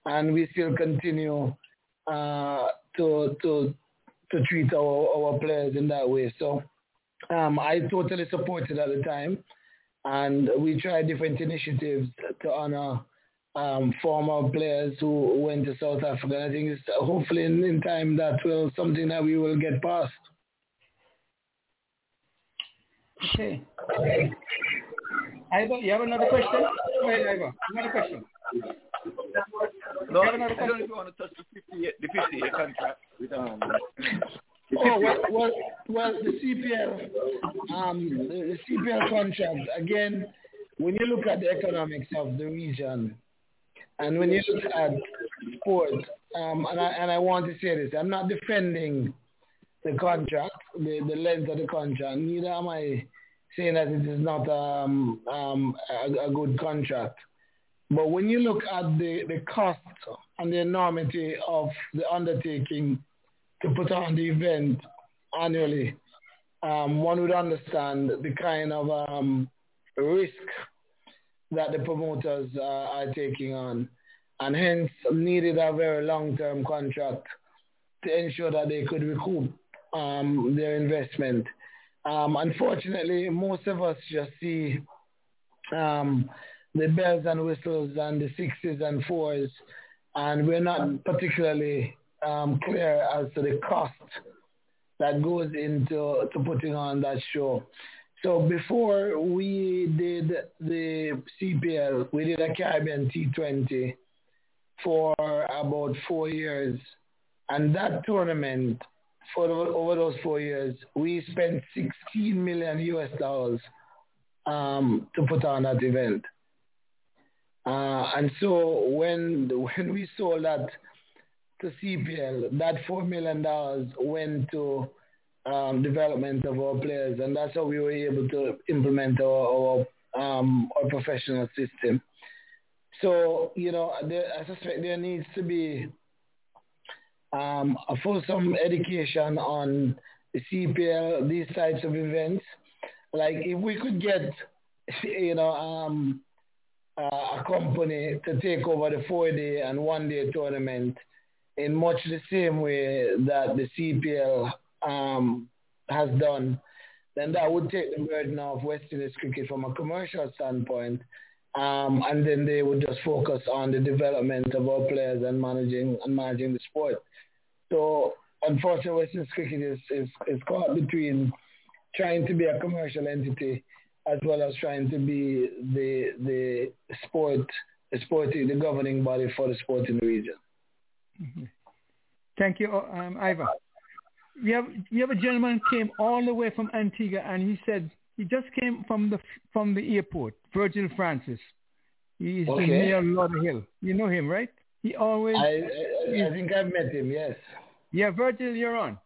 And we still continue uh, to to to treat our, our players in that way. So um, I totally supported at the time, and we tried different initiatives to honor um, former players who went to South Africa. I think it's hopefully in, in time that will something that we will get past. Okay. Ivor, you have another question? Go ahead, Ivor. Another question. No, I don't know if you want to touch the 50 year, the 50 year contract with um. Oh well, well, well, the CPL, um, the, the CPL contract again. When you look at the economics of the region, and when you look at sports, um, and, I, and I want to say this, I'm not defending the contract, the, the length of the contract. Neither am I saying that it is not um, um, a, a, good contract. But when you look at the, the cost and the enormity of the undertaking to put on the event annually, um, one would understand the kind of um, risk that the promoters uh, are taking on and hence needed a very long-term contract to ensure that they could recoup um, their investment. Um, unfortunately, most of us just see um, the bells and whistles and the sixes and fours, and we're not particularly um, clear as to the cost that goes into to putting on that show. So before we did the CPL, we did a Caribbean T20 for about four years. And that tournament, for over those four years, we spent 16 million US dollars um, to put on that event. Uh, and so when when we sold that to CPL, that four million dollars went to um, development of our players, and that's how we were able to implement our our, um, our professional system. So you know, there, I suspect there needs to be um, a fulsome education on the CPL, these types of events. Like if we could get, you know, um, a company to take over the four-day and one-day tournament in much the same way that the CPL um, has done, then that would take the burden off West Indies cricket from a commercial standpoint. Um, and then they would just focus on the development of our players and managing and managing the sport. So unfortunately, West Indies cricket is, is, is caught between trying to be a commercial entity as well as trying to be the the sport, the sporting, the governing body for the sport in the region. Mm-hmm. Thank you, um, Ivor. We have we have a gentleman came all the way from Antigua, and he said he just came from the from the airport. Virgil Francis. He's Okay. near Lauderhill. You know him, right? He always. I, I, I think I've met him. Yes. Yeah, Virgil, you're on.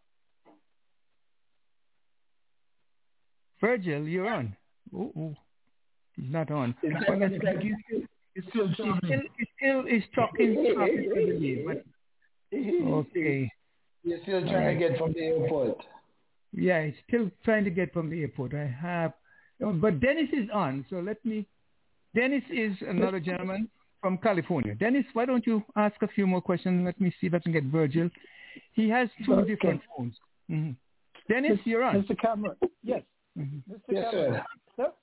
Virgil, you're on. Oh, oh. He's not on. It's Well, like, it's like he's still, he's still He's talking. still, he's still he's talking, talking to the but <laughs> okay. You're still trying to get from the airport. Yeah, he's still trying to get from the airport. I have, oh, but Dennis is on, so let me. Dennis is another gentleman from California. Dennis, why don't you ask a few more questions? Let me see if I can get Virgil. He has two Okay. different phones. hmm Dennis, you're on. Mr. Cameron, yes. Mhm. Mr. Yes, Cameron, se-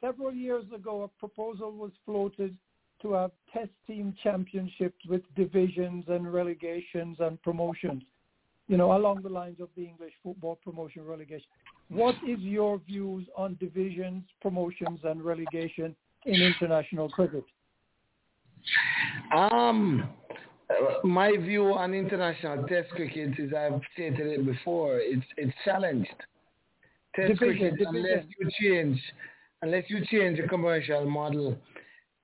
several years ago, a proposal was floated to have test team championships with divisions and relegations and promotions, you know, along the lines of the English football promotion relegation. What is your views on divisions, promotions, and relegation in international cricket? Um, my view on international test cricket is I've stated it before. It's it's challenged. Test Division, cricket, unless you change, unless you change the commercial model,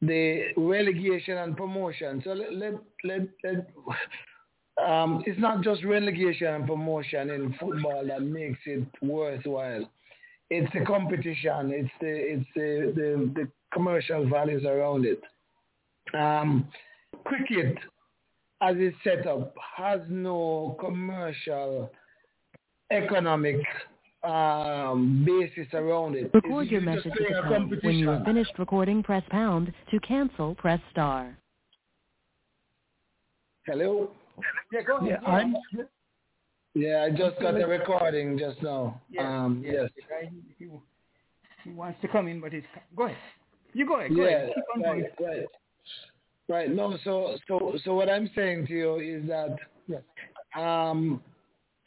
the relegation and promotion. So let let let, let um, it's not just relegation and promotion in football that makes it worthwhile. It's the competition. It's the it's the the, the commercial values around it. Um, cricket, as it's set up, has no commercial, economic um, basis around it. Record It's- your message at the tone. When you are finished recording, press pound. To cancel, press star. Hello. Yeah, go Yeah, I'm, Yeah, I just got the recording just now. Yeah, um, yeah, yes. guy, he, he wants to come in, but he's go ahead. You go ahead. Go yeah, ahead. Keep on right, going. right, right. No, so so so what I'm saying to you is that um,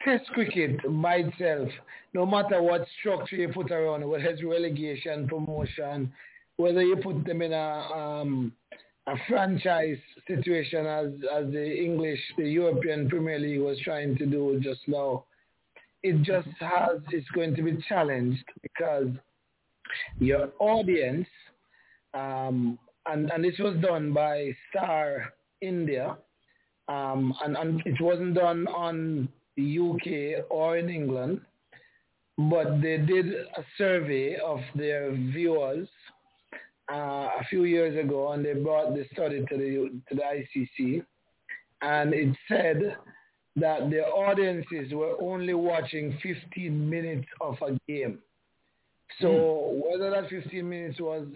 Test cricket by itself, no matter what structure you put around, it, whether it's relegation, promotion, whether you put them in a um, a franchise situation as as the English, the European Premier League was trying to do just now, it just has it's going to be challenged because your audience, um, and and this was done by Star India, um, and and it wasn't done on the UK or in England, but they did a survey of their viewers uh, a few years ago, and they brought the study to the to the ICC, and it said that the audiences were only watching 15 minutes of a game. So whether that 15 minutes was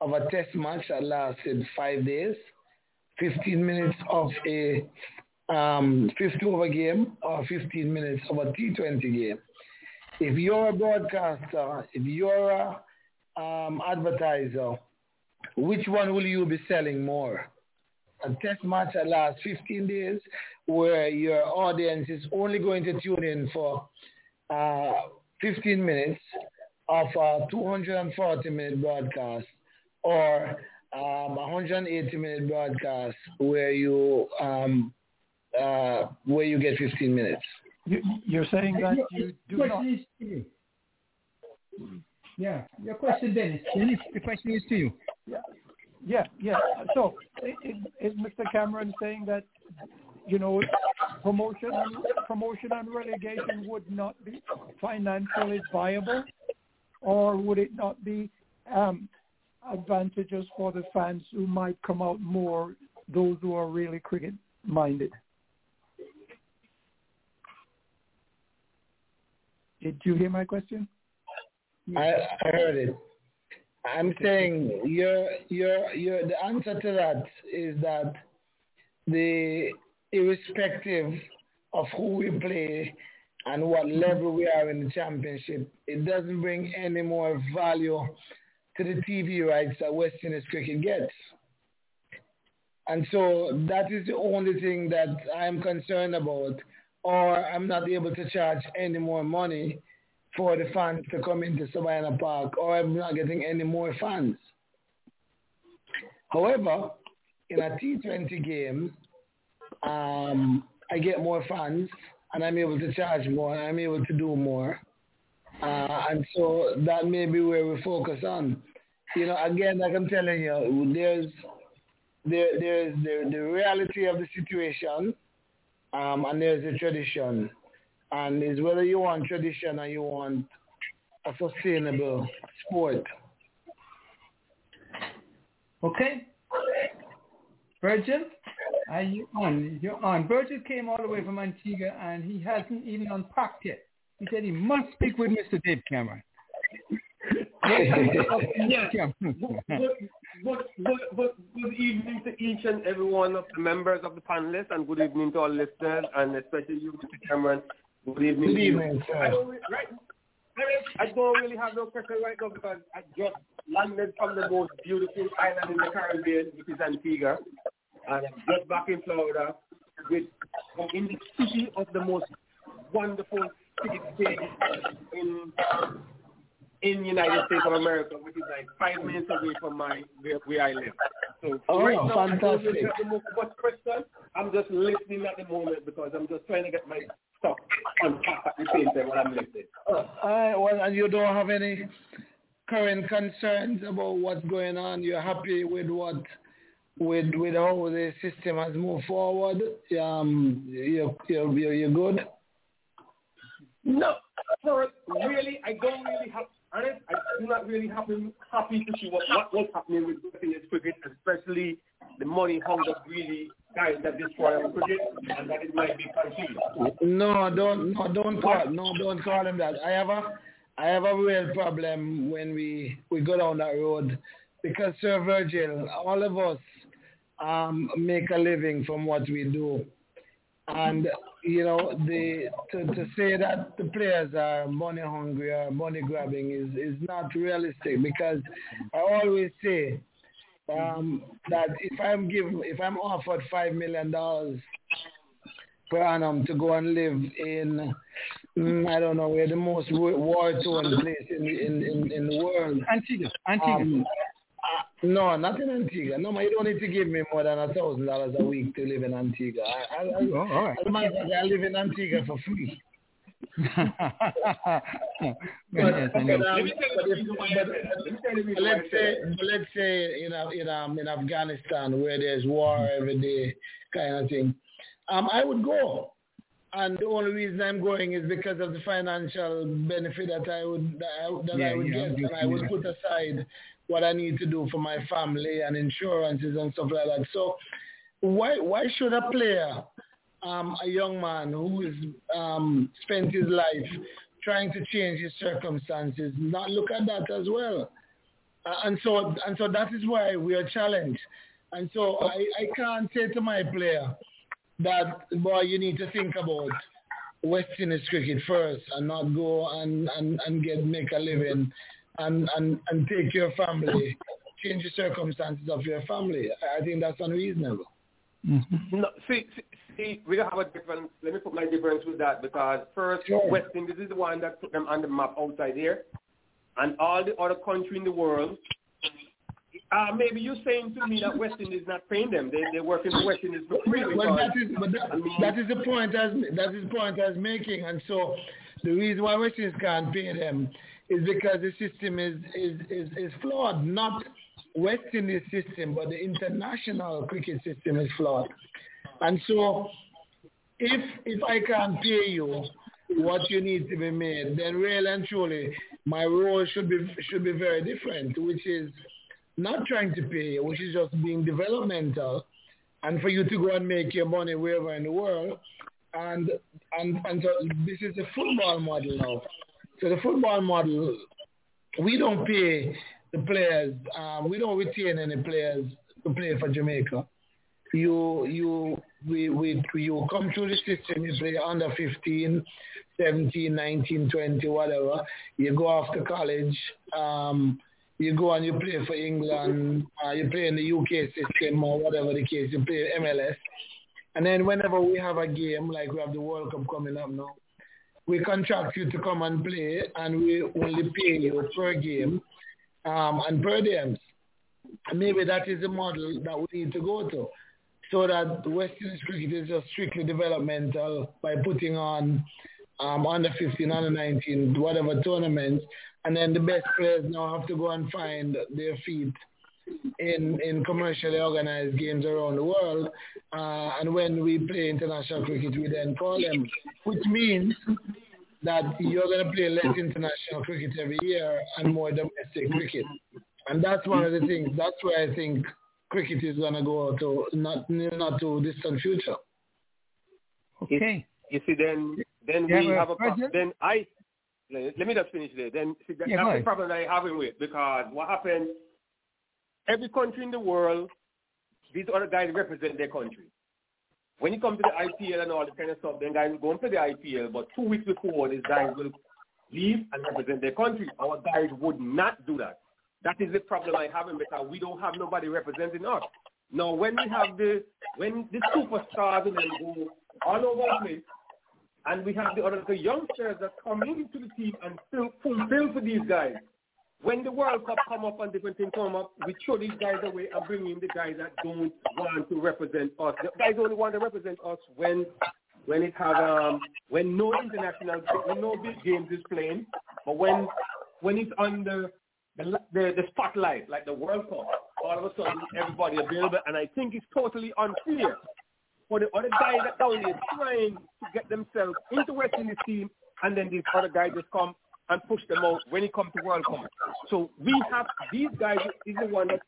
of a test match that lasted five days, 15 minutes of a um, 50 over game, or 15 minutes of a T20 game. If you're a broadcaster, if you're a um, advertiser, which one will you be selling more? A test match that lasts 15 days where your audience is only going to tune in for uh, 15 minutes of a 240 minute broadcast or um, 180 minute broadcast where you um, uh, where you get 15 minutes. You, you're saying that you do not. Yeah, your question, Dennis. Dennis, the question is to you. Yeah, yeah, yeah. So, is, is Mr. Cameron saying that you know promotion and promotion and relegation would not be financially viable, or would it not be um, advantageous for the fans who might come out more, those who are really cricket minded? Did you hear my question? I, I heard it. I'm saying your your your the answer to that is that the irrespective of who we play and what level we are in the championship, it doesn't bring any more value to the TV rights that West Indies cricket gets. And so that is the only thing that I'm concerned about, or I'm not able to charge any more money for the fans to come into Sabina Park, or I'm not getting any more fans. However, in a T20 game, um, I get more fans, and I'm able to charge more, and I'm able to do more. Uh, and so that may be where we focus on. You know, again, like I'm telling you, there's there, there's the, the reality of the situation, um, and there's the tradition and it's whether you want tradition or you want a sustainable sport. Okay. Virgil, are you on? You're on. Virgil came all the way from Antigua and he hasn't even unpacked yet. He said he must speak with Mr. Dave Cameron. yeah. good, good, good, good evening to each and every one of the members of the panelists and good evening to all listeners and especially you, Mr. Cameron. Good evening. Good evening, sir. I don't, really, right, I don't really have no question right now because I just landed from the most beautiful island in the Caribbean, which is Antigua, and I'm just back in Florida with in the city of the most wonderful city state in in United States of America, which is like five minutes away from my where, where I live. So oh, right now, fantastic. I don't the most much question. I'm just listening at the moment because I'm just trying to get my stuff on top at the same time while I'm listening. Uh, well, and you don't have any current concerns about what's going on. You're happy with what with with how the system has moved forward. Um, you're you're you're good. No, for really, I don't really have. Honest, I'm not really happy happy to see what what happening with Indies cricket, especially the money hunger really guys that destroy our cricket, and that it might be continued. No, don't no don't call no don't call him that. I have a I have a real problem when we we go down that road because Sir Virgil, all of us um, make a living from what we do, and you know the to, to say that the players are money hungry or money grabbing is is not realistic because I always say um, that if I'm given, if I'm offered five million dollars per annum to go and live in, mm, I don't know where the most war-torn place in in in, in the world, Antigua, Antigua. Um, uh, no, not in Antigua. No, you don't need to give me more than a thousand dollars a week to live in Antigua. I, I, I, oh, all right. I, I live in Antigua for free. yes, I know. let's say, let's say, you know, in um, in Afghanistan where there's war every day, kind of thing. Um, I would go, and the only reason I'm going is because of the financial benefit that I would that I, that Yeah, I would yeah, get, and I would put aside what I need to do for my family and insurances and stuff like that. So, why why should a player um, a young man who has um, spent his life trying to change his circumstances, not look at that as well. Uh, and so and so that is why we are challenged. And so I, I can't say to my player that boy you need to think about West Indies cricket first and not go and, and, and get make a living and, and, and take your family, change the circumstances of your family. I think that's unreasonable. Mm-hmm. No, see, see, see, we don't have a different. Let me put my difference with that because first, Sure. West Indies is the one that put them on the map outside here, and all the other country in the world, uh, maybe you're saying to me that West Indies not paying them. They they're working for West Indies for free. Well, that is, but that, I mean, that is the point as that is the point I was making, and so the reason why West Indies can't pay them is because the system is is is, is flawed. Not West Indies system, but the international cricket system is flawed. And so, if if I can't pay you what you need to be made, then really and truly, my role should be should be very different, which is not trying to pay you, which is just being developmental, and for you to go and make your money wherever in the world. And and and so this is a football model now. So the football model, we don't pay the players. Um, we don't retain any players to play for Jamaica. You you we we you come through the system. You play under 15, 17, 19, 20, whatever. You go to college. Um, you go and you play for England. Uh, you play in the UK system or whatever the case. You play MLS. And then whenever we have a game, like we have the World Cup coming up now, we contract you to come and play, and we only pay you per game um, and per diems. Maybe that is the model that we need to go to, so that West Indies cricket is just strictly developmental by putting on um, under 15, under 19, whatever tournaments, and then the best players now have to go and find their feet in in commercially organized games around the world. Uh, and when we play international cricket, we then call them, which means that you're going to play less international cricket every year and more domestic cricket. And that's one of the things. That's where I think cricket is going to go to not not to distant future. Okay. You see, then then Yeah, we well, have a problem. Then I let let me just finish there. Then see, that, Yeah, that's the problem that I have with because what happened? Every country in the world, these other guys represent their country. When you come to the IPL and all this kind of stuff, then guys go play the IPL, but two weeks before, these guys will leave and represent their country. Our guys would not do that. That is the problem I have in because we don't have nobody representing us. Now, when we have the when the superstars and them go all over the place, and we have the other the youngsters that come into the team and still fulfill for these guys. When the World Cup come up and different things come up, we throw these guys away and bring in the guys that don't want to represent us. The guys only want to represent us when when it has um when no international when no big games is playing, but when when it's under the, the the spotlight like the World Cup, all of a sudden everybody available, and I think it's totally unfair for the other guys that down there trying to get themselves into West Indies team, and then these other guys just come and push them out when it comes to World Cup. So we have these guys is the one that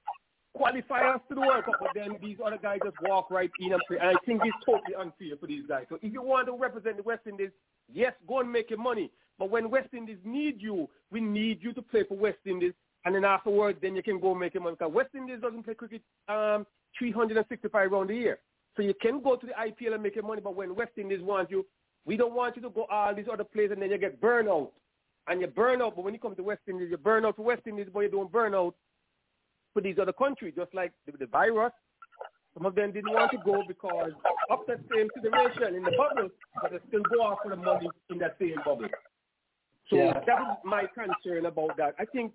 qualify us to the World Cup, but then these other guys just walk right in and play. And I think it's totally unfair for these guys. So if you want to represent the West Indies, yes, go and make your money. But when West Indies need you, we need you to play for West Indies. And then afterwards, then you can go make your money. Because West Indies doesn't play cricket um, 365 round a year. So you can go to the IPL and make your money, but when West Indies want you, we don't want you to go all these other places and then you get burned out. And you burn out, but when you come to West Indies, you burn out for West Indies, but you don't burn out for these other countries, just like the, the virus. Some of them didn't want to go because of that same situation in the bubble, but they still go off for the money in that same bubble. So Yeah. that is my concern about that. I think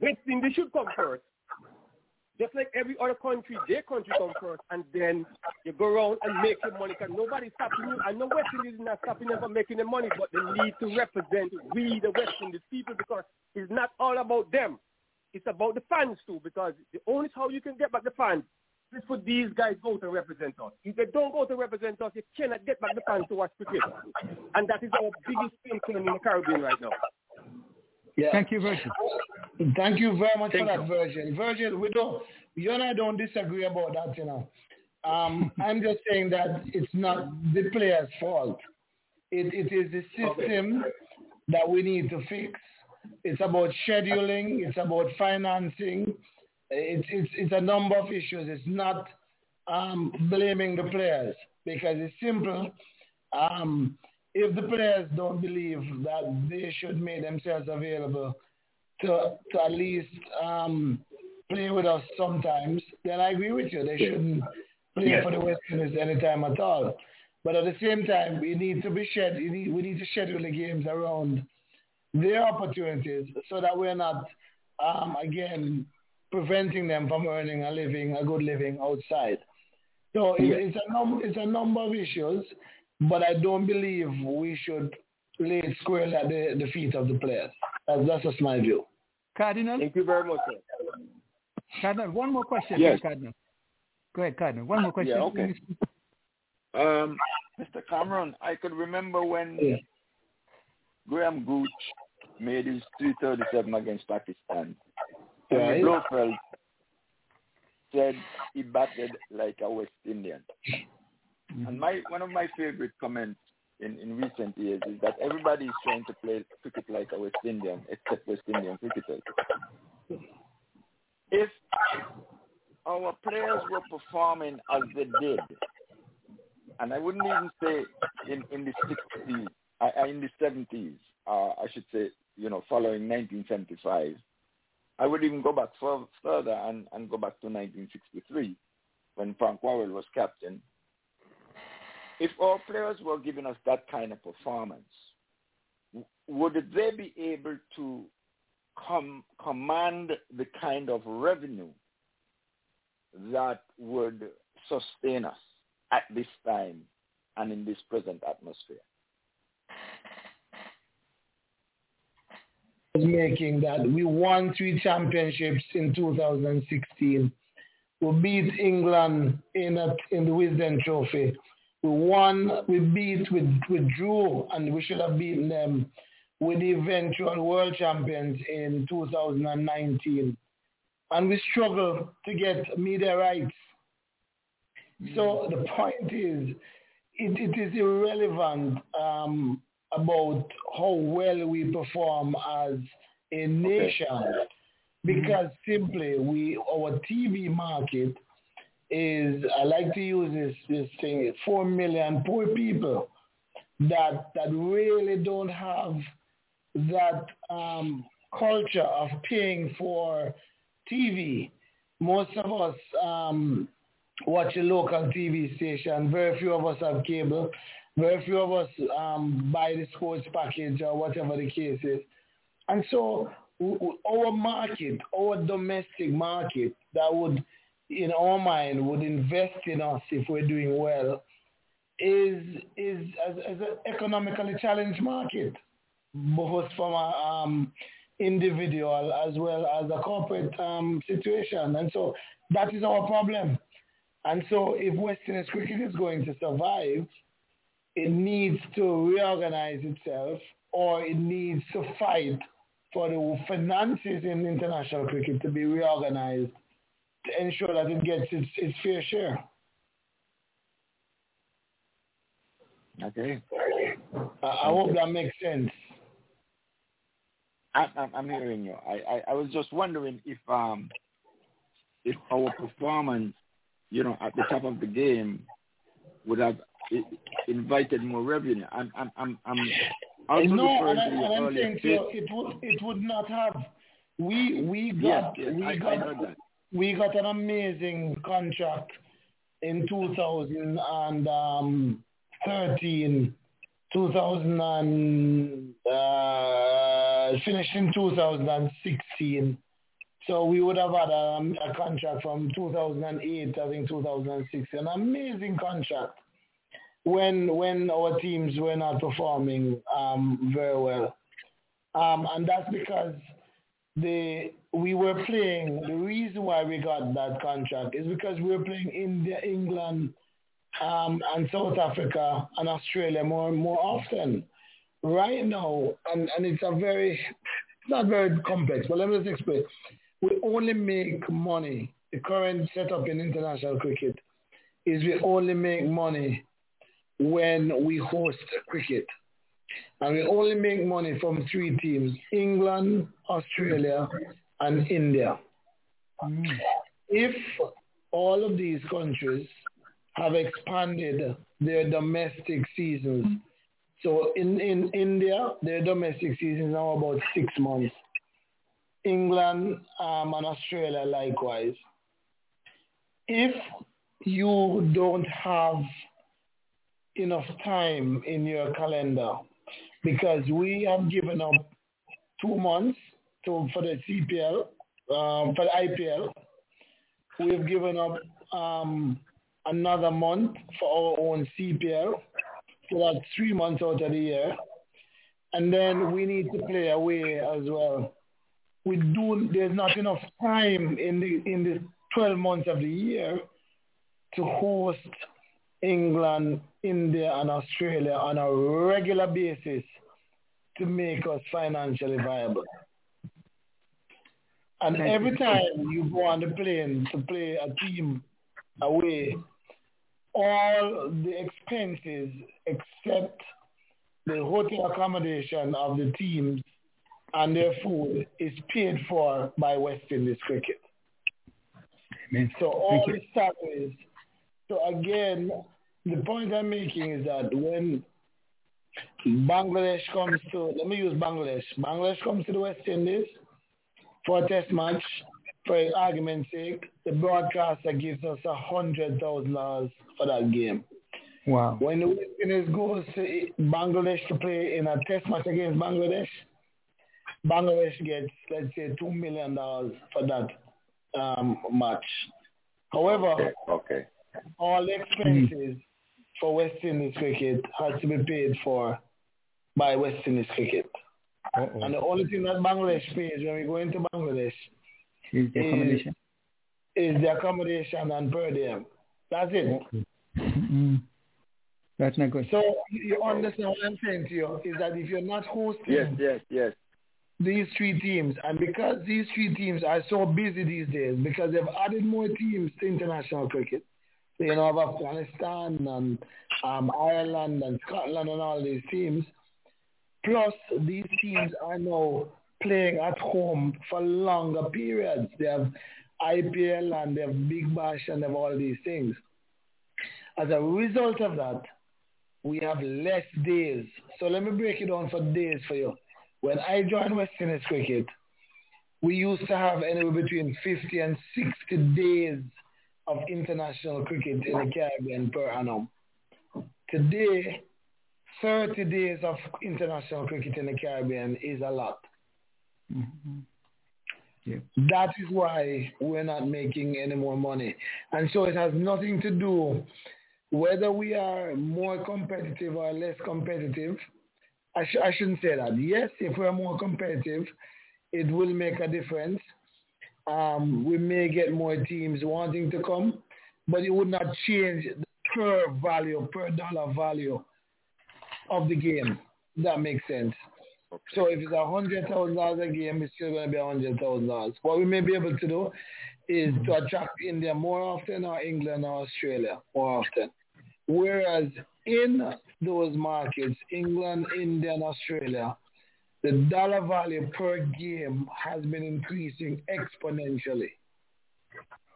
West Indies should come first. Just like every other country, their country come first, and then you go around and make your money. Because nobody's stopping you. I know West Indies is not stopping them from making the money, but they need to represent we, the West Indies people, because it's not all about them. It's about the fans too, because the only how you can get back the fans is for these guys go to represent us. If they don't go to represent us, you cannot get back the fans to watch cricket. And that is our biggest thing in the Caribbean right now. Yeah. Thank you, Virgil. Thank you very much Thank for that, you. Virgil. Virgil, we don't, you and I don't disagree about that, you know. Um, <laughs> I'm just saying that it's not the player's fault. It, it is the system that we need to fix. It's about scheduling. It's about financing. It's, it's, it's a number of issues. It's not um, blaming the players because it's simple. Um, if the players don't believe that they should make themselves available to, to at least um, play with us sometimes, then I agree with you. They shouldn't play Yes. for the West Indies anytime at all. But at the same time, we need to be shed. We need, we need to schedule the games around their opportunities so that we're not, um, again, preventing them from earning a living, a good living outside. So it, it's, a num- it's a number of issues, but I don't believe we should lay it squarely at the, the feet of the players. That's, that's just my view. Cardinal? Thank you very much, sir. Cardinal, one more question, Yes. Cardinal. Go ahead, Cardinal. One more question. Yeah, okay. Um, Mr. Cameron, I could remember when Graham Gooch made his 337 against Pakistan. Right. And Blofeld said he batted like a West Indian. And my one of my favorite comments in, in recent years is that everybody is trying to play cricket like a West Indian, except West Indian cricketers. If our players were performing as they did, and I wouldn't even say in, in the 60s, uh, uh, in the 70s, uh, I should say, you know, following 1975, I would even go back further and, and go back to 1963 when Frank Worrell was captain. If our players were giving us that kind of performance, would they be able to com- command the kind of revenue that would sustain us at this time and in this present atmosphere? making that we won three championships in 2016. We beat England in a, in the Wisden Trophy. We won, we beat, we, we drew, and we should have beaten them with the eventual world champions in 2019. And we struggle to get media rights. So the point is, it, it is irrelevant um, about how well we perform as a nation because simply we our TV market is I like to use this this thing four million poor people that that really don't have that um, culture of paying for TV. Most of us um, watch a local TV station. Very few of us have cable. Very few of us um, buy the sports package or whatever the case is. And so our market, our domestic market that would, in our mind, would invest in us if we're doing well is is as, as an economically challenged market, both from a um, individual as well as a corporate um, situation. And so that is our problem. And so if West Indies cricket is going to survive, it needs to reorganize itself or it needs to fight for the finances in international cricket to be reorganized to ensure that it gets its, its fair share. Okay. I, I hope that makes sense. I, I'm, I'm hearing you. I, I, I was just wondering if um if our performance, you know, at the top of the game would have invited more revenue. I'm I'm I'm, I'm also no, and, I, I'm saying state- it would it would not have. We we got yes, we I- I got that. We got an amazing contract in 2013, 2000 and, uh, finished in 2016. So we would have had a, a contract from 2008, I think 2006, an amazing contract when when our teams were not performing um, very well. Um, and that's because the we were playing. The reason why we got that contract is because we were playing India, England, um, and South Africa and Australia more more often. Right now, and, and it's a very it's not very complex, but let me just explain. We only make money. The current setup in international cricket is we only make money when we host cricket. And we only make money from three teams, England, Australia, and India. If all of these countries have expanded their domestic seasons, so in, in India, their domestic season is now about six months. England um, and Australia likewise. If you don't have enough time in your calendar because we have given up two months to for the CPL, um, for the IPL. We've given up um, another month for our own CPL. So that's three months out of the year. And then we need to play away as well. We do. There's not enough time in the in the 12 months of the year to host England, India, and Australia on a regular basis to make us financially viable. And every time you go on the plane to play a team away, all the expenses except the hotel accommodation of the teams and their food is paid for by West Indies Cricket. Amen. So all the salaries. So again, the point I'm making is that when Bangladesh comes to, let me use Bangladesh. Bangladesh comes to the West Indies for a test match. For argument's sake, the broadcaster gives us a hundred thousand dollars for that game. Wow. When the West Indies goes to Bangladesh to play in a test match against Bangladesh, Bangladesh gets, let's say, two million dollars for that um, match. However, Okay. all the expenses for West Indies cricket has to be paid for by West Indies cricket. And the only thing that Bangladesh pays when we go into Bangladesh Is the accommodation? is the accommodation and per diem. That's it. Mm. That's not good. So you understand what I'm saying to you is that if you're not hosting Yes, yes, yes. these three teams, and because these three teams are so busy these days, because they've added more teams to international cricket, so, you know, of Afghanistan and um, Ireland and Scotland and all these teams, plus these teams are now playing at home for longer periods. They have IPL and they have Big Bash and they have all these things. As a result of that, we have less days. So let me break it down for days for you. When I joined West Indies Cricket, we used to have anywhere between 50 and 60 days of international cricket in the Caribbean per annum. Today, 30 days of international cricket in the Caribbean is a lot. Mhm. Yeah. That is why we're not making any more money. And so it has nothing to do whether we are more competitive or less competitive. I, sh- I shouldn't say that. Yes, if we're more competitive, it will make a difference. Um, we may get more teams wanting to come, but it would not change the per value, per dollar value of the game. That makes sense. So if it's a hundred thousand dollars a game, it's still going to be a hundred thousand dollars. What we may be able to do is to attract India more often, or England, or Australia more often. Whereas in those markets, England, India, and Australia, the dollar value per game has been increasing exponentially.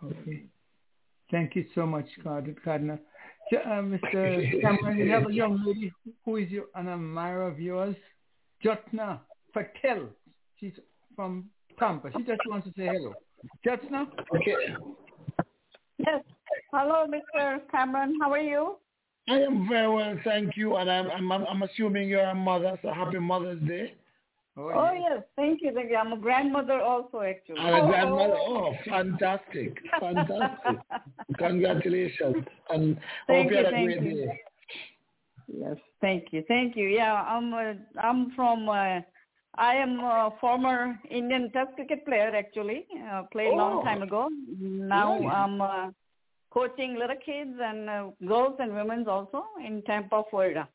Okay. Thank you so much, Card- Cardinal. So, uh, Mr. Cameron, you have a young lady who is your, an admirer of yours, Jotna Patel. She's from Tampa. She just wants to say hello. Jotna? Okay. Yes. Hello, Mr. Cameron. How are you? I am very well, thank you, and I'm I'm, I'm assuming you're a mother, so happy Mother's Day. Oh, yes. Thank you. Thank you. I'm a grandmother also, actually. And a grandmother. Oh, fantastic, fantastic! <laughs> Congratulations, and Thank hope you had a great you. day. Yes, thank you, thank you. Yeah, I'm uh, I'm from uh, I am a former Indian Test cricket player actually. Uh, played a long Oh. time ago. Now Nice. I'm uh, coaching little kids and uh, girls and women's also in Tampa, Florida.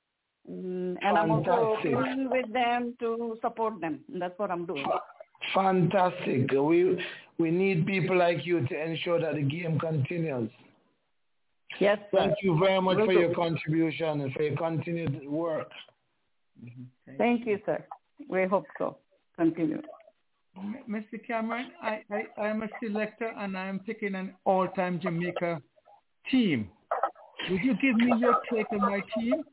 Mm, and I'm also Fantastic. playing with them to support them. That's what I'm doing. Fantastic. We we need people like you to ensure that the game continues. Yes, sir. Thank you very much Will for do. your contribution and for your continued work. Thank you, sir. We hope so. Continue. Mr. Cameron, I, I, I am a selector and I am picking an all-time Jamaica team. Would you give me your take on my team?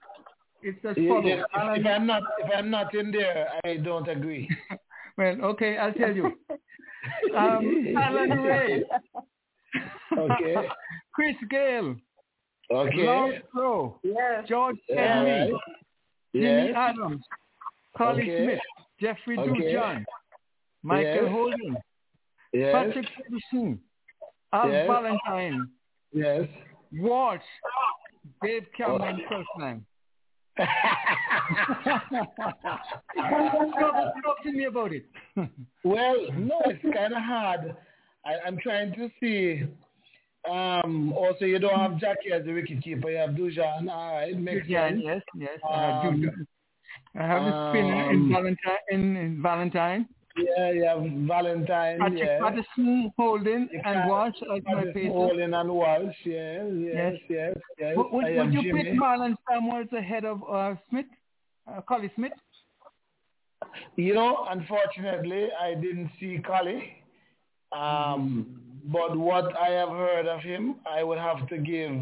It's as Yeah, follows. yeah, If, if I'm not if I'm not in there, I don't agree. <laughs> well, okay, I'll tell you. <laughs> Um, Allan Rae. Okay. <laughs> Chris Gayle. Okay. Lawrence Rowe. Yes. George Yeah. Henry. Jimmy Yes. Adams. Collie Okay. Smith. Jeffrey Okay. Dujon, Michael Yes. Holding, Yes. Patrick Ferguson, Al Yes. Valentine, Yes. Walsh, Dave Cameron first name. talk, talk to me about it. Well, no, it's kind of hard. I, I'm trying to see. Um, also, you don't have Jackie as the wicketkeeper. You have Dujon. All right, makes Dujon, sense. yes, yes. I have Um, I have the spinner in um, Valentine. In, in Valentine. Yeah, yeah, Valentine. Patrick yeah. Patterson, Holding, You and Walsh as my pacer. And Walsh. Yes, yes, yes, yes. Would, would, would you Jimmy. put Marlon Samuels ahead of uh, Smith, uh, Collie Smith? You know, unfortunately, I didn't see Collie. Um, but what I have heard of him, I would have to give.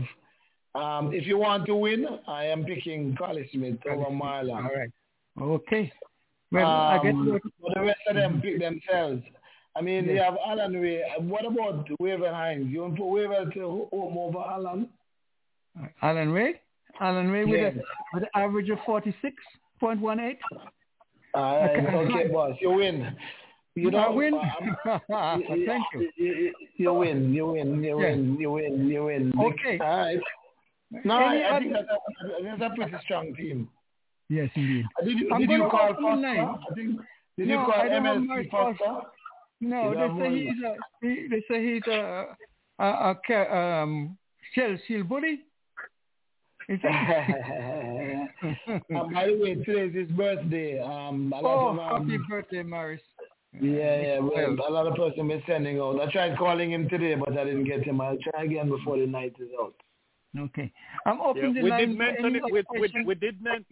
Um, if you want to win, I am picking Collie Smith over Marlon. All right. Okay. Well, I guess Um, we're- the rest of them pick themselves. I mean, you have Allan Rae. What about Wavell Hinds? You want to put Wavell to home over Alan? Allan Rae. Allan Rae with, a, with an average of 46.18. All right, Okay. okay, boss. You win. You know, I win. um, <laughs> Thank you. You, you win. You win. You Yeah. win. You win. You win. Okay. All right. No, Any I, I think that's a, that's a pretty strong team. Yes, indeed. Uh, Did you, did you call open the line. Foster? I think. Did no, you call I don't have Foster? Foster. No, they say he's a he, they say he's a a, a, ca- um shell shield bully. Is that? um, <laughs> by the way, today is his birthday. Um, a lot oh, of, um, happy birthday, Morris. Yeah, yeah. Well, Well. a lot of person been sending out. I tried calling him today, but I didn't get him. I'll try again before the night is out. Okay. I'm Yeah, opening the we line did for mention it. We, we, we did men,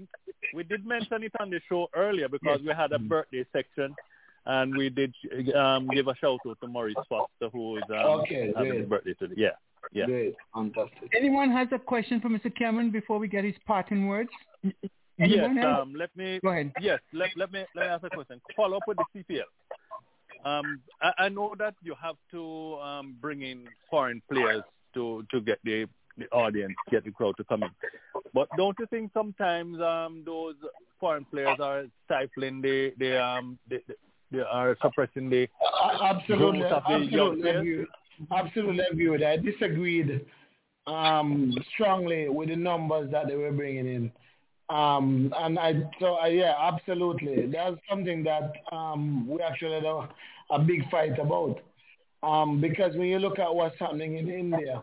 <laughs> we did mention it on the show earlier because we had a birthday section, and we did um, give a shout out to Maurice Foster, who is um, Okay, having great. his birthday today. Yeah, yeah. Great, fantastic. Anyone has a question for Mr. Cameron before we get his parting words? Yes, else? um, let me. Go ahead. Yes, let, let me let me ask a question. Follow up with the CPL. Um, I, I know that you have to um, bring in foreign players to to get the the audience, get the crowd to come in. But don't you think sometimes um, those foreign players are stifling the the um the, the, they are suppressing the absolutely, growth of the young absolutely, players? agree, absolutely agree with that. I disagreed um, strongly with the numbers that they were bringing in. Um, and I, so I, yeah, absolutely. That's something that um, we actually had a, a big fight about. Um, because when you look at what's happening in India,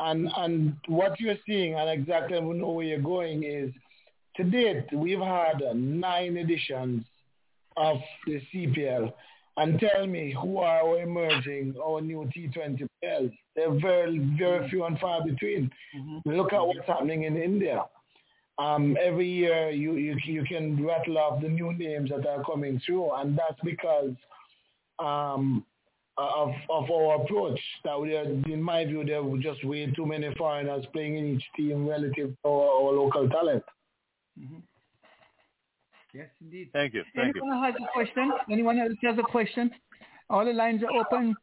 and and what you're seeing, and exactly know where you're going is, to date we've had nine editions of the CPL. And tell me who are our emerging, our new T20 players? They're very, very few and far between. Look at what's happening in India. Um, every year you, you you can rattle off the new names that are coming through, and that's because um, of of our approach. That we are, in my view, there were just way too many foreigners playing in each team relative to our, our local talent. Mm-hmm. Yes, indeed. Thank you, thank you. Anyone has a question? Anyone else has a question? All the lines are open.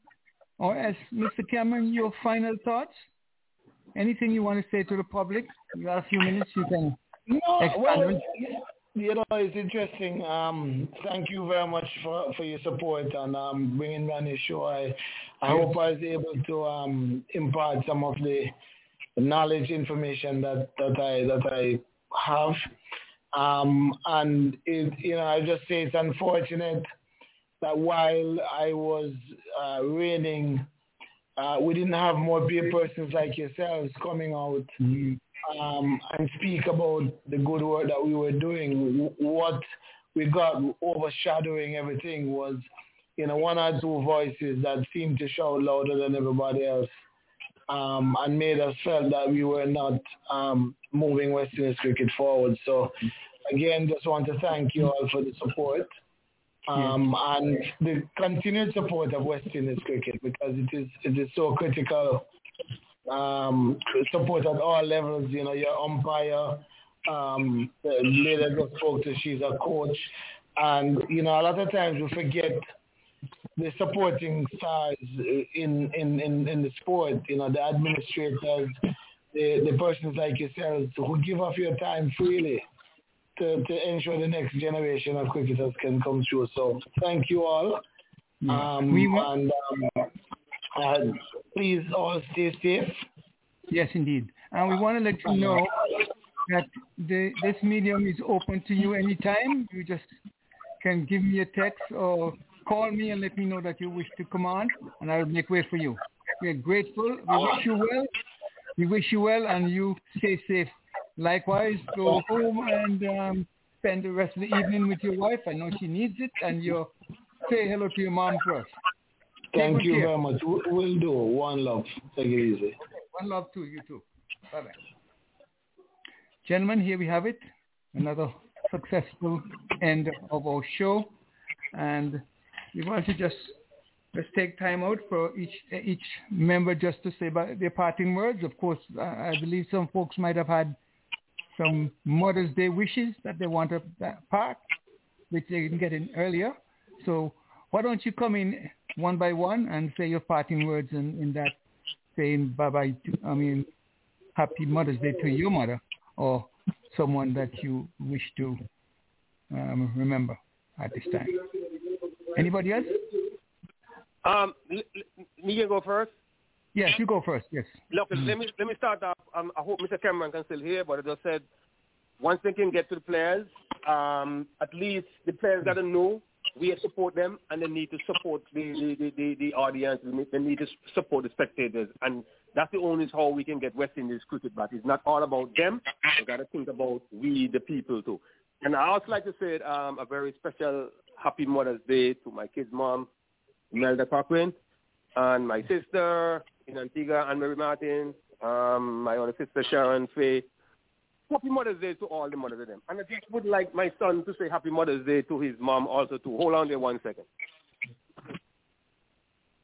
Or as Mr. Cameron, your final thoughts? Anything you want to say to the public? You have a few minutes. You can No, expand well, on it. You know, it's interesting. Um, thank you very much for, for your support and um, bringing me on the show. I, I Yes. hope I was able to um, impart some of the knowledge, information that, that I that I have. Um, and it, you know, I just say it's unfortunate that while I was uh, reigning, uh, we didn't have more peer persons like yourselves coming out um, and speak about the good work that we were doing. What we got overshadowing everything was, you know, one or two voices that seemed to shout louder than everybody else. Um, and made us felt that we were not um, moving West Indies cricket forward. So, again, just want to thank you all for the support um, and the continued support of West Indies cricket because it is it is so critical. Um, support at all levels. You know, your umpire, um, the lady I just spoke to, she's a coach, and you know, a lot of times we forget the supporting stars in in in, in the sport. You know, the administrators, the the persons like yourselves who give up your time freely to, to ensure the next generation of cricketers can come through. So thank you all. Um, We wa- and um, uh, please all stay safe. Yes, indeed. And we want to let you know that the, this medium is open to you anytime. You just can give me a text or call me and let me know that you wish to come on, and I'll make way for you. We are grateful. We wish you well. We wish you well, and you stay safe. Likewise, go home and um, spend the rest of the evening with your wife. I know she needs it, and you say hello to your mom first. Thank you care. very much. We- We'll do. One love. Take it easy. One love to you too. Bye bye. Gentlemen, here we have it. Another successful end of our show. And we want to just let's take time out for each each member just to say their parting words. Of course, I I believe some folks might have had some Mother's Day wishes that they want to part, which they didn't get in earlier. So why don't you come in one by one and say your parting words in, in that saying bye bye to, I mean, happy Mother's Day to your mother or someone that you wish to um, remember at this time. Anybody else? Um, l- l- me can go first. Yes, you go first. Yes. Look, let me let me start off. Um, I hope Mr. Cameron can still hear, but I just said once they can get to the players, um, at least the players to know we support them, and they need to support the the, the, the, the audience. They need- to support the spectators, and that's the only how we can get West Indies cricket back. It's not all about them. We got to think about we, the people, too. And I also like to say um, a very special Happy Mother's Day to my kid's mom, Imelda Cochrane, and my sister in Antigua, Anne Marie Martin, um, my other sister Sharon Faye. Happy Mother's Day to all the mothers of them. And I just would like my son to say Happy Mother's Day to his mom also too. Hold on there one second.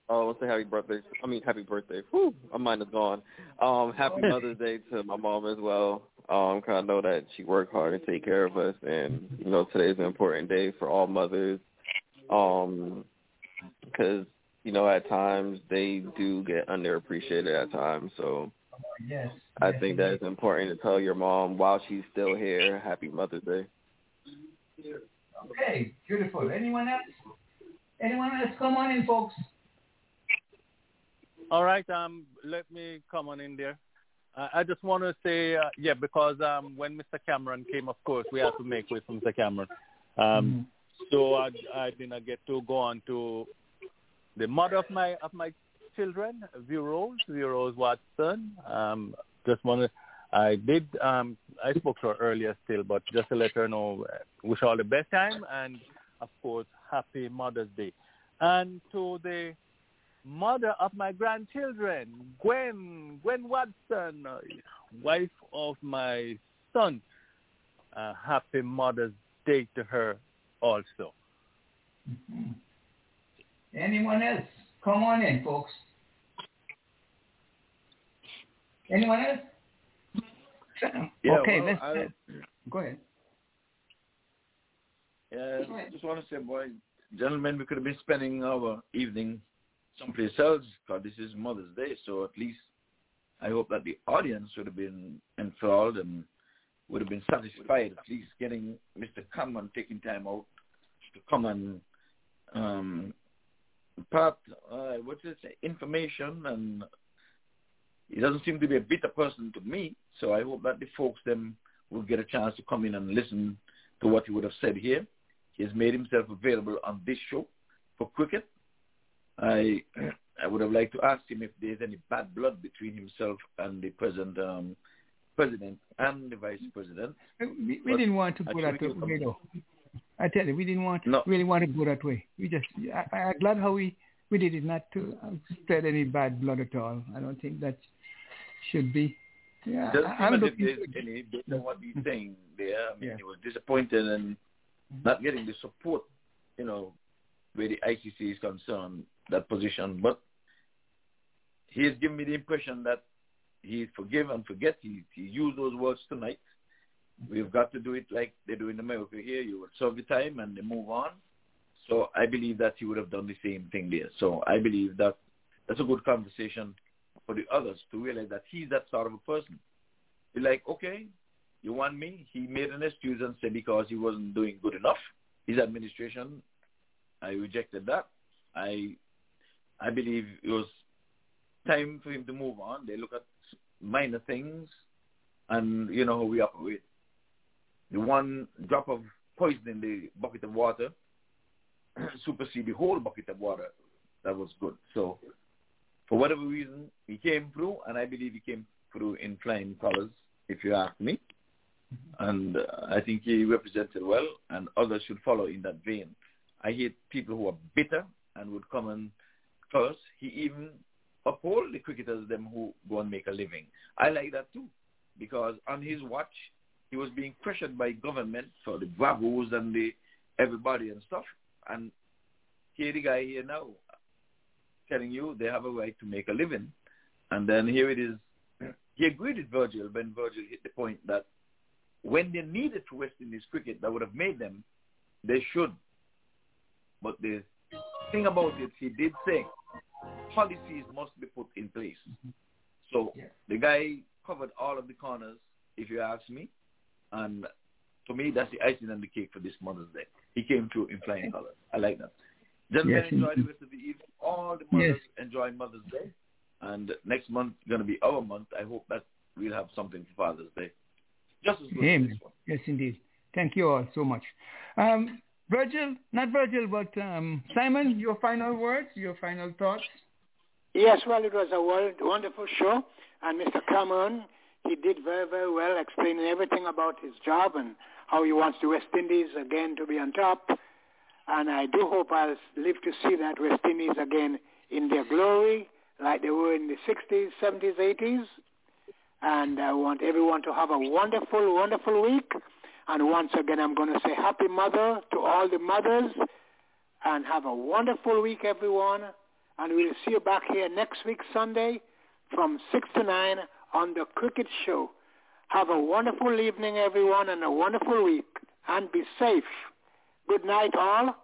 Oh, let's say happy birthday. I mean, happy birthday. Whew, my mind is gone. Um, happy <laughs> Mother's Day to my mom as well. Um, 'cause I know that she worked hard to take care of us, and you know today's an important day for all mothers. Um, because you know at times they do get underappreciated at times. So Yes. I think that it's important to tell your mom while she's still here, Happy Mother's Day. Okay, beautiful. Anyone else? Anyone else? Come on in, folks. All right, um, let me come on in there. Uh, I just want to say, uh, yeah, because um, when Mr. Cameron came, of course, we had to make way for Mr. Cameron. Um, So I, I didn't get to go on to the mother of my of my children, Virose, Virose Watson. Um, just want to, I did, um, I spoke to her earlier still, but just to let her know, uh, wish her all the best time and, of course, happy Mother's Day. And to the mother of my grandchildren, Gwen, Gwen Watson, uh, wife of my son. Uh, happy Mother's Day to her also. Anyone else? Come on in, folks. Anyone else? Yeah, okay, well, let's I- go ahead. Yeah, I just want to say, boy, gentlemen, we could have been spending our evening someplace else because this is Mother's Day. So at least I hope that the audience would have been enthralled and would have been satisfied at least getting Mr. Cameron taking time out to come and um, impart, uh, what it, information and he doesn't seem to be a bitter person to me. So I hope that the folks them will get a chance to come in and listen to what he would have said here. He has made himself available on this show for cricket. I <clears throat> I would have liked to ask him if there's any bad blood between himself and the present um, president and the vice president. We, we didn't want to put that come- way, though. I tell you, we didn't want No. really want to go that way. We just, I, I'm glad how we we did it, not to spread any bad blood at all. I don't think that should be. Yeah, Doesn't I- seem as if there's any based on what he's mm-hmm. saying there. I mean, Yeah. he was disappointed and mm-hmm. not getting the support, you know, where the ICC is concerned, that position. But he has given me the impression that he forgive and forget. He, he used those words tonight. We've got to do it like they do in America here. You will serve the time and they move on. So I believe that he would have done the same thing there. So I believe that that's a good conversation for the others to realize that he's that sort of a person. Be like, okay, you want me? He made an excuse and said because he wasn't doing good enough. His administration, I rejected that. I I believe it was time for him to move on. They look at minor things, and you know how we operate. The one drop of poison in the bucket of water <clears throat> supersede the whole bucket of water. That was good. So, for whatever reason, he came through, and I believe he came through in flying colors, if you ask me. And uh, I think he represented well, and others should follow in that vein. I hate people who are bitter and would come and curse. He even uphold the cricketers, them who go and make a living. I like that too, because on his watch, he was being pressured by government for the bravos and the everybody and stuff. And here the guy here now telling you they have a right to make a living. And then here it is. He agreed with Virgil when Virgil hit the point that when they needed to West Indies cricket that would have made them, they should. But the thing about it, he did say policies must be put in place. Mm-hmm. So yeah. the guy covered all of the corners, if you ask me. And to me, that's the icing on the cake for this Mother's Day. He came through in flying colors. I like that. Gentlemen, yes, enjoy the rest of the evening. All the mothers yes. enjoy Mother's Day. And next month going to be our month. I hope that we'll have something for Father's Day. Just as good Amen. Yes, indeed. Thank you all so much. Um, Virgil, not Virgil, but um, Simon, your final words, your final thoughts? Yes, well, it was a wonderful show. And Mr. Cameron, he did very, very well explaining everything about his job and how he wants the West Indies again to be on top. And I do hope I'll live to see that West Indies again in their glory like they were in the 60s, 70s, 80s. And I want everyone to have a wonderful, wonderful week. And once again, I'm going to say happy mother to all the mothers. And have a wonderful week, everyone. And we'll see you back here next week, Sunday, from 6 to 9 on the Cricket Show. Have a wonderful evening, everyone, and a wonderful week. And be safe. Good night, all.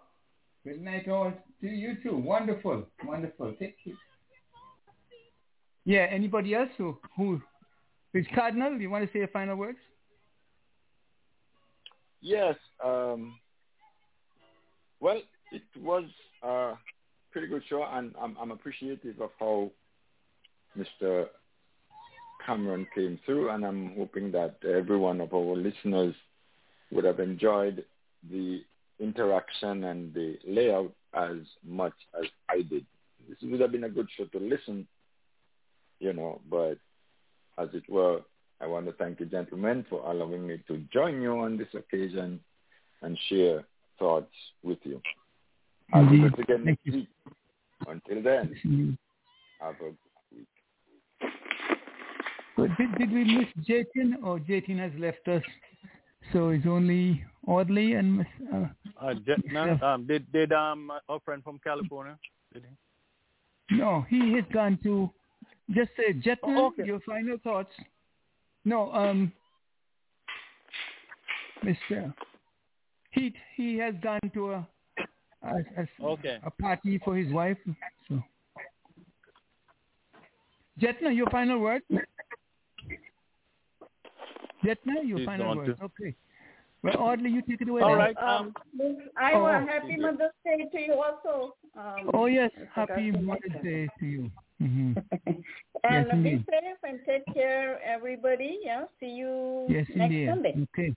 Good night, all. To you too. Wonderful. Wonderful. Thank you. Yeah, anybody else who, who is Cardinal? Do you want to say a final words? Yes. Um, well, it was a pretty good show, and I'm, I'm appreciative of how Mr. Cameron came through, and I'm hoping that every one of our listeners would have enjoyed the interaction and the layout as much as I did. This would have been a good show to listen, you know, but as it were, I want to thank you, gentlemen, for allowing me to join you on this occasion and share thoughts with you. I'll do it again next week. Until then, have a did, did we miss Jatin or Jatin has left us? So it's only Audley and Miss. Uh, uh, Jet, um, did did um our friend from California? Did he? No, he has gone to. Just say Jetman, oh, okay. your final thoughts. No, um, Mister. He he has gone to a a, a, okay. a party for his wife. So. Jetna, your final word? Jetna, your final word. To. Okay. Well, Audley, you take it away. All right. Um, I oh, want happy Mother's Day to you also. Um, oh yes, happy Mother's Day to you. <laughs> Mm-hmm. and yes, be safe and take care, everybody. Yeah. See you yes, next indeed. Sunday. Okay.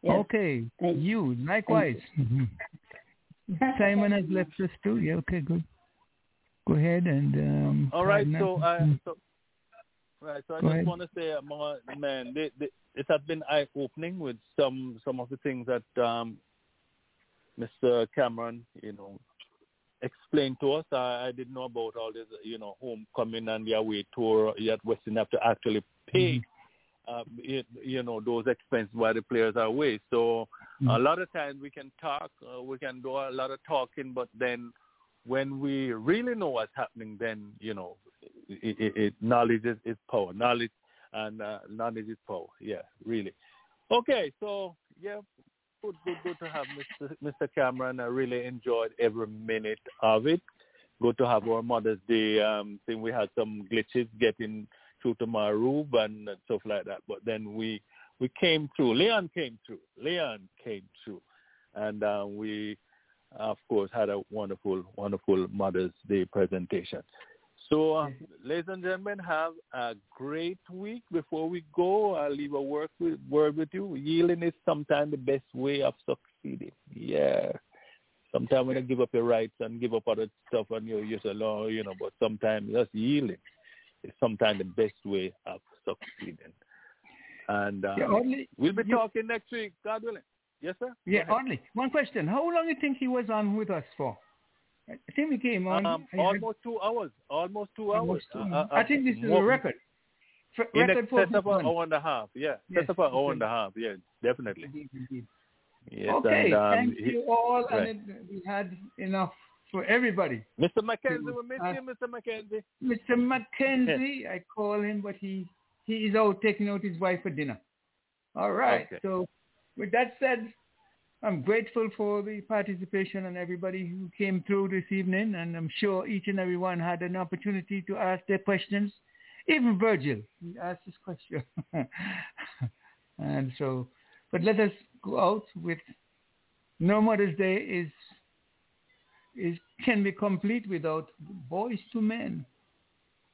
Yes. Okay. Thank you likewise. Mm-hmm. <laughs> Simon has left us too. Yeah. Okay. Good. Go ahead and. Um, All right. So, uh, so Right. So I Go just ahead. want to say, man, they, they, it has been eye opening with some some of the things that um, Mr. Cameron, you know, explained to us. I, I didn't know about all this, you know, homecoming and the away tour. Yet Western have to actually pay, mm-hmm. uh, it, you know, those expenses while the players are away. So mm-hmm. a lot of times we can talk, uh, we can do a lot of talking, but then when we really know what's happening, then you know, it, it, it knowledge is, is, power. Knowledge and uh, knowledge is power. Yeah, really. Okay, so yeah, good, good, good to have Mr. Mr. Cameron. I really enjoyed every minute of it. Good to have our Mother's Day um, thing. We had some glitches getting through to room and stuff like that, but then we we came through. Leon came through. Leon came through, and uh, we, of course, had a wonderful, wonderful Mother's Day presentation. So, uh, ladies and gentlemen, have a great week. Before we go, I'll leave a word with, word with you. Yielding is sometimes the best way of succeeding. Yeah. Sometimes when you give up your rights and give up other stuff and you you say, no, you know, but sometimes just yielding is sometimes the best way of succeeding. And uh, Yeah, Audley, we'll be you- talking next week, God willing. Yes, sir? Yeah, Audley, one question. How long do you think he was on with us for? I think we came on. Um, almost two hours. Almost two Almost hours. two- Uh, uh, I think this is a record. F- In record for excess of an hour and a half. Yeah, Yes, of an hour okay. and a half. Yeah, definitely. Yes, okay, and, um, thank he- you all. right. And it, we had enough for everybody. Mr. Mackenzie, we miss Uh, you, Mr. Mackenzie. Mr. Mackenzie, <laughs> I call him, but he he is out taking out his wife for dinner. All right. Okay. So, with that said, I'm grateful for the participation and everybody who came through this evening, and I'm sure each and every one had an opportunity to ask their questions. Even Virgil, he asked his question. <laughs> and so, but let us go out with No Mother's Day is is can be complete without Boyz II Men.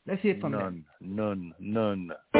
Let's hear from them. None, none, none.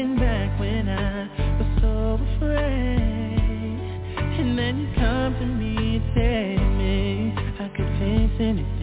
Looking back when I was so afraid. And then you come to me and tell me I could face anything.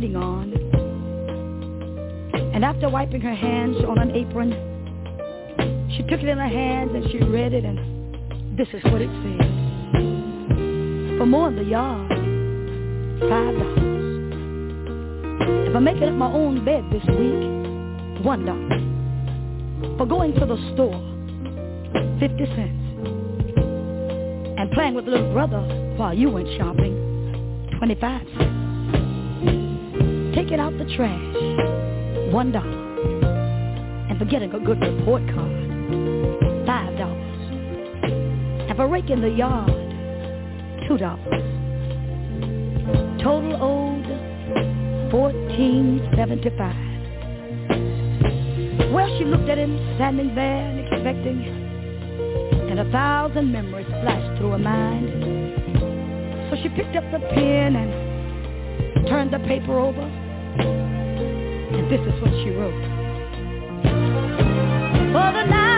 Writing on. And after wiping her hands on an apron, she took it in her hands and she read it, and this is what it said. For more the yard, five dollars. If I'm making up my own bed this week, one dollar. For going to the store, fifty cents. And playing with little brother while you went shopping, twenty-five cents. Taking out the trash, one dollar. And for getting a good report card, five dollars. And for raking the yard, two dollars. Total owed fourteen seventy-five. Well, she looked at him standing there and expecting, and a thousand memories flashed through her mind. So she picked up the pen and turned the paper over, and this is what she wrote. For the nine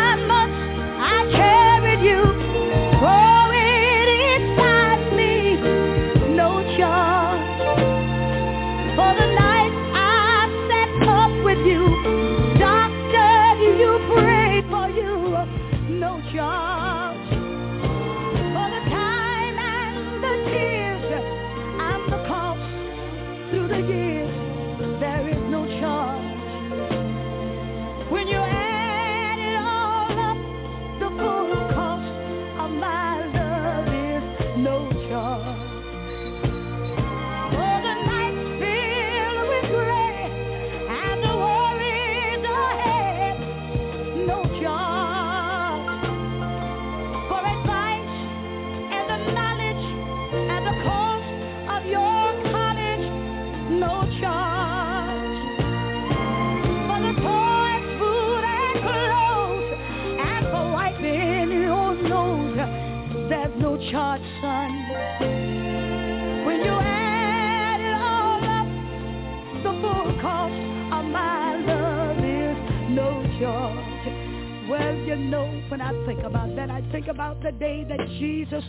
I think about that, I think about the day that Jesus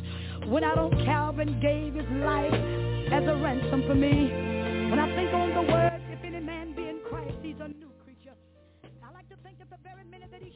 went out on Calvary and gave his life as a ransom for me. When I think on the words, if any man be in Christ, he's a new creature. I like to think of the very minute that he